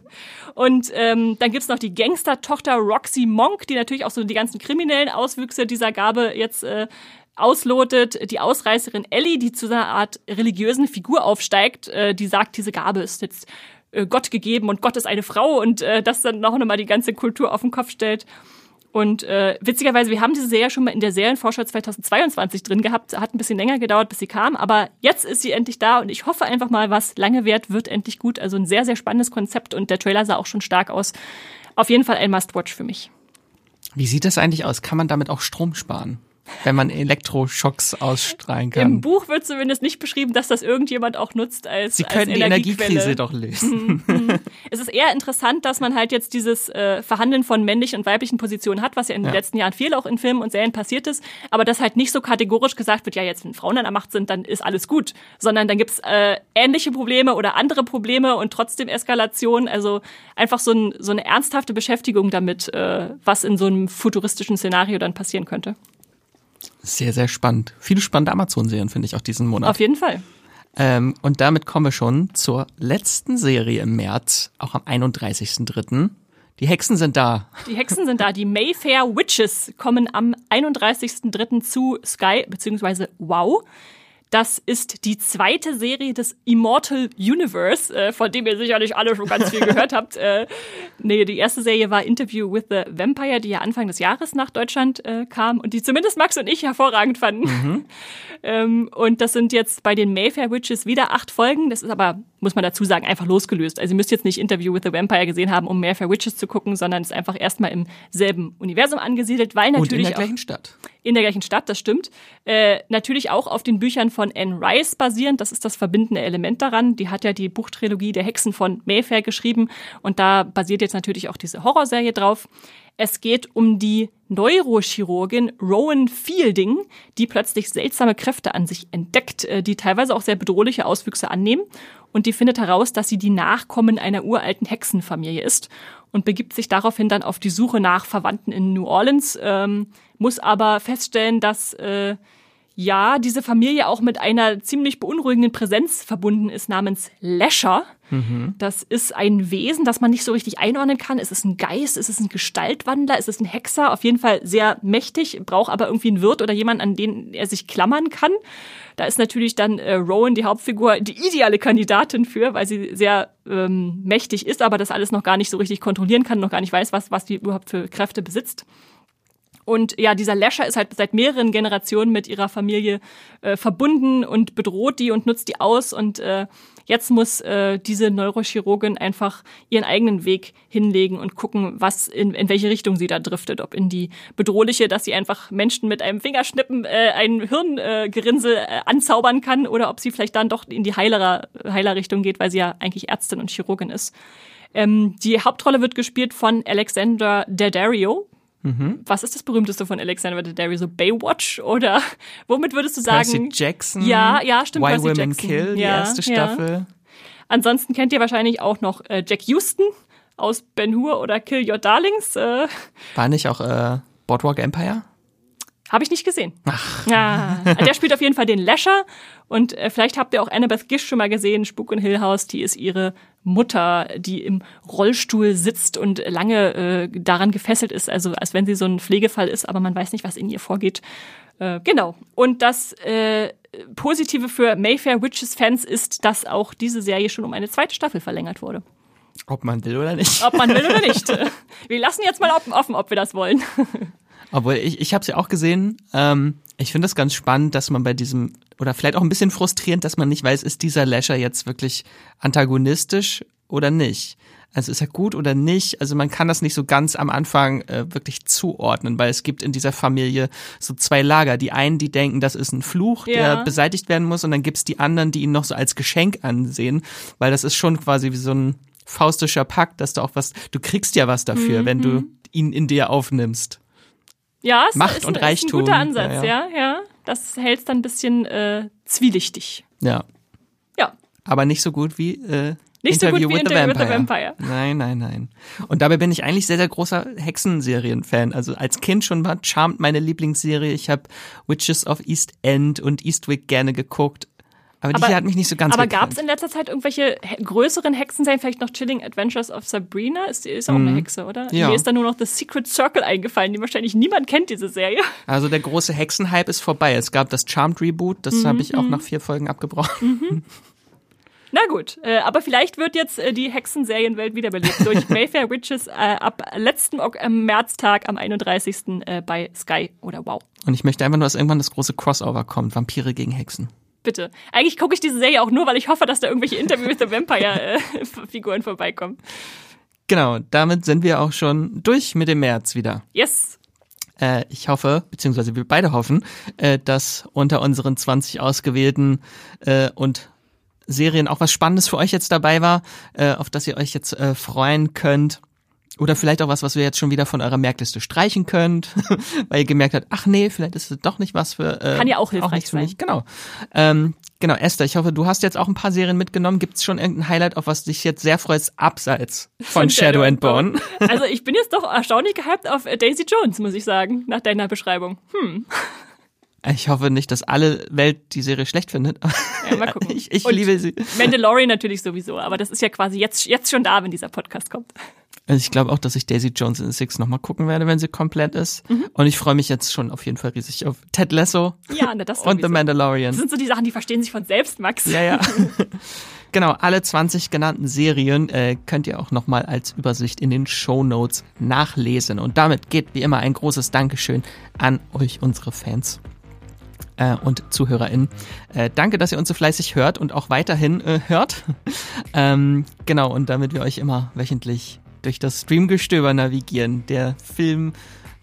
und ähm, dann gibt's noch die Gangster-Tochter Roxy Monk, die natürlich auch so die ganzen kriminellen Auswüchse dieser Gabe jetzt äh, auslotet. Die Ausreißerin Ellie, die zu einer Art religiösen Figur aufsteigt, äh, die sagt, diese Gabe ist jetzt äh, Gott gegeben und Gott ist eine Frau und äh, das dann noch einmal die ganze Kultur auf den Kopf stellt. Und äh, witzigerweise, wir haben diese Serie schon mal in der Serienvorschau 2022 drin gehabt. Hat ein bisschen länger gedauert, bis sie kam. Aber jetzt ist sie endlich da und ich hoffe einfach mal, was lange währt, wird endlich gut. Also ein sehr, sehr spannendes Konzept und der Trailer sah auch schon stark aus. Auf jeden Fall ein Must-Watch für mich. Wie sieht das eigentlich aus? Kann man damit auch Strom sparen? Wenn man Elektroschocks ausstrahlen kann. Im Buch wird zumindest nicht beschrieben, dass das irgendjemand auch nutzt als Sie können als die Energiekrise doch lösen. Mhm, mhm. es ist eher interessant, dass man halt jetzt dieses äh, Verhandeln von männlichen und weiblichen Positionen hat, was ja in den ja. letzten Jahren viel auch in Filmen und Serien passiert ist, aber dass halt nicht so kategorisch gesagt wird, ja jetzt wenn Frauen an der Macht sind, dann ist alles gut, sondern dann gibt's äh, ähnliche Probleme oder andere Probleme und trotzdem Eskalation, also einfach so, ein, so eine ernsthafte Beschäftigung damit, äh, was in so einem futuristischen Szenario dann passieren könnte. Sehr, sehr spannend. Viele spannende Amazon-Serien finde ich auch diesen Monat. Auf jeden Fall. Ähm, und damit kommen wir schon zur letzten Serie im März, auch am 31.03. Die Hexen sind da. Die Hexen sind da. Die Mayfair Witches kommen am 31.03. zu Sky bzw. Wow. Das ist die zweite Serie des Immortal Universe, äh, von dem ihr sicherlich alle schon ganz viel gehört habt. Äh, nee, die erste Serie war Interview with the Vampire, die ja Anfang des Jahres nach Deutschland äh, kam und die zumindest Max und ich hervorragend fanden. Mhm. ähm, und das sind jetzt bei den Mayfair Witches wieder acht Folgen. Das ist aber, muss man dazu sagen, einfach losgelöst. Also ihr müsst jetzt nicht Interview with the Vampire gesehen haben, um Mayfair Witches zu gucken, sondern es ist einfach erstmal im selben Universum angesiedelt, weil natürlich. Und in der gleichen Stadt. In der gleichen Stadt, das stimmt. Äh, natürlich auch auf den Büchern von Anne Rice basierend. Das ist das verbindende Element daran. Die hat ja die Buchtrilogie der Hexen von Mayfair geschrieben und da basiert jetzt natürlich auch diese Horrorserie drauf. Es geht um die Neurochirurgin Rowan Fielding, die plötzlich seltsame Kräfte an sich entdeckt, äh, die teilweise auch sehr bedrohliche Auswüchse annehmen. Und die findet heraus, dass sie die Nachkommen einer uralten Hexenfamilie ist und begibt sich daraufhin dann auf die Suche nach Verwandten in New Orleans, ähm, muss aber feststellen, dass äh, ja, diese Familie auch mit einer ziemlich beunruhigenden Präsenz verbunden ist namens Lescher. Mhm. Das ist ein Wesen, das man nicht so richtig einordnen kann. Ist es ein Geist? Ist es ein Gestaltwandler? Ist es ein Hexer? Auf jeden Fall sehr mächtig, braucht aber irgendwie einen Wirt oder jemanden, an den er sich klammern kann. Da ist natürlich dann äh, Rowan, die Hauptfigur, die ideale Kandidatin für, weil sie sehr ähm, mächtig ist, aber das alles noch gar nicht so richtig kontrollieren kann, noch gar nicht weiß, was, was die überhaupt für Kräfte besitzt. Und ja, dieser Lasher ist halt seit mehreren Generationen mit ihrer Familie äh, verbunden und bedroht die und nutzt die aus. Und äh, jetzt muss äh, diese Neurochirurgin einfach ihren eigenen Weg hinlegen und gucken, was in, in welche Richtung sie da driftet. Ob in die bedrohliche, dass sie einfach Menschen mit einem Fingerschnippen äh, ein Hirngerinnsel äh, anzaubern kann, oder ob sie vielleicht dann doch in die Heilerer, Heilerrichtung geht, weil sie ja eigentlich Ärztin und Chirurgin ist. Ähm, die Hauptrolle wird gespielt von Alexander Daddario, Mhm. Was ist das berühmteste von Alexander Daddario? So Baywatch oder womit würdest du sagen? Percy Jackson. Ja, ja, stimmt. Why Percy Women Jackson. Kill, die ja, erste Staffel. Ja. Ansonsten kennt ihr wahrscheinlich auch noch äh, Jack Houston aus Ben Hur oder Kill Your Darlings. Äh. War nicht auch äh, Boardwalk Empire? Habe ich nicht gesehen. Ach. Ja, der spielt auf jeden Fall den Lasher. Und äh, vielleicht habt ihr auch Annabeth Gish schon mal gesehen, Spuk in Hill House. Die ist ihre Mutter, die im Rollstuhl sitzt und lange äh, daran gefesselt ist. Also als wenn sie so ein Pflegefall ist, aber man weiß nicht, was in ihr vorgeht. Äh, genau. Und das äh, Positive für Mayfair Witches Fans ist, dass auch diese Serie schon um eine zweite Staffel verlängert wurde. Ob man will oder nicht. Ob man will oder nicht. Wir lassen jetzt mal offen, ob wir das wollen. Obwohl, ich, ich habe es ja auch gesehen. Ähm, ich finde es ganz spannend, dass man bei diesem, oder vielleicht auch ein bisschen frustrierend, dass man nicht weiß, ist dieser Lasher jetzt wirklich antagonistisch oder nicht. Also ist er gut oder nicht? Also man kann das nicht so ganz am Anfang äh, wirklich zuordnen, weil es gibt in dieser Familie so zwei Lager. Die einen, die denken, das ist ein Fluch, ja. der beseitigt werden muss, und dann gibt's die anderen, die ihn noch so als Geschenk ansehen, weil das ist schon quasi wie so ein faustischer Pakt, dass du auch was, du kriegst ja was dafür, mhm. wenn du mhm. ihn in dir aufnimmst. Ja, es Macht ist, und ist Reichtum. ein guter Ansatz, ja, ja. ja. ja. Das hält es dann ein bisschen äh, zwielichtig. Ja. Ja. Aber nicht so gut wie äh, nicht Interview, so gut wie with, Interview the with the Vampire. Nein, nein, nein. Und dabei bin ich eigentlich sehr, sehr großer Hexenserien-Fan. Also als Kind schon war Charmed meine Lieblingsserie. Ich habe Witches of East End und Eastwick gerne geguckt. Aber, die hier hat mich nicht so ganz Aber gab es in letzter Zeit irgendwelche größeren Hexenserien? Vielleicht noch Chilling Adventures of Sabrina? Ist, ist auch mhm. eine Hexe, oder? Ja. Mir ist da nur noch The Secret Circle eingefallen, die wahrscheinlich niemand kennt, diese Serie. Also der große Hexenhype ist vorbei. Es gab das Charmed Reboot, das mhm. habe ich auch mhm. nach vier Folgen abgebrochen. Mhm. Na gut, äh, aber vielleicht wird jetzt äh, die Hexenserienwelt wiederbelebt durch Mayfair Witches äh, ab letzten äh, Märztag am 31. Äh, bei Sky oder Wow. Und ich möchte einfach nur, dass irgendwann das große Crossover kommt, Vampire gegen Hexen. Bitte. Eigentlich gucke ich diese Serie auch nur, weil ich hoffe, dass da irgendwelche Interview with the Vampire-Figuren äh, vorbeikommen. Genau, damit sind wir auch schon durch mit dem März wieder. Yes. Äh, ich hoffe, beziehungsweise wir beide hoffen, äh, dass unter unseren 20 ausgewählten äh, und Serien auch was Spannendes für euch jetzt dabei war, auf das ihr euch jetzt freuen könnt. Oder vielleicht auch was, was wir jetzt schon wieder von eurer Merkliste streichen könnt, weil ihr gemerkt habt, ach nee, vielleicht ist es doch nicht was für. Äh, Kann ja auch hilfreich auch sein. Mich. Genau. Ähm, genau, Esther, ich hoffe, du hast jetzt auch ein paar Serien mitgenommen. Gibt es schon irgendein Highlight, auf was dich jetzt sehr freust, abseits von, Shadow, and Bone? Bone? Also ich bin jetzt doch erstaunlich gehypt auf Daisy Jones, muss ich sagen, nach deiner Beschreibung. Hm. Ich hoffe nicht, dass alle Welt die Serie schlecht findet. Ja, mal gucken. Ich, ich liebe sie. Mandalorian natürlich sowieso, aber das ist ja quasi jetzt, jetzt schon da, wenn dieser Podcast kommt. Also ich glaube auch, dass ich Daisy Jones in the Six nochmal gucken werde, wenn sie komplett ist. Mhm. Und ich freue mich jetzt schon auf jeden Fall riesig auf Ted Lasso ja, ne, das und The Mandalorian. Das sind so die Sachen, die verstehen sich von selbst, Max. Ja, ja. genau, alle 20 genannten Serien äh, könnt ihr auch nochmal als Übersicht in den Show Notes nachlesen. Und damit geht wie immer ein großes Dankeschön an euch, unsere Fans äh, und ZuhörerInnen. Äh, danke, dass ihr uns so fleißig hört und auch weiterhin äh, hört. ähm, genau, und damit wir euch immer wöchentlich durch das Streamgestöber navigieren, der Film,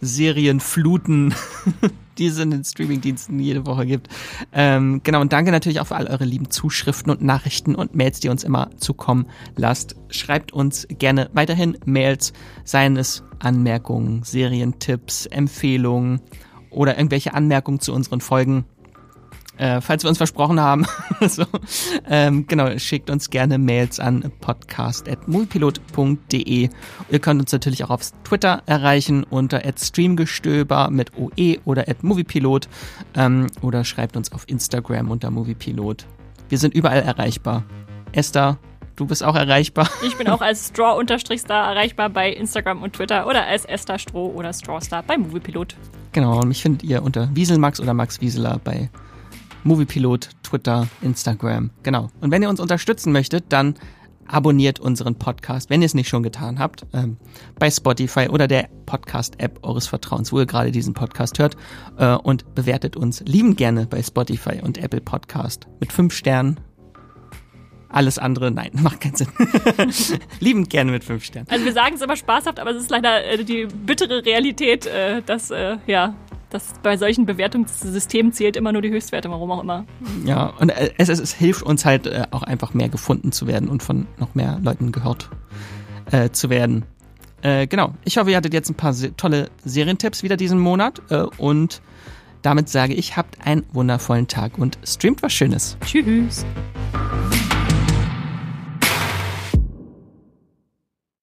Serien, Fluten, die es in den Streamingdiensten jede Woche gibt. Ähm, genau, und danke natürlich auch für all eure lieben Zuschriften und Nachrichten und Mails, die uns immer zukommen lasst. Schreibt uns gerne weiterhin Mails, seien es Anmerkungen, Serientipps, Empfehlungen oder irgendwelche Anmerkungen zu unseren Folgen. Äh, falls wir uns versprochen haben, so, ähm, genau, schickt uns gerne Mails an podcast.moviepilot.de. Ihr könnt uns natürlich auch auf Twitter erreichen unter streamgestöber mit OE oder moviepilot ähm, oder schreibt uns auf Instagram unter moviepilot. Wir sind überall erreichbar. Esther, du bist auch erreichbar. Ich bin auch als Straw-Star erreichbar bei Instagram und Twitter oder als Esther Stroh oder Strawstar bei Moviepilot. Genau, und mich findet ihr unter Wieselmax oder Max Wieseler bei Moviepilot, Twitter, Instagram. Genau. Und wenn ihr uns unterstützen möchtet, dann abonniert unseren Podcast, wenn ihr es nicht schon getan habt, ähm, bei Spotify oder der Podcast-App eures Vertrauens, wo ihr gerade diesen Podcast hört, äh, und bewertet uns liebend gerne bei Spotify und Apple Podcast mit fünf Sternen alles andere, nein, macht keinen Sinn. Liebend gerne mit fünf Sternen. Also wir sagen es immer spaßhaft, aber es ist leider äh, die bittere Realität, äh, dass, äh, ja, dass bei solchen Bewertungssystemen zählt immer nur die Höchstwerte, warum auch immer. Ja, und äh, es, es, es hilft uns halt äh, auch einfach mehr gefunden zu werden und von noch mehr Leuten gehört äh, zu werden. Äh, genau, ich hoffe, ihr hattet jetzt ein paar se tolle Serientipps wieder diesen Monat äh, und damit sage ich, habt einen wundervollen Tag und streamt was Schönes. Tschüss.